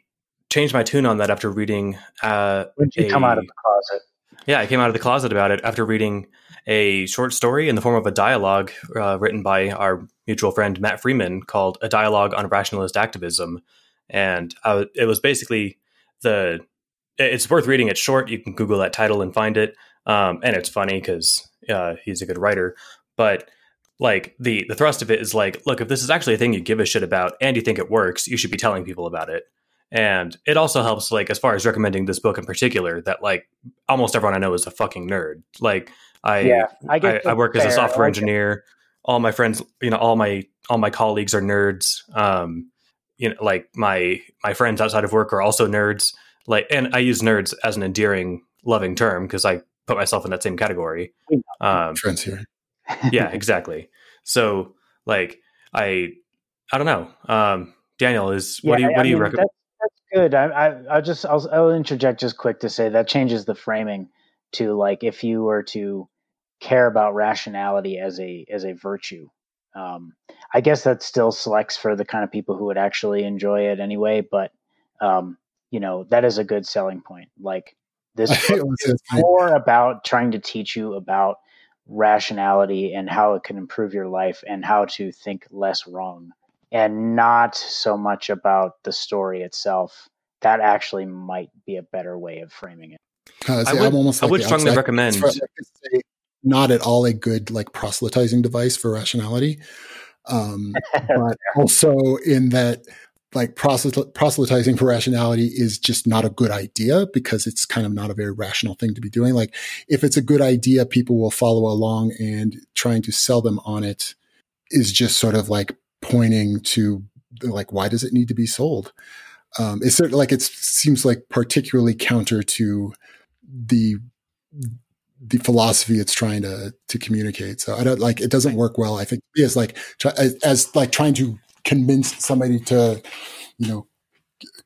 changed my tune on that after reading. Uh, when did you a, come out of the closet? Yeah, I came out of the closet about it after reading a short story in the form of a dialogue uh, written by our mutual friend Matt Freeman called "A Dialogue on Rationalist Activism," and uh, it was basically the. It's worth reading. It's short. You can Google that title and find it, um, and it's funny because uh, he's a good writer. But like the the thrust of it is like, look, if this is actually a thing you give a shit about and you think it works, you should be telling people about it. And it also helps, like, as far as recommending this book in particular, that like almost everyone I know is a fucking nerd. Like, I Yeah, I I, get I work as a software I like it. engineer. All my friends, you know, all my all my colleagues are nerds. Um, you know, like my my friends outside of work are also nerds. Like, and I use nerds as an endearing, loving term because I put myself in that same category. Um, Friends here. yeah, exactly. So, like, I I don't know. Um, Daniel is what do you what I do you mean, recommend? That's, that's good. I, I, I'll just I'll, I'll interject just quick to say that changes the framing to like if you were to care about rationality as a as a virtue. Um, I guess that still selects for the kind of people who would actually enjoy it anyway. But um, you know that is a good selling point. Like this I book would say it's kind of- more about trying to teach you about rationality and how it can improve your life and how to think less wrong and not so much about the story itself that actually might be a better way of framing it Uh, I see, would- I'm almost I would strongly opposite. recommend- It's like, it's a- not at all a good like proselytizing device for rationality, um, but also in that like proselytizing for rationality is just not a good idea because it's kind of not a very rational thing to be doing. Like if it's a good idea, people will follow along, and trying to sell them on it is just sort of like pointing to like why does it need to be sold? Um, it's sort of like it seems like particularly counter to the the philosophy it's trying to to communicate. So I don't like it doesn't work well. I think as like try, as, as like trying to convince somebody to you know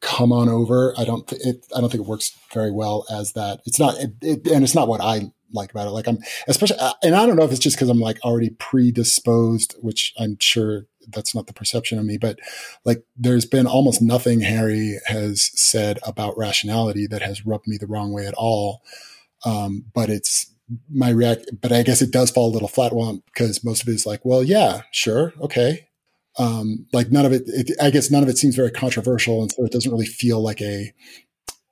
come on over. I don't th- it I don't think it works very well as that. It's not it, it, and it's not what I like about it. Like I'm especially and I don't know if it's just because I'm like already predisposed, which I'm sure that's not the perception of me, but like there's been almost nothing Harry has said about rationality that has rubbed me the wrong way at all. Um, but it's my react, but I guess it does fall a little flat because most of it is like, well, yeah, sure, okay. Um, like none of it, it, I guess none of it seems very controversial, and so it doesn't really feel like a.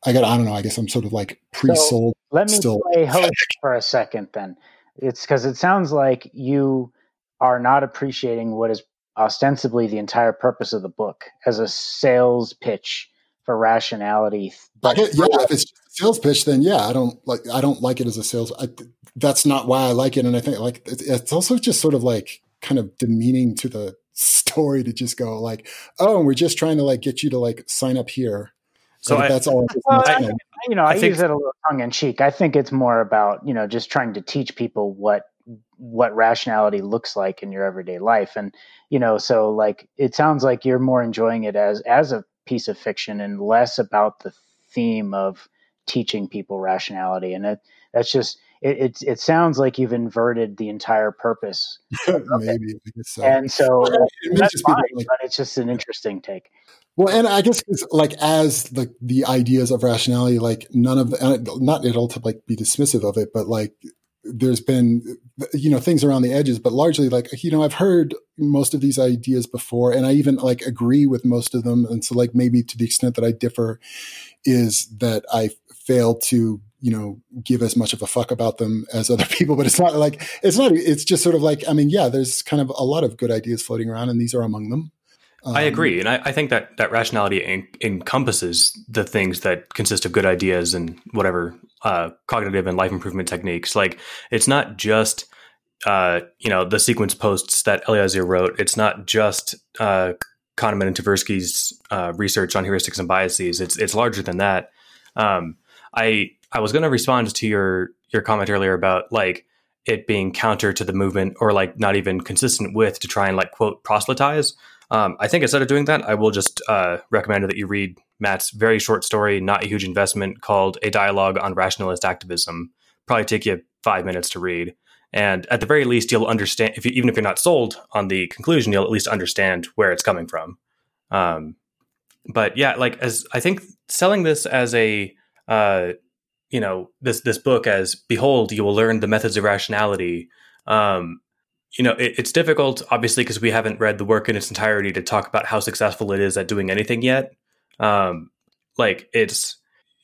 I got, I don't know. I guess I'm sort of like pre-sold. let me Still- play host for a second then it's because it sounds like you are not appreciating what is ostensibly the entire purpose of the book as a sales pitch for rationality but yeah, if it's sales pitch, then yeah, I don't like. I don't like it as a sales. I, that's not why I like it, and I think like it's also just sort of like kind of demeaning to the story to just go like, oh, we're just trying to like get you to like sign up here. So I, that's all. it is. Well, I- you know, I I, think- use it a little tongue in cheek. I think it's more about you know just trying to teach people what what rationality looks like in your everyday life, and you know, so like it sounds like you're more enjoying it as as a piece of fiction and less about the theme of teaching people rationality, and it, that's just it, it. It sounds like you've inverted the entire purpose, maybe I guess so. and so Well, it uh, may that's fine. like, but it's just an interesting take. Well, and I guess it's like as the the ideas of rationality, like none of the, not at all to like be dismissive of it, but like there's been you know things around the edges, but largely like you know I've heard most of these ideas before, and I even like agree with most of them, and so like maybe to the extent that I differ is that I fail to you know give as much of a fuck about them as other people but it's not like it's not it's just sort of like i mean yeah there's kind of a lot of good ideas floating around and these are among them I Um, agree, and I, I think that that rationality en- encompasses the things that consist of good ideas and whatever uh, cognitive and life improvement techniques. Like it's not just uh, you know the sequence posts that Eliezer wrote. It's not just uh, Kahneman and Tversky's uh, research on heuristics and biases. It's it's larger than that. Um, I I was going to respond to your your comment earlier about like it being counter to the movement or like not even consistent with to try and like quote proselytize. Um, I think instead of doing that, I will just uh, recommend that you read Matt's very short story, not a huge investment, called "A Dialogue on Rationalist Activism." Probably take you five minutes to read, and at the very least, you'll understand. If you, even if you're not sold on the conclusion, you'll at least understand where it's coming from. Um, but yeah, like as I think selling this as a uh, you know this this book as behold, you will learn the methods of rationality. Um, you know, it, it's difficult, obviously, because we haven't read the work in its entirety to talk about how successful it is at doing anything yet. Um, like it's,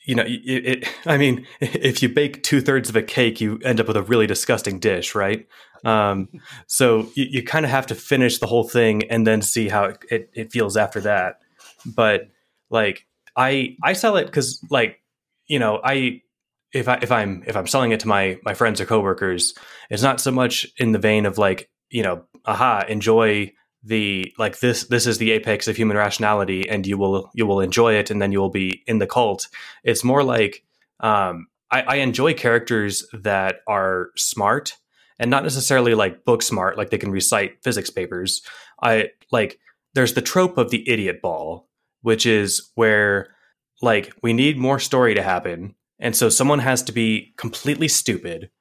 you know, it, it, I mean, if you bake two thirds of a cake, you end up with a really disgusting dish, right? Um, so you, you kind of have to finish the whole thing and then see how it, it, it feels after that. But like, I I sell it because like, you know, I if I if I'm if I'm selling it to my my friends or coworkers, it's not so much in the vein of like, you know, aha, enjoy the like this this is the apex of human rationality and you will you will enjoy it and then you will be in the cult. It's more like um, I, I enjoy characters that are smart and not necessarily like book smart like they can recite physics papers. I like there's the trope of the idiot ball which is where like we need more story to happen and so someone has to be completely stupid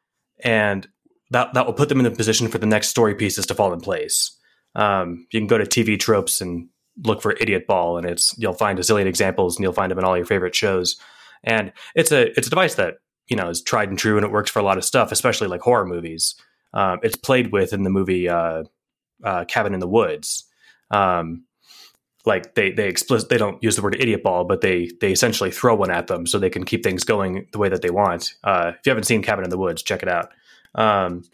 and that that will put them in the position for the next story pieces to fall in place um, you can go to TV tropes and look for idiot ball, and it's you'll find a zillion examples, and you'll find them in all your favorite shows. And it's a it's a device that you know is tried and true, and it works for a lot of stuff, especially like horror movies. Um, it's played with in the movie uh, uh, Cabin in the Woods. Um, like they they explicit they don't use the word idiot ball, but they they essentially throw one at them so they can keep things going the way that they want. Uh, if you haven't seen Cabin in the Woods, check it out. Um,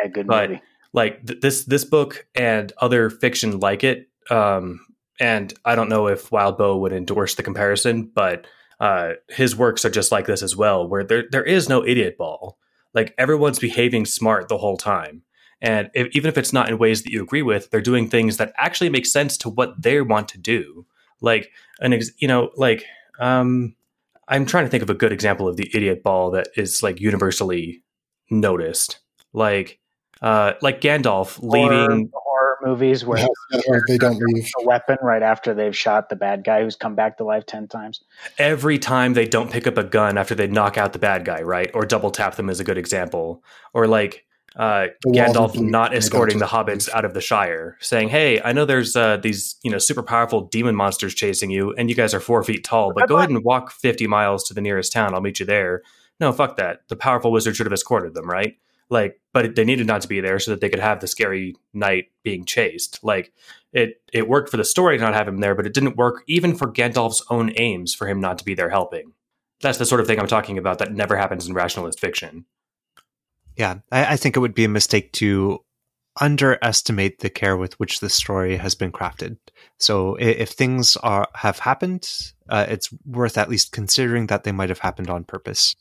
yeah, good but, movie like th- this this book and other fiction like it um, and i don't know if Wildbow would endorse the comparison but uh, his works are just like this as well where there there is no idiot ball like everyone's behaving smart the whole time and if, even if it's not in ways that you agree with they're doing things that actually make sense to what they want to do like an ex- you know like um, i'm trying to think of a good example of the idiot ball that is like universally noticed like uh, like Gandalf leaving horror movies where they don't leave a weapon right after they've shot the bad guy who's come back to life ten times. Every time they don't pick up a gun after they knock out the bad guy, right? Or double tap them is a good example. Or like uh, Gandalf not escorting the hobbits out of the Shire, saying, "Hey, I know there's uh, these you know super powerful demon monsters chasing you, and you guys are four feet tall, but go ahead and walk fifty miles to the nearest town. I'll meet you there." No, fuck that. The powerful wizard should have escorted them, right? like but they needed not to be there so that they could have the scary knight being chased like it it worked for the story to not have him there but it didn't work even for gandalf's own aims for him not to be there helping that's the sort of thing i'm talking about that never happens in rationalist fiction yeah i, I think it would be a mistake to underestimate the care with which this story has been crafted so if things are have happened uh, it's worth at least considering that they might have happened on purpose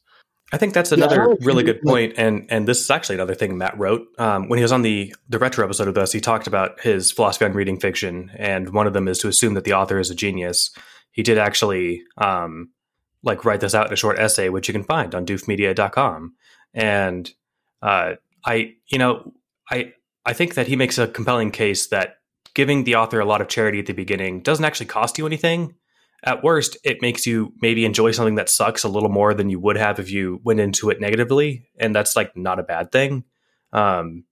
I think that's another yeah, really good point, and and this is actually another thing Matt wrote um, when he was on the the retro episode of us. He talked about his philosophy on reading fiction, and one of them is to assume that the author is a genius. He did actually um, like write this out in a short essay, which you can find on doofmedia.com. And uh, I, you know, I I think that he makes a compelling case that giving the author a lot of charity at the beginning doesn't actually cost you anything at worst, it makes you maybe enjoy something that sucks a little more than you would have if you went into it negatively, and that's like not a bad thing. Um,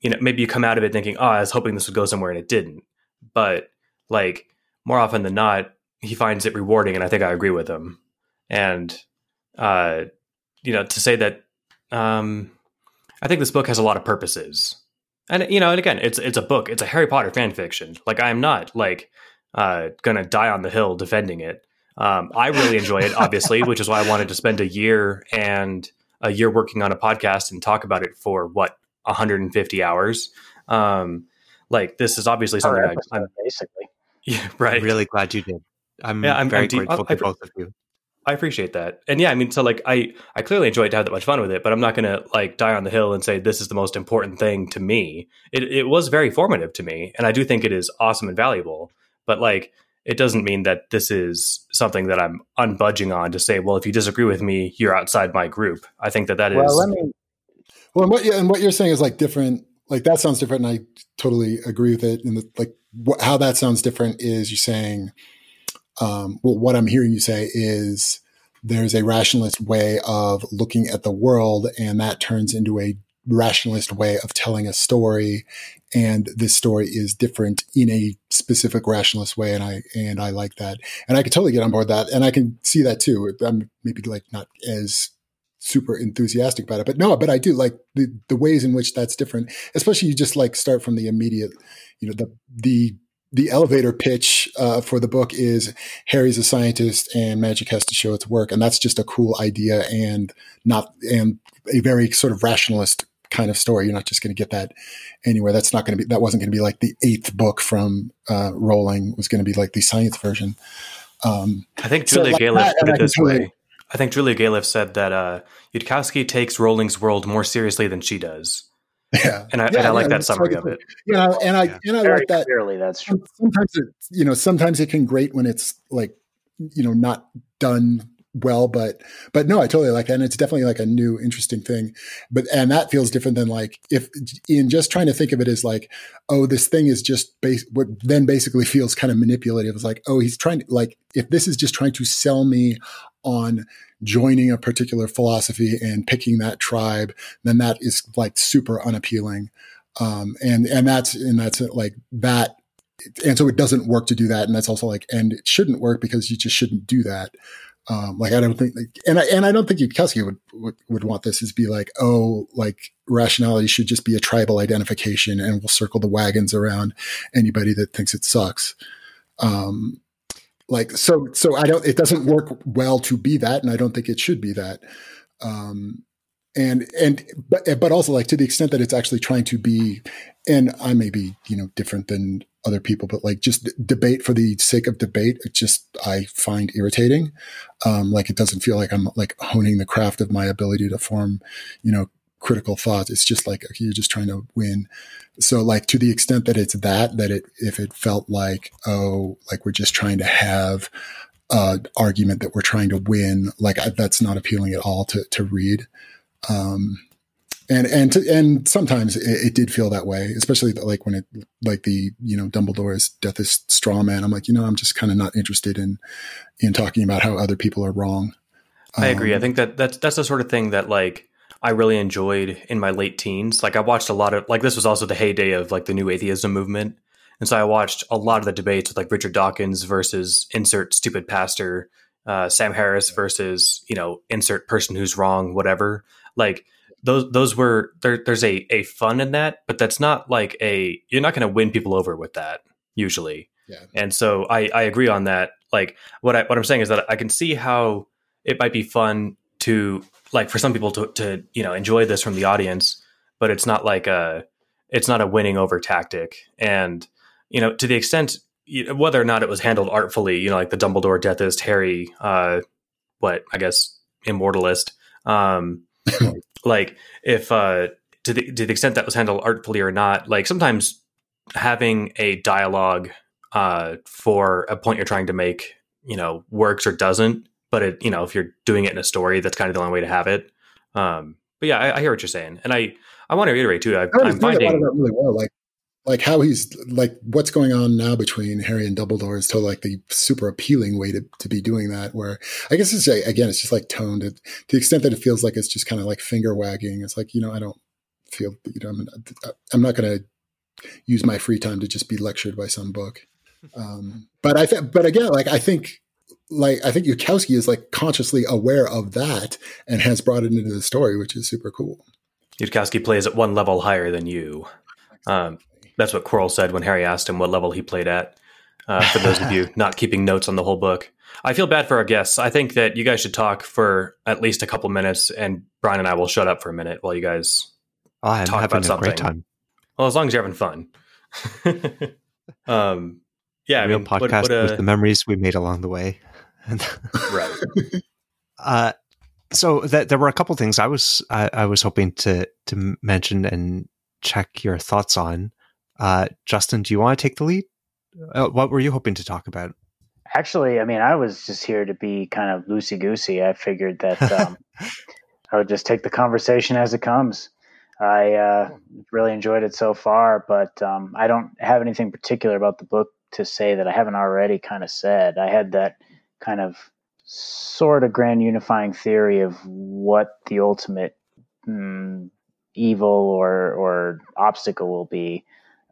you know, maybe you come out of it thinking, "Oh, I was hoping this would go somewhere," and it didn't. But like more often than not, he finds it rewarding, and I think I agree with him. And uh, you know, to say that, um, I think this book has a lot of purposes, and you know, and again, it's it's a book, it's a Harry Potter fan fiction. Like I am not like uh, gonna die on the hill defending it. Um, I really enjoy it, obviously, which is why I wanted to spend a year and a year working on a podcast and talk about it for what 150 hours. Um, like this is obviously something I, am basically. Yeah, right. I'm really glad you did. I'm yeah, I'm, very I'm deep, grateful I, to both of you. I appreciate that. And yeah, I mean, so like I, I clearly enjoyed to have that much fun with it, but I'm not going to like die on the hill and say this is the most important thing to me. It, it was very formative to me. And I do think it is awesome and valuable but like it doesn't mean that this is something that I'm unbudging on to say, well, if you disagree with me, you're outside my group. I think that that well, is. Let me... Well, and what, yeah, and what you're saying is like different. Like that sounds different, and I totally agree with it. And like wh- how that sounds different is you're saying, um, well, what I'm hearing you say is there's a rationalist way of looking at the world, and that turns into a rationalist way of telling a story and this story is different in a specific rationalist way and i and i like that. And i can totally get on board that and i can see that too. I'm maybe like not as super enthusiastic about it but no but i do like the the ways in which that's different especially you just like start from the immediate you know the the the elevator pitch uh, for the book is Harry's a scientist and magic has to show its work, and that's just a cool idea and not and a very sort of rationalist kind of story. You're not just going to get that anywhere. That's not going to be that wasn't going to be like the eighth book from uh, Rowling was going to be like the science version. Um, I think Julia so like put it this way. I think Julia Galef said that uh, Yudkowsky takes Rowling's world more seriously than she does. Yeah, and I, yeah, and I like that summary of it. Yeah, and I and I like that. Clearly, that's true. Sometimes it, you know, sometimes it can grate when it's like, you know, not done well, but but no, I totally like that, and it's definitely like a new, interesting thing. But and that feels different than like if in just trying to think of it as like, oh, this thing is just base what then basically feels kind of manipulative. It's like, oh, he's trying to like if this is just trying to sell me on joining a particular philosophy and picking that tribe, then that is like super unappealing. Um, and, and that's, and that's like that. And so it doesn't work to do that. And that's also like, and it shouldn't work because you just shouldn't do that. Um, like I don't think, like, and I and I don't think would, would would want this is be like, oh, like rationality should just be a tribal identification, and we'll circle the wagons around anybody that thinks it sucks. Um, like so so i don't it doesn't work well to be that and i don't think it should be that. Um and and but but also like to the extent that it's actually trying to be and i may be you know different than other people but like just debate for the sake of debate it just i find irritating. Um like it doesn't feel like i'm like honing the craft of my ability to form you know critical thoughts. It's just like okay, you're just trying to win. So like to the extent that it's that that it if it felt like oh like we're just trying to have an argument that we're trying to win like I, that's not appealing at all to to read. Um and and to, and sometimes it, it, did feel that way especially like when it like the you know dumbledore's deathist straw man. I'm like you know i'm just kind of not interested in in talking about how other people are wrong. I agree. Um, i think that that's that's the sort of thing that like I really enjoyed in my late teens. Like I watched a lot of like this was also the heyday of like the new atheism movement. And so I watched a lot of the debates with like Richard Dawkins versus insert stupid pastor, uh, Sam Harris versus, you know, insert person who's wrong, whatever. Like those those were there there's a a fun in that, but that's not like a you're not gonna win people over with that usually. Yeah. And so I, I agree on that. Like what I what I'm saying is that I can see how it might be fun to like for some people to, to you know enjoy this from the audience but it's not like a it's not a winning over tactic. And you know to the extent whether or not it was handled artfully you know like the dumbledore deathist harry uh what i guess immortalist um like if uh to the to the extent that was handled artfully or not like sometimes having a dialogue uh for a point you're trying to make you know works or doesn't but it you know if you're doing it in a story that's kind of the only way to have it. Um but yeah i, I hear what you're saying and i i want to reiterate too I, i'm finding really well like like how he's like what's going on now between harry and dumbledore is totally like the super appealing way to, to be doing that where i guess it's again it's just like toned to, to the extent that it feels like it's just kind of like finger wagging it's like you know i don't feel you know i'm, I'm not going to use my free time to just be lectured by some book. Um, but i think but again like i think like I think Yudkowsky is like consciously aware of that and has brought it into the story, which is super cool. Yudkowsky plays at one level higher than you. Um, that's what Quirrell said when Harry asked him what level he played at. Uh, for those of you not keeping notes on the whole book, I feel bad for our guests. I think that you guys should talk for at least a couple minutes, and Brian and I will shut up for a minute while you guys I'm talk about something. time. Well, as long as you're having fun. um, yeah, real I mean, podcast what, what, uh, with the memories we made along the way. Right. Uh, so that there were a couple things I was I, I, was hoping to to mention and check your thoughts on. Uh, Justin, do you want to take the lead? Uh, what were you hoping to talk about? Actually, I mean, I was just here to be kind of loosey goosey. I figured that um, I would just take the conversation as it comes. I uh, really enjoyed it so far, but um, I don't have anything particular about the book to say that I haven't already kind of said. I had that kind of sort of grand unifying theory of what the ultimate mm, evil or or obstacle will be.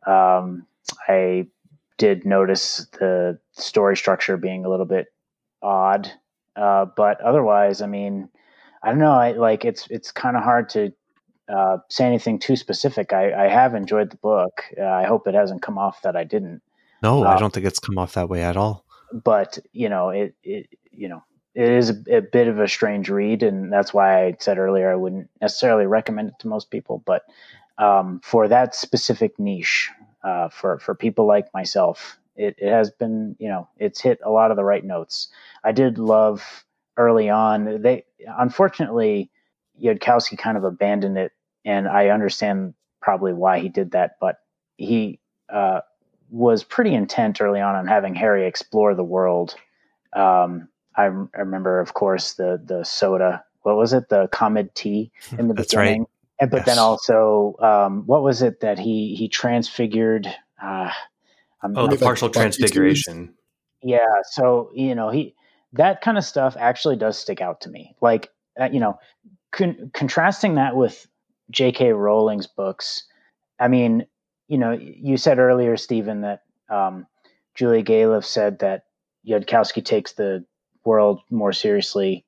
Um, I did notice the story structure being a little bit odd, uh, but otherwise, I mean, I don't know. I like it's it's kind of hard to uh, say anything too specific. I, I have enjoyed the book. Uh, I hope it hasn't come off that I didn't. No, I don't think it's come off that way at all. But you know, it, it you know, it is a, a, bit of a strange read, and that's why I said earlier I wouldn't necessarily recommend it to most people. But um, for that specific niche, uh, for for people like myself, it, it has been you know it's hit a lot of the right notes. I did love early on. They unfortunately Yudkowsky kind of abandoned it, and I understand probably why he did that, but he uh, was pretty intent early on on having Harry explore the world. Um, I, I, remember, of course, the the soda. What was it? The Comed tea in the That's beginning. Right. And, but yes. then also, um, what was it that he he transfigured? Uh, oh, the partial transfiguration. Yeah. So you know he that kind of stuff actually does stick out to me. Like uh, you know, con- contrasting that with J.K. Rowling's books. I mean, you know, you said earlier, Steven, that um, Julia Galef said that Yudkowsky takes the world more seriously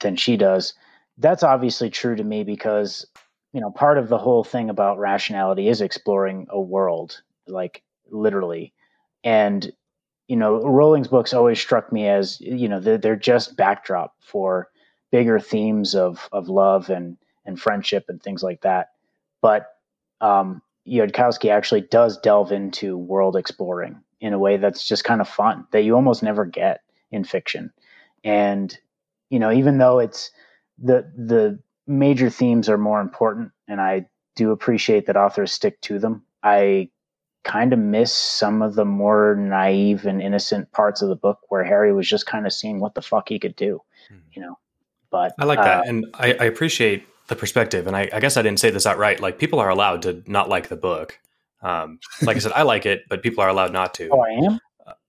than she does. That's obviously true to me because, you know, part of the whole thing about rationality is exploring a world, like literally. And, you know, Rowling's books always struck me as, you know, they're, they're just backdrop for bigger themes of, of love and, and friendship and things like that. But um, Yudkowsky actually does delve into world exploring in a way that's just kind of fun that you almost never get in fiction. And you know, even though it's the the major themes are more important, and I do appreciate that authors stick to them, I kind of miss some of the more naive and innocent parts of the book where Harry was just kind of seeing what the fuck he could do, you know. But I like uh, that, and I, I appreciate the perspective. And I, I, guess I didn't say this outright. Like people are allowed to not like the book. Um, like I said, I like it, but people are allowed not to. Oh, I am.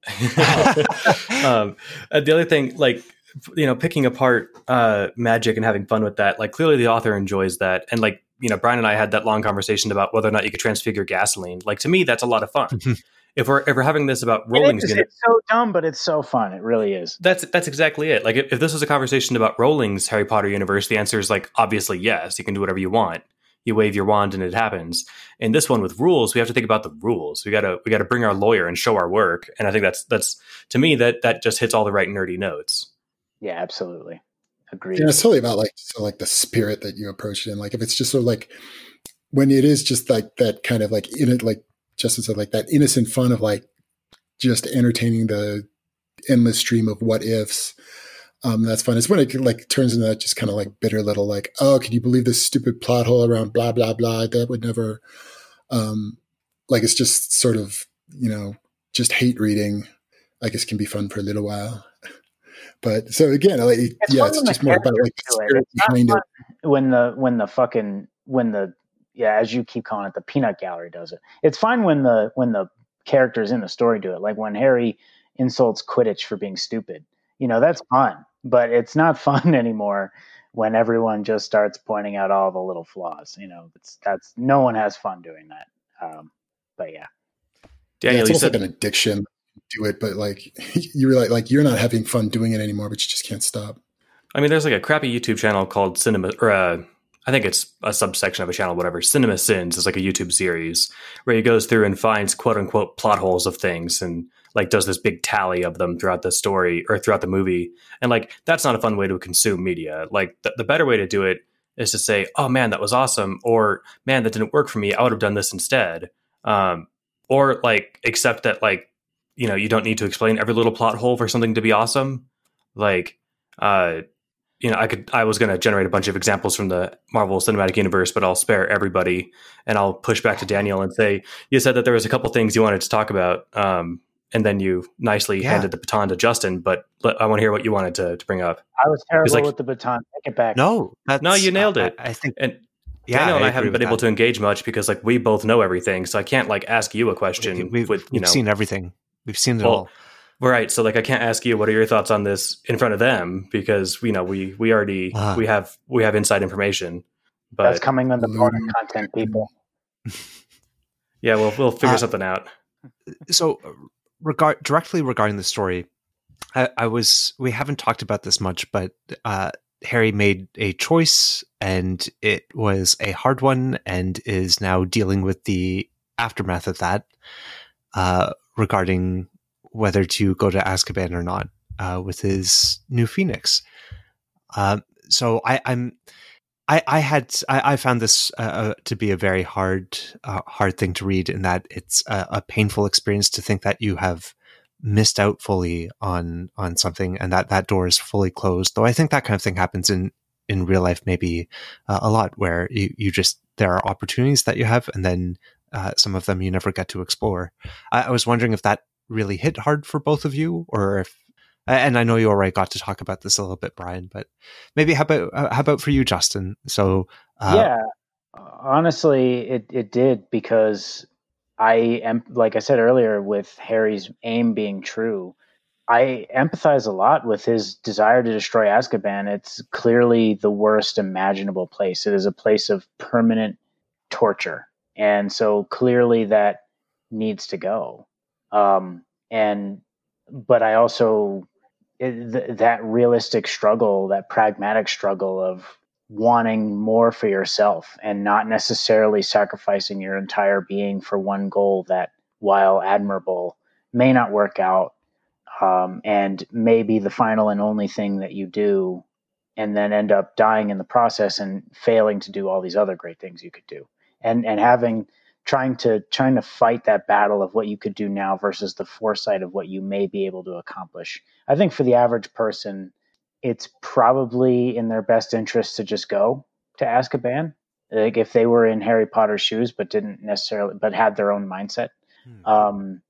um, uh, the other thing, like you know, picking apart uh, magic and having fun with that. Like clearly, the author enjoys that, and like you know, Brian and I had that long conversation about whether or not you could transfigure gasoline. Like to me, that's a lot of fun. if we're if we're having this about Rowling's, it is, it's so dumb, but it's so fun. It really is. That's that's exactly it. Like if, if this was a conversation about Rowling's Harry Potter universe, the answer is like obviously yes. You can do whatever you want. You wave your wand and it happens. In this one with rules, we have to think about the rules. We gotta we gotta bring our lawyer and show our work. And I think that's that's to me that that just hits all the right nerdy notes. Yeah, absolutely. Agreed. Yeah, it's totally about like so like the spirit that you approach it in. Like if it's just sort of like when it is just like that kind of like in it like just as like that innocent fun of like just entertaining the endless stream of what ifs. Um, that's fun. It's when it like turns into that just kind of like bitter little like, oh, can you believe this stupid plot hole around blah blah blah? That would never. Um, like it's just sort of you know just hate reading. I guess can be fun for a little while. But so again, like, it's yeah, it's just more about like spirit behind it. When the when the fucking when the yeah, as you keep calling it, the peanut gallery does it. It's fine when the when the characters in the story do it. Like when Harry insults Quidditch for being stupid. You know, that's fun. But it's not fun anymore when everyone just starts pointing out all the little flaws. You know, it's that's no one has fun doing that. Um, but yeah. Daniel, yeah, it's almost said, like an addiction. Do it, but like you realize, like you're not having fun doing it anymore, but you just can't stop. I mean, there's like a crappy YouTube channel called Cinema, or uh, I think it's a subsection of a channel, whatever. Cinema Sins is like a YouTube series where he goes through and finds quote unquote plot holes of things and like does this big tally of them throughout the story or throughout the movie. And like that's not a fun way to consume media. Like the, the better way to do it is to say, "Oh man, that was awesome," or "Man, that didn't work for me. I would have done this instead." Um, or like accept that like you know you don't need to explain every little plot hole for something to be awesome. Like uh, you know, I could I was going to generate a bunch of examples from the Marvel Cinematic Universe, but I'll spare everybody and I'll push back to Daniel and say you said that there was a couple things you wanted to talk about, um, and then you nicely Yeah. handed the baton to Justin. But, but I want to hear what you wanted to, to bring up. I was terrible like- with the baton. Take it back. No, that's, No, you nailed it. I, think And yeah, Daniel and I, agree haven't with been able that. to engage much because like we both know everything, so I can't like ask you a question We've, with you we've know. seen everything. We've seen it Well, all. Right. So like I can't ask you what are your thoughts on this in front of them because you know we we already Ah. we have we have inside information. But That's coming on the bonus content, people. yeah, we'll we'll figure Uh, something out. so uh, regard directly regarding the story I, I was we haven't talked about this much but uh harry made a choice and it was a hard one and is now dealing with the aftermath of that uh regarding whether to go to Azkaban or not uh, with his new Phoenix. Uh, so I, am I, I had I, I found this uh, uh, to be a very hard uh, hard thing to read in that it's a, a, painful experience to think that you have missed out fully on on something and that that door is fully closed. Though I think that kind of thing happens in in real life maybe uh, a lot where you, you just there are opportunities that you have and then uh, some of them you never get to explore. I, I was wondering if that really hit hard for both of you or if and I know you already got to talk about this a little bit, Brian, but maybe how about uh, how about for you, Justin? So uh, yeah, honestly, it it did because I am like I said earlier with Harry's aim being true. I empathize a lot with his desire to destroy Azkaban. It's clearly the worst imaginable place. It is a place of permanent torture, and so clearly that needs to go. Um, and but I also th- that realistic struggle, that pragmatic struggle of wanting more for yourself and not necessarily sacrificing your entire being for one goal that, while admirable, may not work out um, and may be the final and only thing that you do, and then end up dying in the process and failing to do all these other great things you could do. And and having trying to trying to fight that battle of what you could do now versus the foresight of what you may be able to accomplish. I think for the average person, it's probably in their best interest to just go to Azkaban. Like if they were in Harry Potter's shoes, but didn't necessarily, but had their own mindset. Hmm. Um,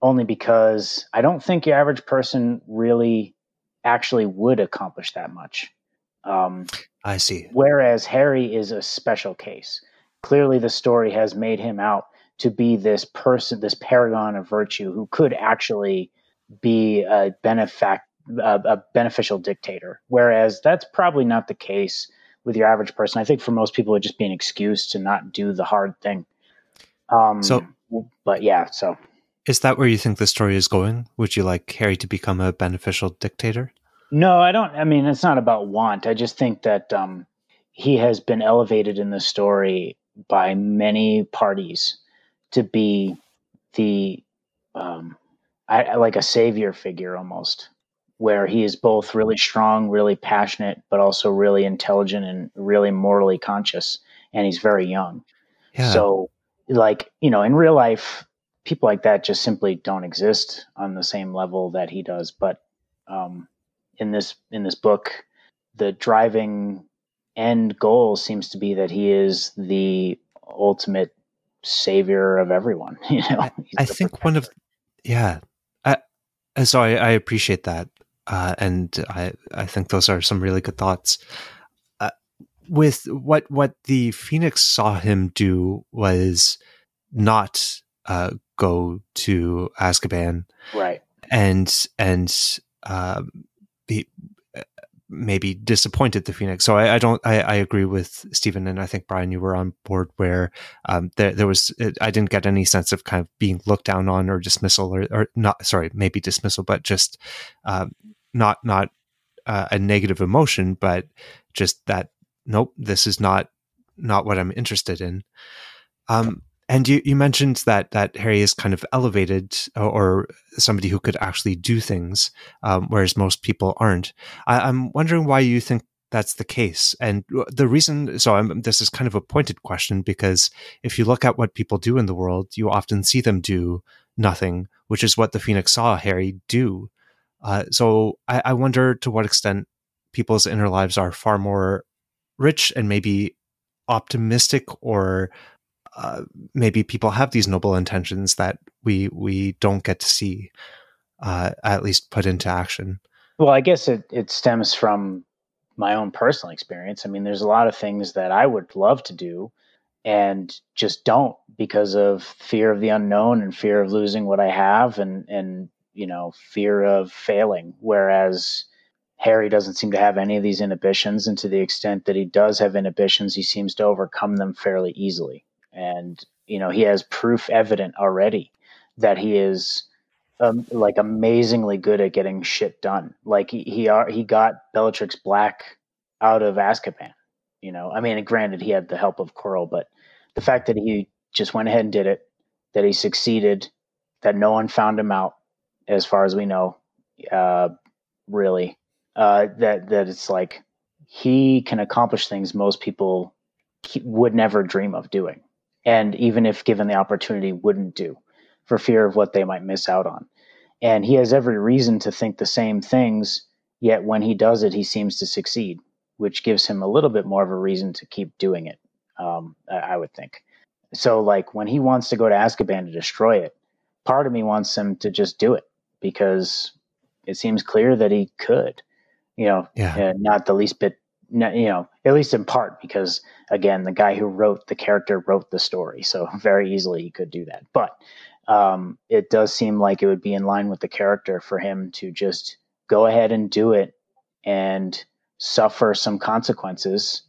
only because I don't think your average person really actually would accomplish that much. Um, I see. Whereas Harry is a special case clearly the story has made him out to be this person, this paragon of virtue who could actually be a benefac- a, a beneficial dictator. Whereas that's probably not the case with your average person. I think for most people, it would just be an excuse to not do the hard thing. Um, so, but yeah, so is that where you think the story is going? Would you like Harry to become a beneficial dictator? No, I don't. I mean, it's not about want. I just think that um, he has been elevated in the story by many parties to be the um, I, like a savior figure almost, where he is both really strong, really passionate, but also really intelligent and really morally conscious, and he's very young. Yeah. So, like you know, in real life, people like that just simply don't exist on the same level that he does. But um, in this in this book, the driving end goal seems to be that he is the ultimate savior of everyone. You know, I, I think protector. one of yeah. I, so I, I appreciate that, uh, and I I think those are some really good thoughts. Uh, with what what the Phoenix saw him do was not uh, go to Azkaban, right? And and uh, be maybe disappointed the Phoenix. So I, I don't. I, I, agree with Steven, and I think Brian, you were on board where um, there, there was. I didn't get any sense of kind of being looked down on or dismissal, or, or not. Sorry, maybe dismissal, but just um, not not uh, a negative emotion, but just that. Nope, this is not not what I'm interested in. Um, and you, you mentioned that that Harry is kind of elevated or somebody who could actually do things, um, whereas most people aren't. I, am wondering why you think that's the case. And the reason, so I'm, this is kind of a pointed question because if you look at what people do in the world, you often see them do nothing, which is what the Phoenix saw Harry do. Uh, so I, I wonder to what extent people's inner lives are far more rich and maybe optimistic or uh, maybe people have these noble intentions that we we don't get to see uh, at least put into action. Well, I guess it it stems from my own personal experience. I mean, there's a lot of things that I would love to do and just don't because of fear of the unknown and fear of losing what I have and and you know fear of failing. Whereas Harry doesn't seem to have any of these inhibitions, and to the extent that he does have inhibitions, he seems to overcome them fairly easily and you know he has proof evident already that he is um, like amazingly good at getting shit done. Like he he, he got Bellatrix Black out of Azkaban. You know, I mean, granted he had the help of Quirrell, but the fact that he just went ahead and did it, that he succeeded, that no one found him out, as far as we know. Uh, really, uh, that that it's like he can accomplish things most people would never dream of doing, and even if given the opportunity, wouldn't do, for fear of what they might miss out on. And he has every reason to think the same things. Yet when he does it, he seems to succeed, which gives him a little bit more of a reason to keep doing it. Um, I would think. So, like when he wants to go to Azkaban to destroy it, part of me wants him to just do it because it seems clear that he could. You know, yeah. not the least bit. You know, at least in part because again, the guy who wrote the character wrote the story, so very easily he could do that. But um, it does seem like it would be in line with the character for him to just go ahead and do it and suffer some consequences,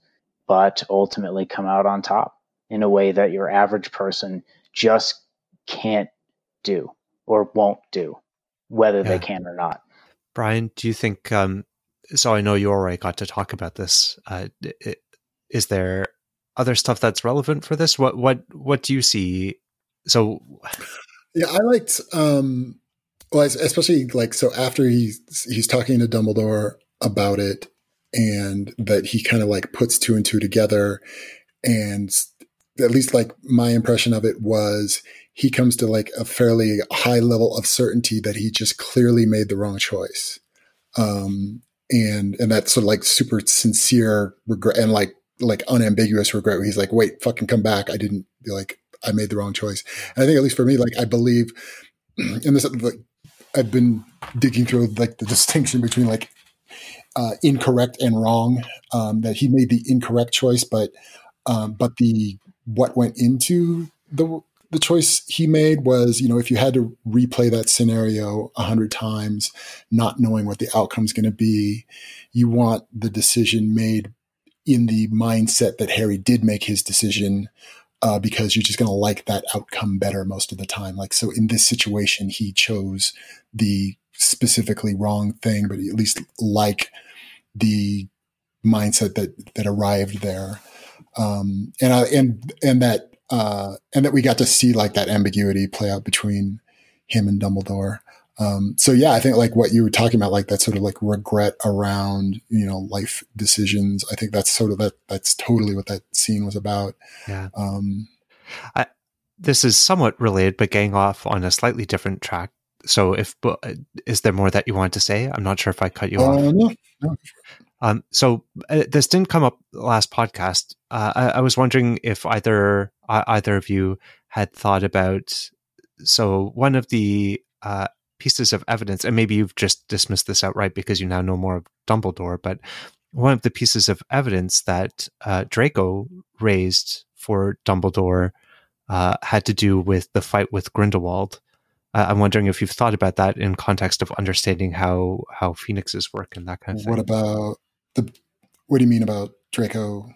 but ultimately come out on top in a way that your average person just can't do or won't do, whether yeah. they can or not. Brian, do you think? Um, so I know you already got to talk about this. Uh, is there other stuff that's relevant for this? What what what do you see? So, yeah, I liked. Um, well, especially like so after he's he's talking to Dumbledore about it, and that he kind of like puts two and two together, and at least like my impression of it was he comes to like a fairly high level of certainty that he just clearly made the wrong choice. Um, and, and that sort of like super sincere regret and like, like unambiguous regret he's like, wait, fucking come back. I didn't like, I made the wrong choice. And I think at least for me, like, I believe in this, like, I've been digging through like the distinction between like, uh, incorrect and wrong, um, that he made the incorrect choice, but, um, but the what went into the the choice he made was, you know, if you had to replay that scenario a hundred times, not knowing what the outcome is going to be, you want the decision made in the mindset that Harry did make his decision uh, because you're just going to like that outcome better most of the time. Like, so in this situation, he chose the specifically wrong thing, but at least like the mindset that that arrived there um, and I, and and that uh, and that we got to see like that ambiguity play out between him and Dumbledore. Um, so yeah, I think like what you were talking about, like that sort of like regret around you know life decisions. I think that's sort of that. That's totally what that scene was about. Yeah. Um, I, this is somewhat related, but getting off on a slightly different track. So, if is there more that you want to say? I'm not sure if I cut you uh, off. No, no. Um, so uh, this didn't come up last podcast. Uh, I, I, was wondering if either uh, either of you had thought about. So one of the uh, pieces of evidence, and maybe you've just dismissed this outright because you now know more of Dumbledore, but one of the pieces of evidence that uh, Draco raised for Dumbledore uh, had to do with the fight with Grindelwald. I'm wondering if you've thought about that in context of understanding how how phoenixes work and that kind of thing. What about the what do you mean about Draco?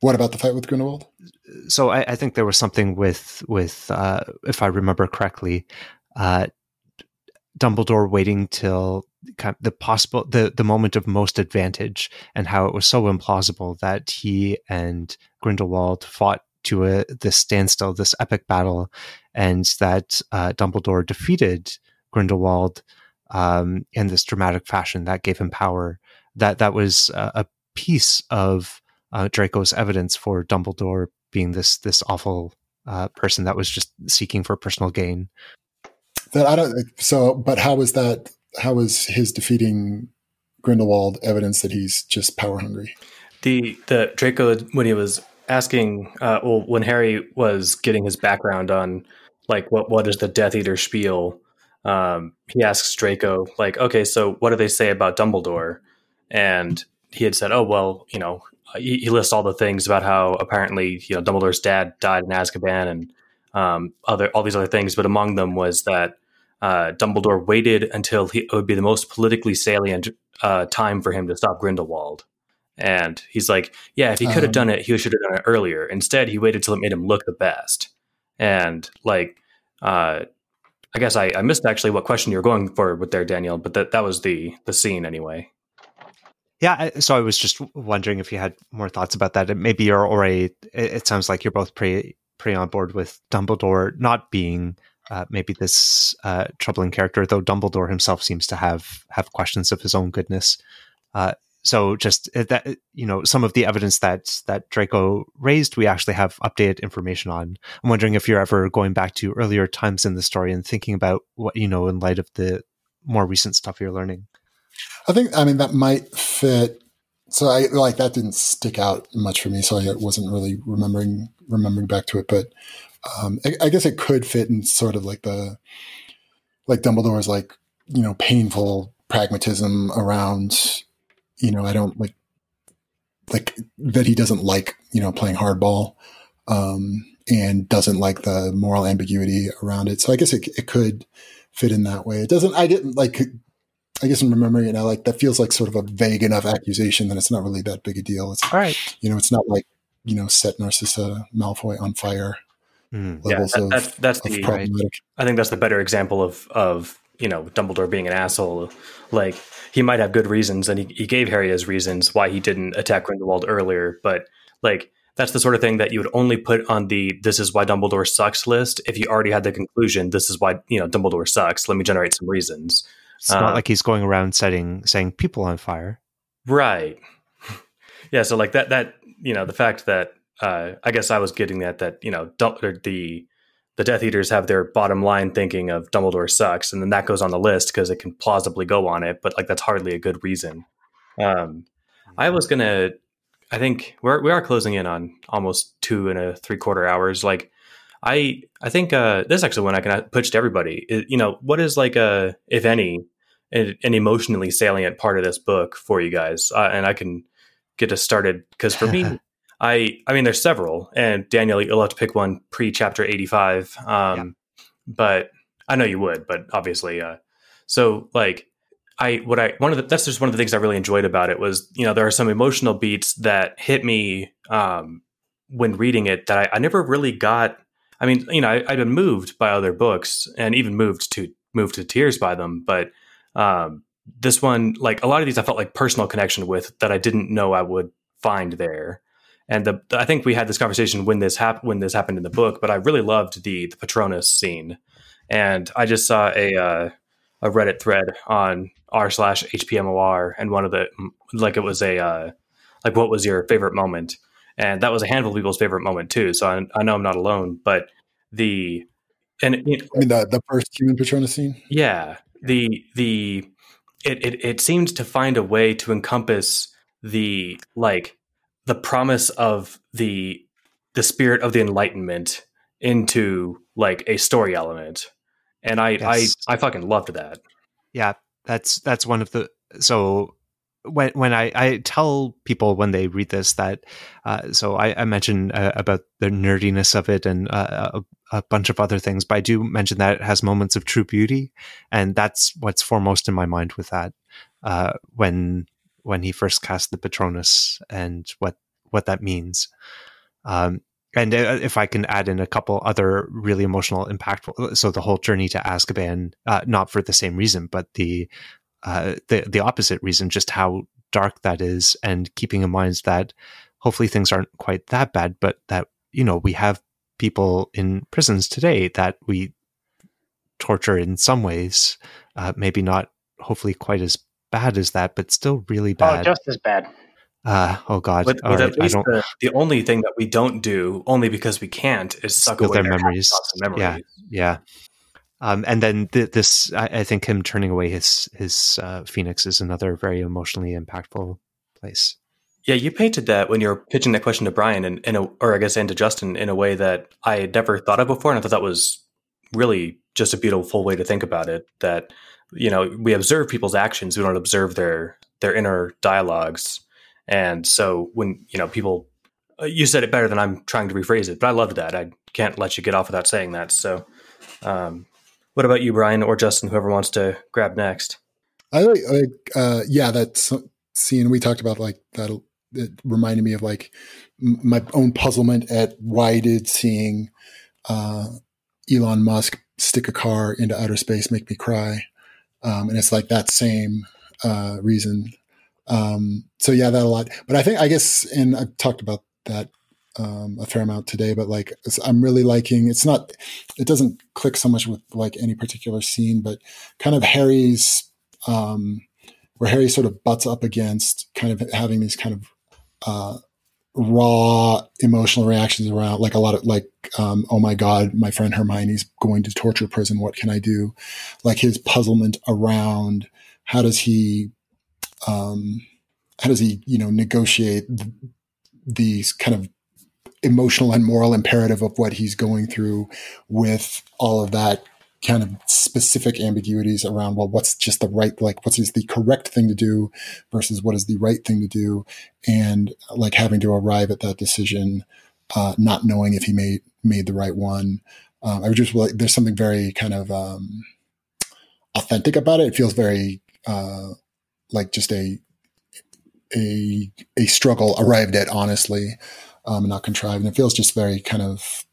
What about the fight with Grindelwald? So I, I think there was something with with uh, if I remember correctly, uh, Dumbledore waiting till kind of the possible the the moment of most advantage, and how it was so implausible that he and Grindelwald fought to a this standstill, this epic battle, and that uh, Dumbledore defeated Grindelwald um, in this dramatic fashion that gave him power that that was a piece of uh, Draco's evidence for Dumbledore being this this awful uh, person that was just seeking for personal gain. That I don't. So, but how was that? How was his defeating Grindelwald evidence that he's just power hungry? The the Draco when he was asking, uh, well, when Harry was getting his background on like what what is the Death Eater spiel, um, he asks Draco like, okay, so what do they say about Dumbledore? And he had said, "Oh well, you know." He, he, lists all the things about how apparently you know Dumbledore's dad died in Azkaban and um, other all these other things, but among them was that uh, Dumbledore waited until he, it would be the most politically salient uh, time for him to stop Grindelwald. And he's like, yeah, if he could have um, done it, he should have done it earlier. Instead, he waited till it made him look the best. And like, uh, I guess I, I missed actually what question you were going for with there, Daniel, but that that was the the scene anyway. Yeah, so I was just wondering if you had more thoughts about that. Maybe you're already. It sounds like you're both pretty pretty on board with Dumbledore not being uh, maybe this uh, troubling character, though Dumbledore himself seems to have have questions of his own goodness. Uh, so just uh, that you know some of the evidence that that Draco raised, we actually have updated information on. I'm wondering if you're ever going back to earlier times in the story and thinking about what you know in light of the more recent stuff you're learning. I think I mean that might fit. So I like that didn't stick out much for me, so I wasn't really remembering remembering back to it. But um, I, I guess it could fit in sort of like the like Dumbledore's like you know painful pragmatism around you know, I don't like like that he doesn't like, you know, playing hardball, um, and doesn't like the moral ambiguity around it. So I guess it, it could fit in that way. It doesn't, I didn't like, I guess I'm remembering it now, like that feels like sort of a vague enough accusation that it's not really that big a deal. It's, All right. you know, it's not like, you know, set Narcissa Malfoy on fire. Mm, yeah, that, that's, that's the, problematic. I think that's the better example of, of, you know, Dumbledore being an asshole. Like, he might have good reasons, and he, he gave Harry his reasons why he didn't attack Grindelwald earlier. But like that's the sort of thing that you would only put on the "this is why Dumbledore sucks" list if you already had the conclusion. This is why you know Dumbledore sucks. Let me generate some reasons. It's uh, not like he's going around setting saying people on fire, right? yeah. So like that that you know the fact that uh, I guess I was getting that that you know the the Death Eaters have their bottom line thinking of Dumbledore sucks, and then that goes on the list because it can plausibly go on it, but like that's hardly a good reason. Um, I was gonna, I think we're we are closing in on almost two and a three quarter hours. Like, I I think uh, this is actually one I can pitch to everybody. It, you know, what is like a if any an, an, emotionally salient part of this book for you guys, uh, and I can get us started because for me. I I mean, there's several, and Daniel, you'll have to pick one pre chapter 85. Um, yeah. But I know you would, but obviously, uh, so like I what I one of the that's just one of the things I really enjoyed about it was you know there are some emotional beats that hit me um, when reading it that I, I, never really got. I mean, you know, I, I'd been moved by other books and even moved to moved to tears by them, but um, this one, like a lot of these, I felt like personal connection with that I didn't know I would find there. And the, I think we had this conversation when this happened when this happened in the book, but I really loved the the Patronus scene, and I just saw a uh, a Reddit thread on r slash hpmor, and one of the like it was a uh, like what was your favorite moment, and that was a handful of people's favorite moment too. So I, I know I'm not alone, but the and you know, I mean the the first human Patronus scene, yeah, the the it, it it seemed to find a way to encompass the like the promise of the the spirit of the enlightenment into like a story element and i yes. i i fucking loved that yeah that's that's one of the so when when I, I tell people when they read this that uh, so I, I mentioned uh, about the nerdiness of it and uh, a, a, bunch of other things, but I do mention that it has moments of true beauty, and that's what's foremost in my mind with that. Uh, when when he first cast the Patronus and what what that means. Um, and uh, if I can add in a couple other really emotional, impactful, so the whole journey to Azkaban, uh, not for the same reason, but the uh, the the opposite reason, just how dark that is, and keeping in mind that hopefully things aren't quite that bad, but that you know we have people in prisons today that we torture in some ways, uh, maybe not hopefully quite as bad as that, but still really oh, bad. Oh, just as bad. Uh, oh God! But, but right, at least the, the, only thing that we don't do, only because we can't, is suck away their, memories. memories. Yeah, yeah. Um, and then th- this, I, I, think, him turning away his his uh, phoenix is another very emotionally impactful place. Yeah, you painted that when you were pitching that question to Brian, and in, a, or I guess and to Justin, in a way that I had never thought of before, and I thought that was really just a beautiful way to think about it. That you know, we observe people's actions, we don't observe their their inner dialogues and so when, you know, people, uh, you said it better than I'm trying to rephrase it, but I loved that. I can't let you get off without saying that. So, um, what about you, Brian or Justin, whoever wants to grab next? I like, uh, yeah, that scene we talked about, like that, it reminded me of like my own puzzlement at why did seeing, uh, Elon Musk stick a car into outer space make me cry. Um, and it's like that same, uh, reason um, so yeah, that a lot. But I think I guess, and I've talked about that um, a fair amount today, but like I'm really liking. It's not. It doesn't click so much with like any particular scene, but kind of Harry's um, where Harry sort of butts up against kind of having these kind of uh, raw emotional reactions around like a lot of like um, oh my god my friend hermione's going to torture prison what can i do like his puzzlement around how does he um, how does he you know negotiate th- these kind of emotional and moral imperative of what he's going through with all of that kind of specific ambiguities around well what's just the right like what is the correct thing to do versus what is the right thing to do? And like having to arrive at that decision uh, not knowing if he made made the right one. Um, i would just like there's something very kind of um, authentic about it. It feels very uh, like just a a a struggle arrived at honestly um, not contrived and it feels just very kind of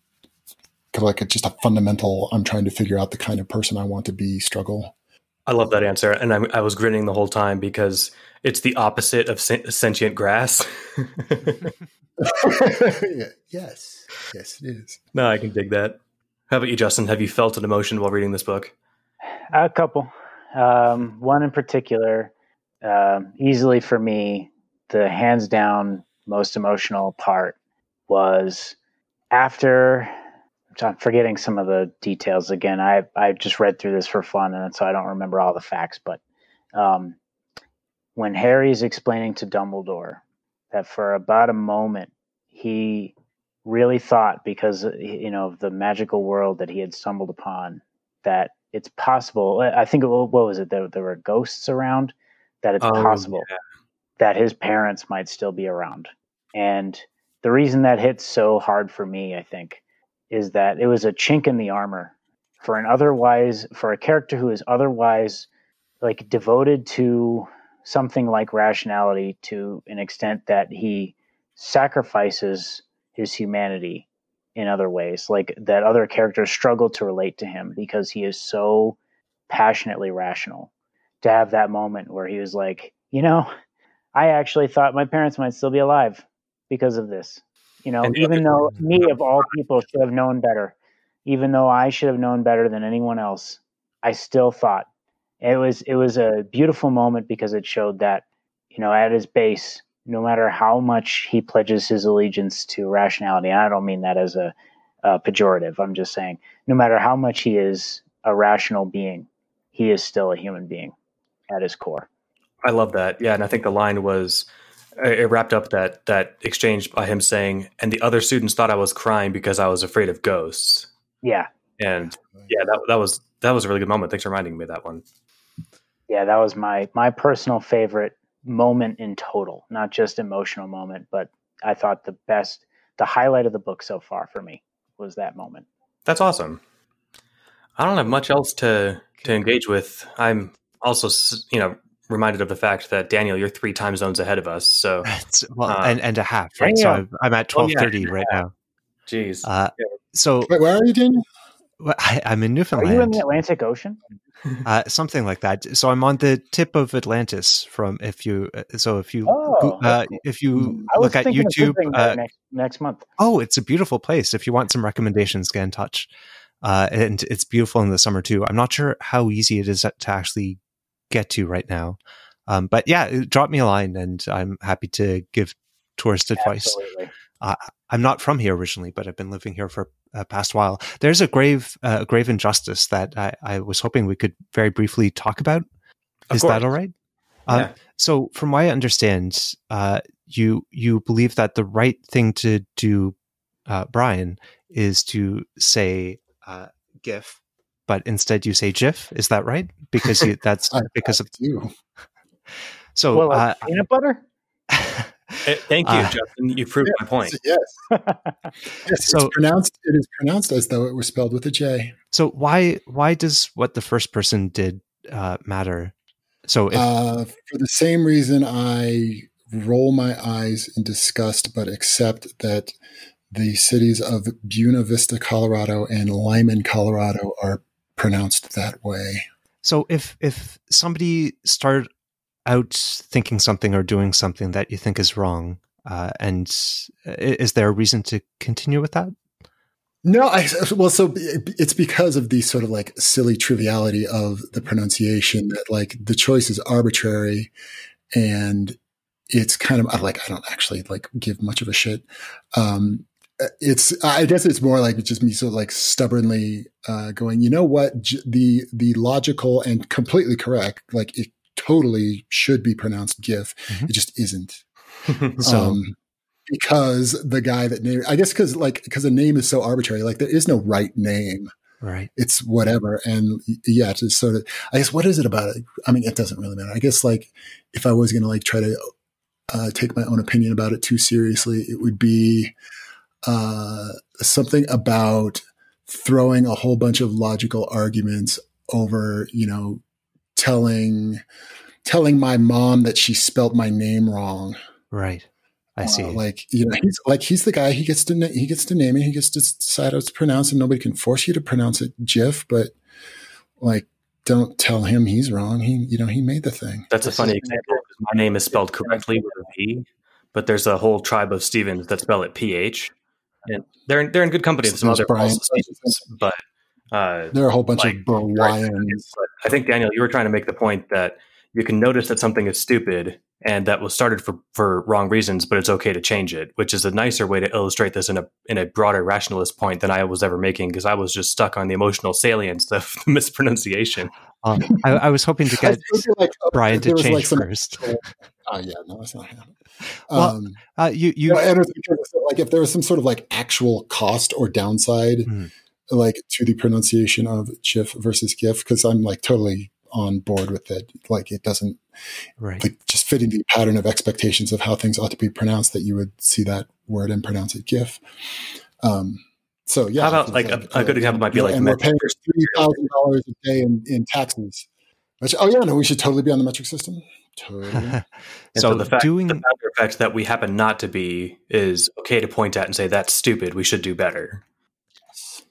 kind of like a, just a fundamental i'm trying to figure out the kind of person i want to be struggle. I love that answer. And I, I was grinning the whole time because it's the opposite of sentient grass. Yes. Yes it is. No i can dig that. How about you justin? Have you felt an emotion while reading this book? A couple. Um, one in particular um, easily for me the hands down most emotional part was after I'm forgetting some of the details again. I I just read through this for fun, and so I don't remember all the facts. But um, when Harry's explaining to Dumbledore that for about a moment he really thought, because you know of the magical world that he had stumbled upon, that it's possible. I think what was it? There, there were ghosts around. That it's oh, possible yeah. that his parents might still be around, and the reason that hits so hard for me, I think, is that it was a chink in the armor for an otherwise for a character who is otherwise like devoted to something like rationality to an extent that he sacrifices his humanity in other ways like that other characters struggle to relate to him because he is so passionately rational. To have that moment where he was like you know i actually thought my parents might still be alive because of this you know, and even though me of all people should have known better, even though I should have known better than anyone else, I still thought it was it was a beautiful moment because it showed that you know at his base, no matter how much he pledges his allegiance to rationality, and I don't mean that as a, a pejorative. I'm just saying, no matter how much he is a rational being, he is still a human being at his core. I love that. Yeah, and I think the line was it wrapped up that that exchange by him saying, "And the other students thought I was crying because I was afraid of ghosts." Yeah, and yeah, that that was that was a really good moment. Thanks for reminding me of that one. Yeah, that was my my personal favorite moment in total, not just emotional moment, but I thought the best, the highlight of the book so far for me was that moment. That's awesome. I don't have much else to to engage with. I'm also, you know, reminded of the fact that Daniel, you're three time zones ahead of us. So well, uh, and and a half, right? So I'm, I'm at twelve thirty oh, yeah. right now. Jeez. Uh, so Wait, where are you, Daniel? I, am in Newfoundland. Are you in the Atlantic Ocean? Uh, something like that. So I'm on the tip of Atlantis. From if you, uh, so if you, oh, uh, cool. if you look at YouTube uh, next, next month. Oh, it's a beautiful place. If you want some recommendations, get in touch. Uh, and it's beautiful in the summer too. I'm not sure how easy it is to actually get to right now. Um, but yeah, drop me a line and I'm happy to give tourist advice. Uh, I'm not from here originally, but I've been living here for a past while. There's a grave, uh, grave injustice that I, I, was hoping we could very briefly talk about. Is that all right? Um, yeah. so, from what I understand, uh, you you believe that the right thing to do, uh, Brian, is to say uh, GIF but instead you say GIF. Is that right? Because you, that's because of you. So well, like uh, peanut butter. Thank you, uh, Justin. You proved my point. Yes. yes. So, it's pronounced. It is pronounced as though it was spelled with a J. So why why does what the first person did uh, matter? So if, uh, for the same reason, I roll my eyes in disgust, but accept that the cities of Buena Vista, Colorado, and Limon, Colorado, are pronounced that way. So if if somebody started out thinking something or doing something that you think is wrong, Uh, and is there a reason to continue with that? No, I well, so it's because of the sort of like silly triviality of the pronunciation that like the choice is arbitrary, and it's kind of like I don't actually like give much of a shit. Um, it's I guess it's more like just me sort of like stubbornly uh, going. You know what? J- the the logical and completely correct, like it totally should be pronounced GIF. Mm-hmm. It just isn't. so. Um, because the guy that named, I guess, because like because a name is so arbitrary. Like there is no right name. Right. It's whatever. And yeah, to sort of, I guess, what is it about it? I mean, it doesn't really matter. I guess like if I was going to like try to uh, take my own opinion about it too seriously, it would be uh, something about throwing a whole bunch of logical arguments over, you know, telling telling my mom that she spelt my name wrong. Right. I see. Uh, like you know, he's like he's the guy. He gets to he gets to name it. He gets to decide how it's pronounced, it. Nobody can force you to pronounce it, Jif. But like, don't tell him he's wrong. He you know he made the thing. That's a funny example. My name is spelled correctly with a P, but there's a whole tribe of Stevens that spell it PH, and they're they're in good company with some other Stevens, but uh, there are a whole bunch like, of Brian's. I think Daniel, you were trying to make the point that you can notice that something is stupid and that was started for, for wrong reasons, but it's okay to change it, which is a nicer way to illustrate this in a in a broader rationalist point than I was ever making because I was just stuck on the emotional salience of the mispronunciation. Um, I, I, was hoping to get like, Brian to change like some, first. Oh yeah, no, that's not happening. Well, um, uh, you you, and like if there was some sort of like actual cost or downside, mm. like to the pronunciation of GIF versus GIF, because I'm like totally on board with it. Like it doesn't, right? Like just fitting the pattern of expectations of how things ought to be pronounced. That you would see that word and pronounce it GIF. Um, so yeah, how about like, like a, a, good example might be like and we're paying three thousand dollars a day in, in taxes. Which, oh yeah, no, we should totally be on the metric system. Totally. so, so, the fact, doing the effect that we happen not to be is okay to point at and say that's stupid. We should do better.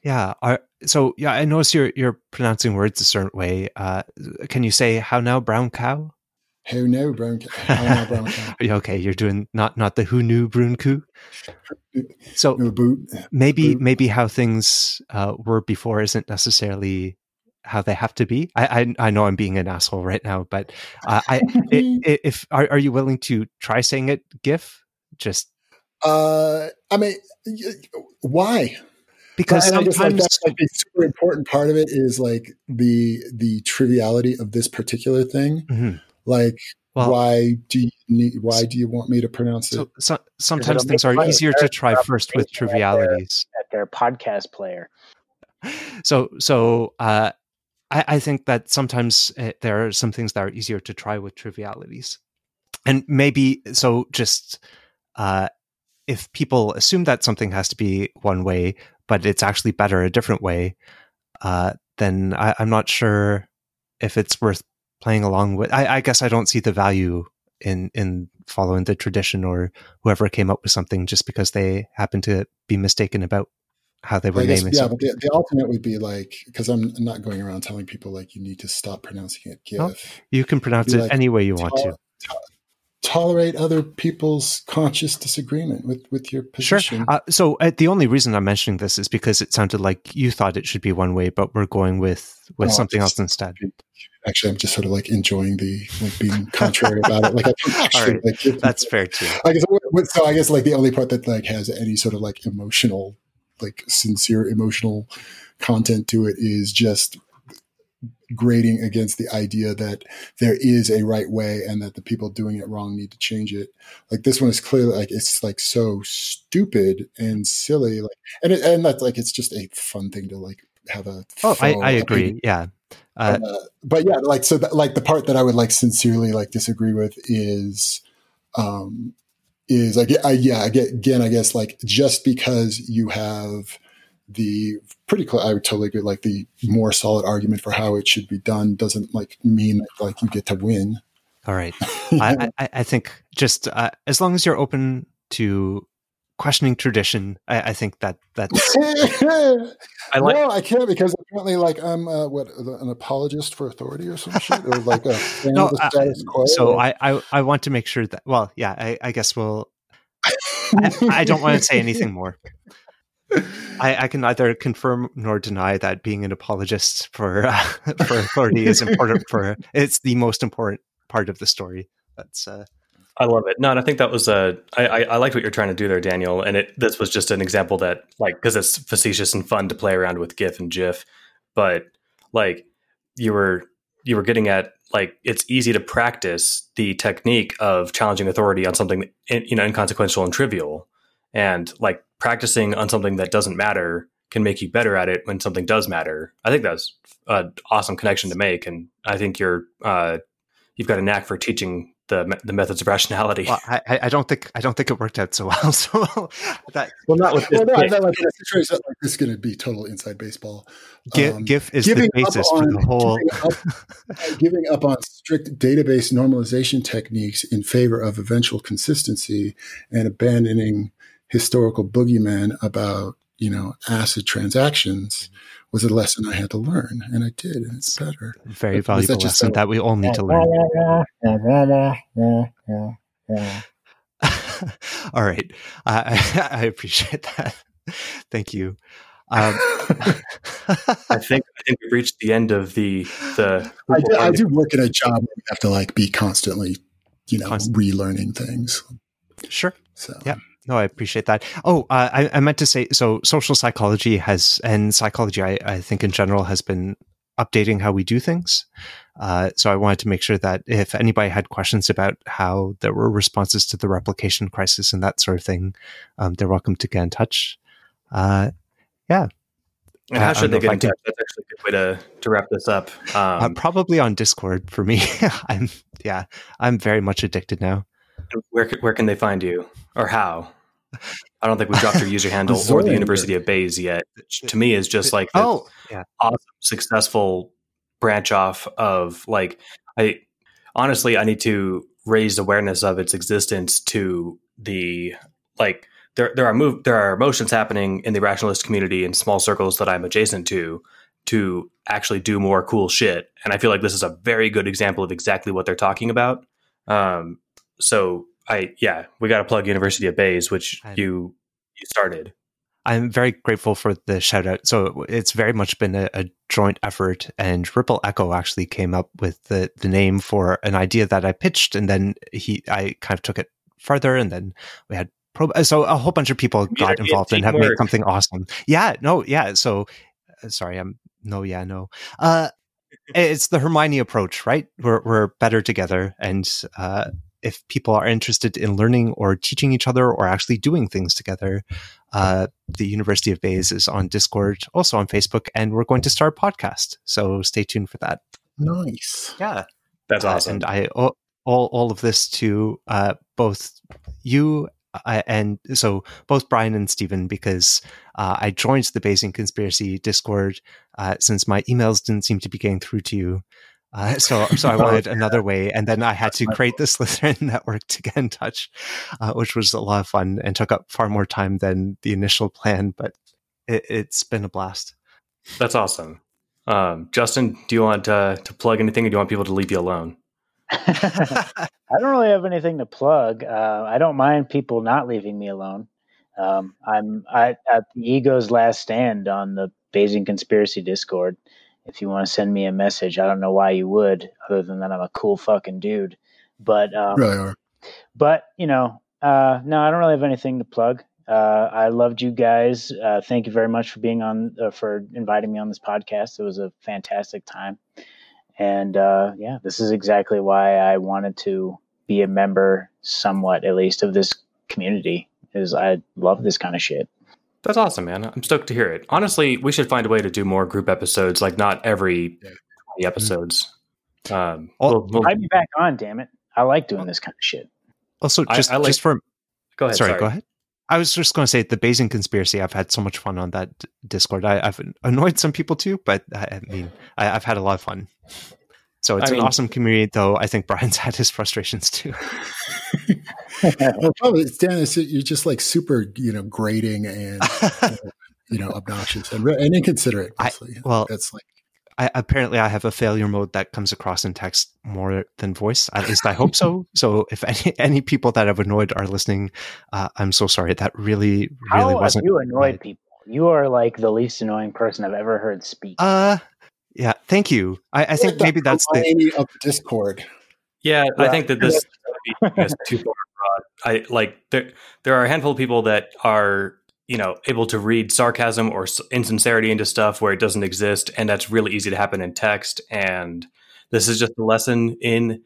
Yeah. Are, so yeah, I notice you're you're pronouncing words a certain way. Uh, can you say "how now, brown cow"? How now, brown cow? How now, brown cow? okay, you're doing not not the who knew brown coo. So no, boot, maybe boot. maybe how things uh, were before isn't necessarily how they have to be. I I, I know I'm being an asshole right now, but uh, I if are are you willing to try saying it GIF? Just uh, I mean, why? because sometimes like that's like the super important part of it is like the the triviality of this particular thing. Mm-hmm. Like, well, why do you need? Why do you want me to pronounce so, it? So, sometimes things are easier to try first with trivialities. At their, at their podcast player. So, so uh, I, I think that sometimes uh, there are some things that are easier to try with trivialities, and maybe so. Just uh, if people assume that something has to be one way, but it's actually better a different way, uh, then I, am not sure if it's worth playing along with. I, I, guess I don't see the value in in following the tradition or whoever came up with something just because they happen to be mistaken about how they were guess, naming. Yeah, but the, the, alternate would be like because I'm not going around telling people like you need to stop pronouncing it GIF. you can pronounce it like, any way you want to tolerate other people's conscious disagreement with with your position. Sure. Uh, so uh, the only reason I'm mentioning this is because it sounded like you thought it should be one way, but we're going with with oh, something just, else instead. Actually, I'm just sort of like enjoying the like being contrary about it. Like, I actually, right. like, that's fair too. I guess so. I guess like the only part that like has any sort of like emotional, like sincere emotional content to it is just grading against the idea that there is a right way and that the people doing it wrong need to change it. Like this one is clearly like it's like so stupid and silly. Like and it, and that's like it's just a fun thing to like have a. Oh, I, I agree. Opinion. Yeah. Uh, uh, but yeah, like so, that, like the part that I would like sincerely like disagree with is, um, is like I, yeah, I get, again, I guess like just because you have the pretty clear. I would totally agree. Like the more solid argument for how it should be done doesn't like mean that like you get to win. All right. I, I, I, think just uh, as long as you're open to questioning tradition, I, I think that that's. I like. No, I can't because apparently, like I'm uh, what an apologist for authority or some shit, or like a no, uh, So or... I, I I want to make sure that. Well, yeah, I, I guess we'll I, I don't want to say anything more. I, I, can neither confirm nor deny that being an apologist for uh, for authority is important. For it's the most important part of the story. That's. Uh, I love it. No, and I think that was a. I, liked what you're trying to do there, Daniel. And it this was just an example that like because it's facetious and fun to play around with GIF and GIF, but like you were you were getting at like it's easy to practice the technique of challenging authority on something you know inconsequential and trivial and like practicing on something that doesn't matter can make you better at it when something does matter i think that's an awesome connection to make and i think you're uh, you've got a knack for teaching the the methods of rationality. Well, I, I don't think I don't think it worked out so well. So that well, not with this. Well, no, I like in a situation like this is going to be total inside baseball. Um, GIF is the basis on, for the whole. Giving up, giving up on strict database normalization techniques in favor of eventual consistency and abandoning historical boogeyman about you know acid transactions was a lesson I had to learn, and I did, and it's better. Very but valuable lesson a, that we all need to learn. all right, I, I appreciate that. Thank you. Um, I think I think we've reached the end of the the. I do, I do work in a job where you have to like be constantly, you know, Constant. relearning things. Sure. So yeah. No, I appreciate that. Oh, uh, I, I meant to say so. Social psychology has, and psychology, I, I think in general, has been updating how we do things. Uh, so I wanted to make sure that if anybody had questions about how there were responses to the replication crisis and that sort of thing, um, they're welcome to get in touch. Uh, yeah. And how should they get in touch? That's actually a good way to, to wrap this up. Uh, um, probably on Discord for me. I'm yeah, I'm very much addicted now. Where where can they find you, or how? I don't think we've dropped your user handle or the University of Bayes yet. Which to me is just like oh yeah, awesome, successful branch off of like I honestly I need to raise awareness of its existence to the like there there are move there are motions happening in the rationalist community in small circles that I'm adjacent to to actually do more cool shit. And I feel like this is a very good example of exactly what they're talking about. Um, so I yeah, we got to plug University of Bayes, which I'm, you you started. I'm very grateful for the shout out. So it's very much been a, a, joint effort, and Ripple Echo actually came up with the the name for an idea that I pitched, and then he I kind of took it further, and then we had pro. So a whole bunch of people got involved and have made something awesome. Yeah, no, yeah. So uh, sorry, I'm no, yeah, no. Uh, it's the Hermione approach, right? We're we're better together, and uh, if people are interested in learning or teaching each other or actually doing things together, uh, the University of Bayes is on Discord, also on Facebook, and we're going to start a podcast. So stay tuned for that. Nice. Yeah. That's awesome. Uh, and I owe all, all of this to uh, both you uh, and so both Brian and Steven, because uh, I joined the Bayesian Conspiracy Discord uh, since my emails didn't seem to be getting through to you. Uh, so, so I wanted another way, and then I had to create the Slytherin network to get in touch, uh, which was a lot of fun and took up far more time than the initial plan. But it, has been a blast. That's awesome, um, Justin. Do you want uh, to plug anything, or do you want people to leave you alone? I don't really have anything to plug. Uh, I don't mind people not leaving me alone. Um, I'm I, at the ego's last stand on the Bayesian Conspiracy Discord if you want to send me a message. I don't know why you would, other than that I'm a cool fucking dude. But um, really are. But you know, uh, no, I don't really have anything to plug. Uh, I loved you guys. Uh, thank you very much for being on, uh, for inviting me on this podcast. It was a fantastic time, and uh, yeah, this is exactly why I wanted to be a member, somewhat at least, of this community. Is I love this kind of shit. That's awesome, man. I'm stoked to hear it. Honestly, we should find a way to do more group episodes, like not every yeah. episodes. Um, we'll, we'll, I'd be back on, damn it. I like doing this kind of shit. Also, just, I, I like, just for go ahead. Sorry, sorry, go ahead. I was just going to say the Bayesian conspiracy. I've had so much fun on that Discord. I, have annoyed some people too, but I, I mean, I, have had a lot of fun. So it's I an mean, awesome community, though. I think Brian's had his frustrations too. well, probably Dennis, you're just like super, you know, grating and you know, obnoxious and, and inconsiderate. I, well, that's like I, apparently I have a failure mode that comes across in text more than voice. At least I hope so. so if any any people that I've annoyed are listening, uh, I'm so sorry. That really really How wasn't. have you annoyed right. people? You are like the least annoying person I've ever heard speak. Uh, yeah. Thank you. I, I think Like maybe that's the. Hermione of Discord. Yeah, I think that this would be just too far broad. I like there. There are a handful of people that are you know able to read sarcasm or insincerity into stuff where it doesn't exist, and that's really easy to happen in text. And this is just a lesson in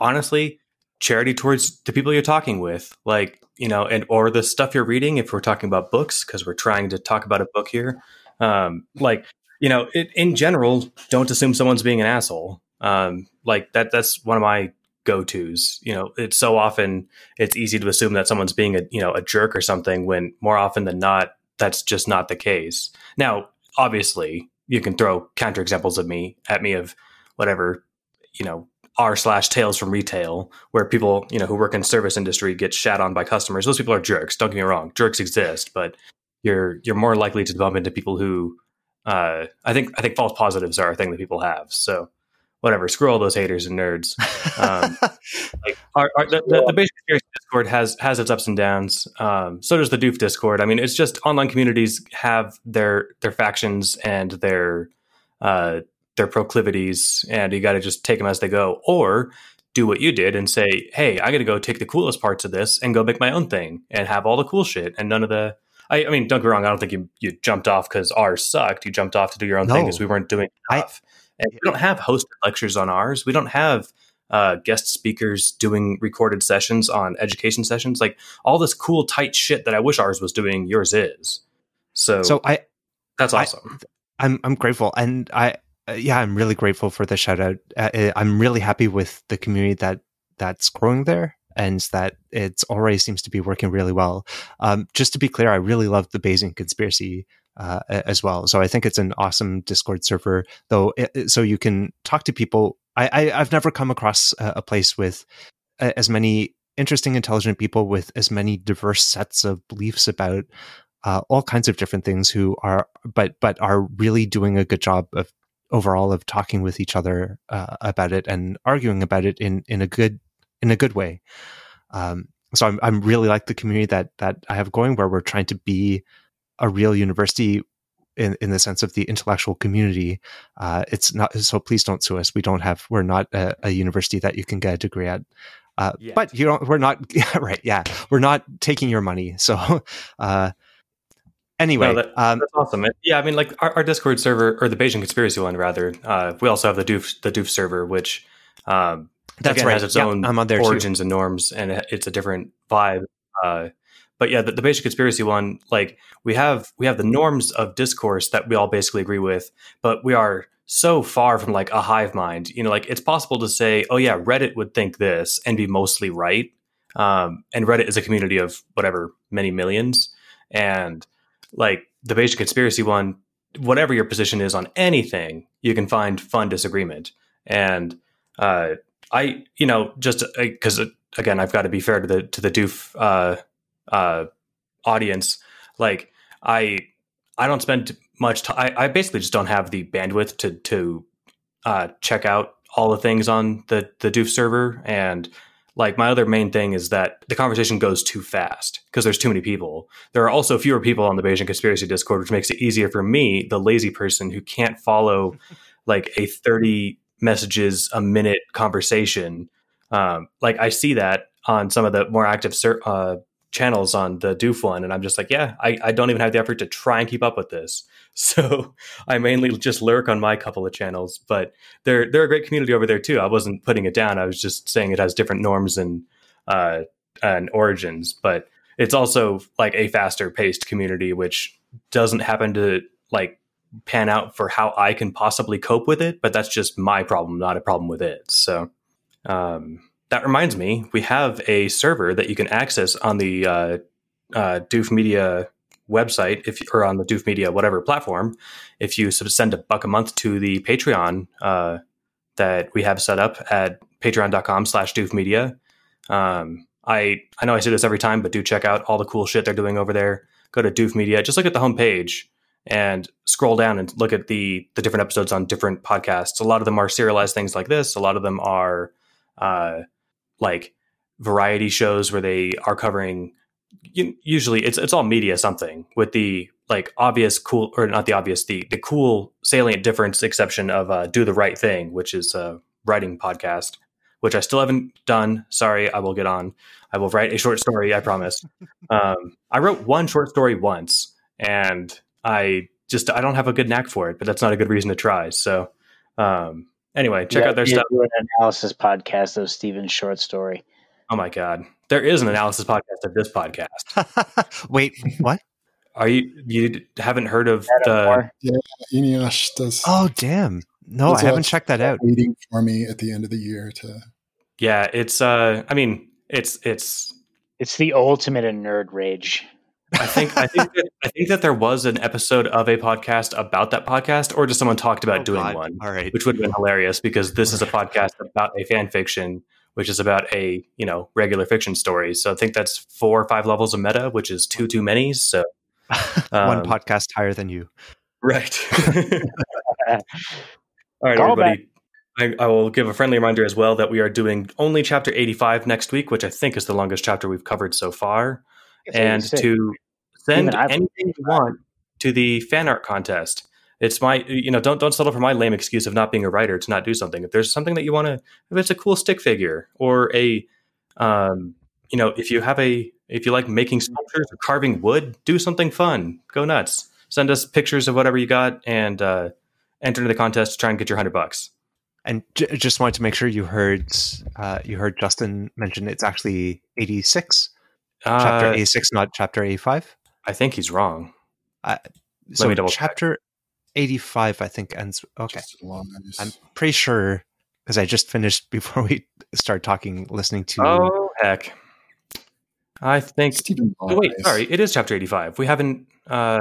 honestly charity towards the people you're talking with, like you know, and or the stuff you're reading. If we're talking about books, because we're trying to talk about a book here, um, like you know, it, in general, don't assume someone's being an asshole. Um, like that. That's one of my go tos. You know, it's so often it's easy to assume that someone's being a you know a jerk or something when more often than not that's just not the case. Now, obviously, you can throw counterexamples of me at me of whatever you know r slash tales from retail where people you know who work in service industry get shat on by customers those people are jerks don't get me wrong jerks exist but you're you're more likely to bump into people who uh, i think i think false positives are a thing that people have. So whatever screw all those haters and nerds. Um, like our, our, the, the, the Bayesian conspiracy discord has has its ups and downs. Um, so does the doof discord. I mean it's just online communities have their their factions and their uh, their proclivities and you got to just take them as they go. Or do what you did and say hey i got to go take the coolest parts of this and go make my own thing and have all the cool shit and none of the i, I mean don't get me wrong i don't think you, you jumped off because ours sucked. You jumped off to do your own thing because we weren't doing I- enough and we don't have hosted lectures on ours. We don't have uh, guest speakers doing recorded sessions on education sessions. Like all this cool tight shit that i wish ours was doing yours is. So, So I that's awesome. I'm I'm grateful, and I uh, yeah, I'm really grateful for the shout out. Uh, uh, I'm really happy with the community that that's growing there, and that it already seems to be working really well. Um, just to be clear, I really love the Bayesian conspiracy uh, as well. So I think it's an awesome Discord server, though. It, so you can talk to people. I, I I've never come across a, a place with a- as many interesting, intelligent people with as many diverse sets of beliefs about uh, all kinds of different things who are but but are really doing a good job of overall of talking with each other uh, about it and arguing about it in in a good in a good way. Um, so I'm, I'm really like the community that that I have going where we're trying to be a real university in, in the sense of the intellectual community. Uh, it's not so please don't sue us. We don't have we're not a, a university that you can get a degree at. Uh, but you don't we're not right yeah we're not taking your money. So uh, anyway No, that- um, That's awesome. Yeah, I mean, like our, our Discord server or the Bayesian conspiracy one, rather. Uh, we also have the Doof the Doof server, which um, that's again, right has its Yeah, own I'm on there too. origins and norms, and it's a different vibe. Uh, but yeah, the, the Bayesian conspiracy one, like we have we have the norms of discourse that we all basically agree with, but we are so far from like a hive mind. You know, like it's possible to say, oh yeah, Reddit would think this and be mostly right. Um, and Reddit is a community of whatever many millions, and like the Bayesian conspiracy one, whatever your position is on anything, you can find fun disagreement. And uh, I, you know, just because again, I've got to be fair to the to the doof uh, uh, audience. Like I, I don't spend much time. I, I basically just don't have the bandwidth to to uh, check out all the things on the the doof server and like my other main thing is that the conversation goes too fast because there's too many people. There are also fewer people on the Bayesian conspiracy Discord, which makes it easier for me, the lazy person who can't follow like a 30 messages a minute conversation. Um, like I see that on some of the more active ser- uh, channels on the Doof one, and I'm just like, yeah, I, I don't even have the effort to try and keep up with this. So I mainly just lurk on my couple of channels, but they're they're a great community over there too. I wasn't putting it down. I was just saying it has different norms and uh, and origins, but it's also like a faster paced community, which doesn't happen to like pan out for how I can possibly cope with it. But that's just my problem, not a problem with it. So um, that reminds me, we have a server that you can access on the uh, uh, Doof Media website, if or on the Doof Media whatever platform, if you send a buck a month to the Patreon uh, that we have set up at patreon.com slash Doof Media. Um, I I know I say this every time, but do check out all the cool shit they're doing over there. Go to Doof Media, just look at the homepage, and scroll down and look at the the different episodes on different podcasts. A lot of them are serialized things like this. A lot of them are uh, like variety shows where they are covering. Usually, it's it's all media something with the like obvious cool or not the obvious the the cool salient difference exception of uh, do the right thing, which is a writing podcast, which I still haven't done. Sorry, I will get on. I will write a short story. I promise. um, I wrote one short story once, and I just I don't have a good knack for it, but that's not a good reason to try. So um, anyway, check Yeah, out their you stuff. do an analysis podcast of Steven's short story. Oh my god, there is an analysis podcast of this podcast. Wait, what? Are you you haven't heard of the? Moore. Ineos does Oh, damn. No, I haven't checked that out. waiting for me at the end of the year to. Yeah, it's. uh I mean, it's it's. It's the ultimate in nerd rage. I think I think that, I think that there was an episode of a podcast about that podcast, or just someone talked about Oh, doing God. one. All right. which would have been hilarious because this is a podcast about a fan fiction, which is about a you know regular fiction story. So I think that's four or five levels of meta, which is two too many. So One um, podcast higher than you. right. All right, Call everybody. I, I will give a friendly reminder as well that we are doing only chapter 85 next week, which I think is the longest chapter we've covered so far. It's and 86. to send anything you want to the fan art contest. It's my, you know, don't don't settle for my lame excuse of not being a writer to not do something. If there's something that you want to, if it's a cool stick figure or a, um, you know, if you have a, if you like making sculptures or carving wood, do something fun. Go nuts. Send us pictures of whatever you got and uh, enter the contest to try and get your hundred bucks. And j- just wanted to make sure you heard uh, you heard Justin mention it's actually 86, chapter Uh, A6, not chapter A5. I think he's wrong. So me double check. chapter 85, I think, ends. Okay. I'm pretty sure because I just finished before we start talking, listening to. Oh heck! I think. Steven Oh, wait, sorry. It is chapter eighty-five. We haven't. Uh,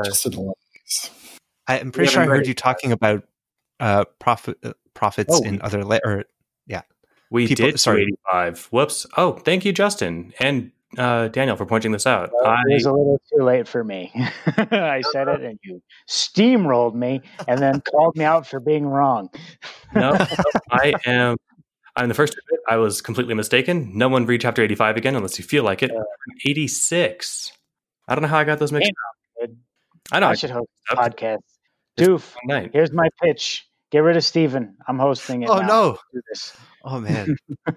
I, am pretty sure I heard you talking about uh, profit uh, profits Oh. in other la- or we People- did sorry. sorry. eighty-five. Whoops. Oh, thank you, Justin and uh, Daniel, for pointing this out. Well, I, it was a little too late for me. I said it, and you steamrolled me, and then called me out for being wrong. no, no, I am. I'm the first I was completely mistaken. No one read chapter eighty-five again unless you feel like it. Uh, Eighty-six. I don't know how I got those mixed. Up. I know. I I should host a podcast. Doof, here's my pitch. Get rid of Steven. I'm hosting it. Oh now. no! Do this. Oh man,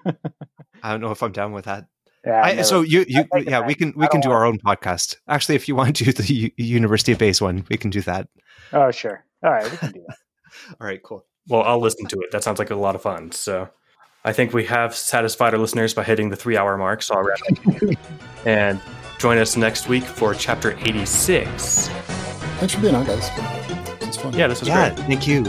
I don't know if I'm down with that. Yeah, I, never- so you, you, yeah, back. we can we can don't our own podcast. Actually, if you want to do the U- University based one, we can do that. oh sure. All right, we can do that. All right, cool. Well, I'll listen to it. That sounds like a lot of fun. So I think we have satisfied our listeners by hitting the three hour mark. So I'll wrap up. and join us next week for chapter 86. Thanks for being on, guys. It's fun. Yeah, this was Yeah, great. thank you.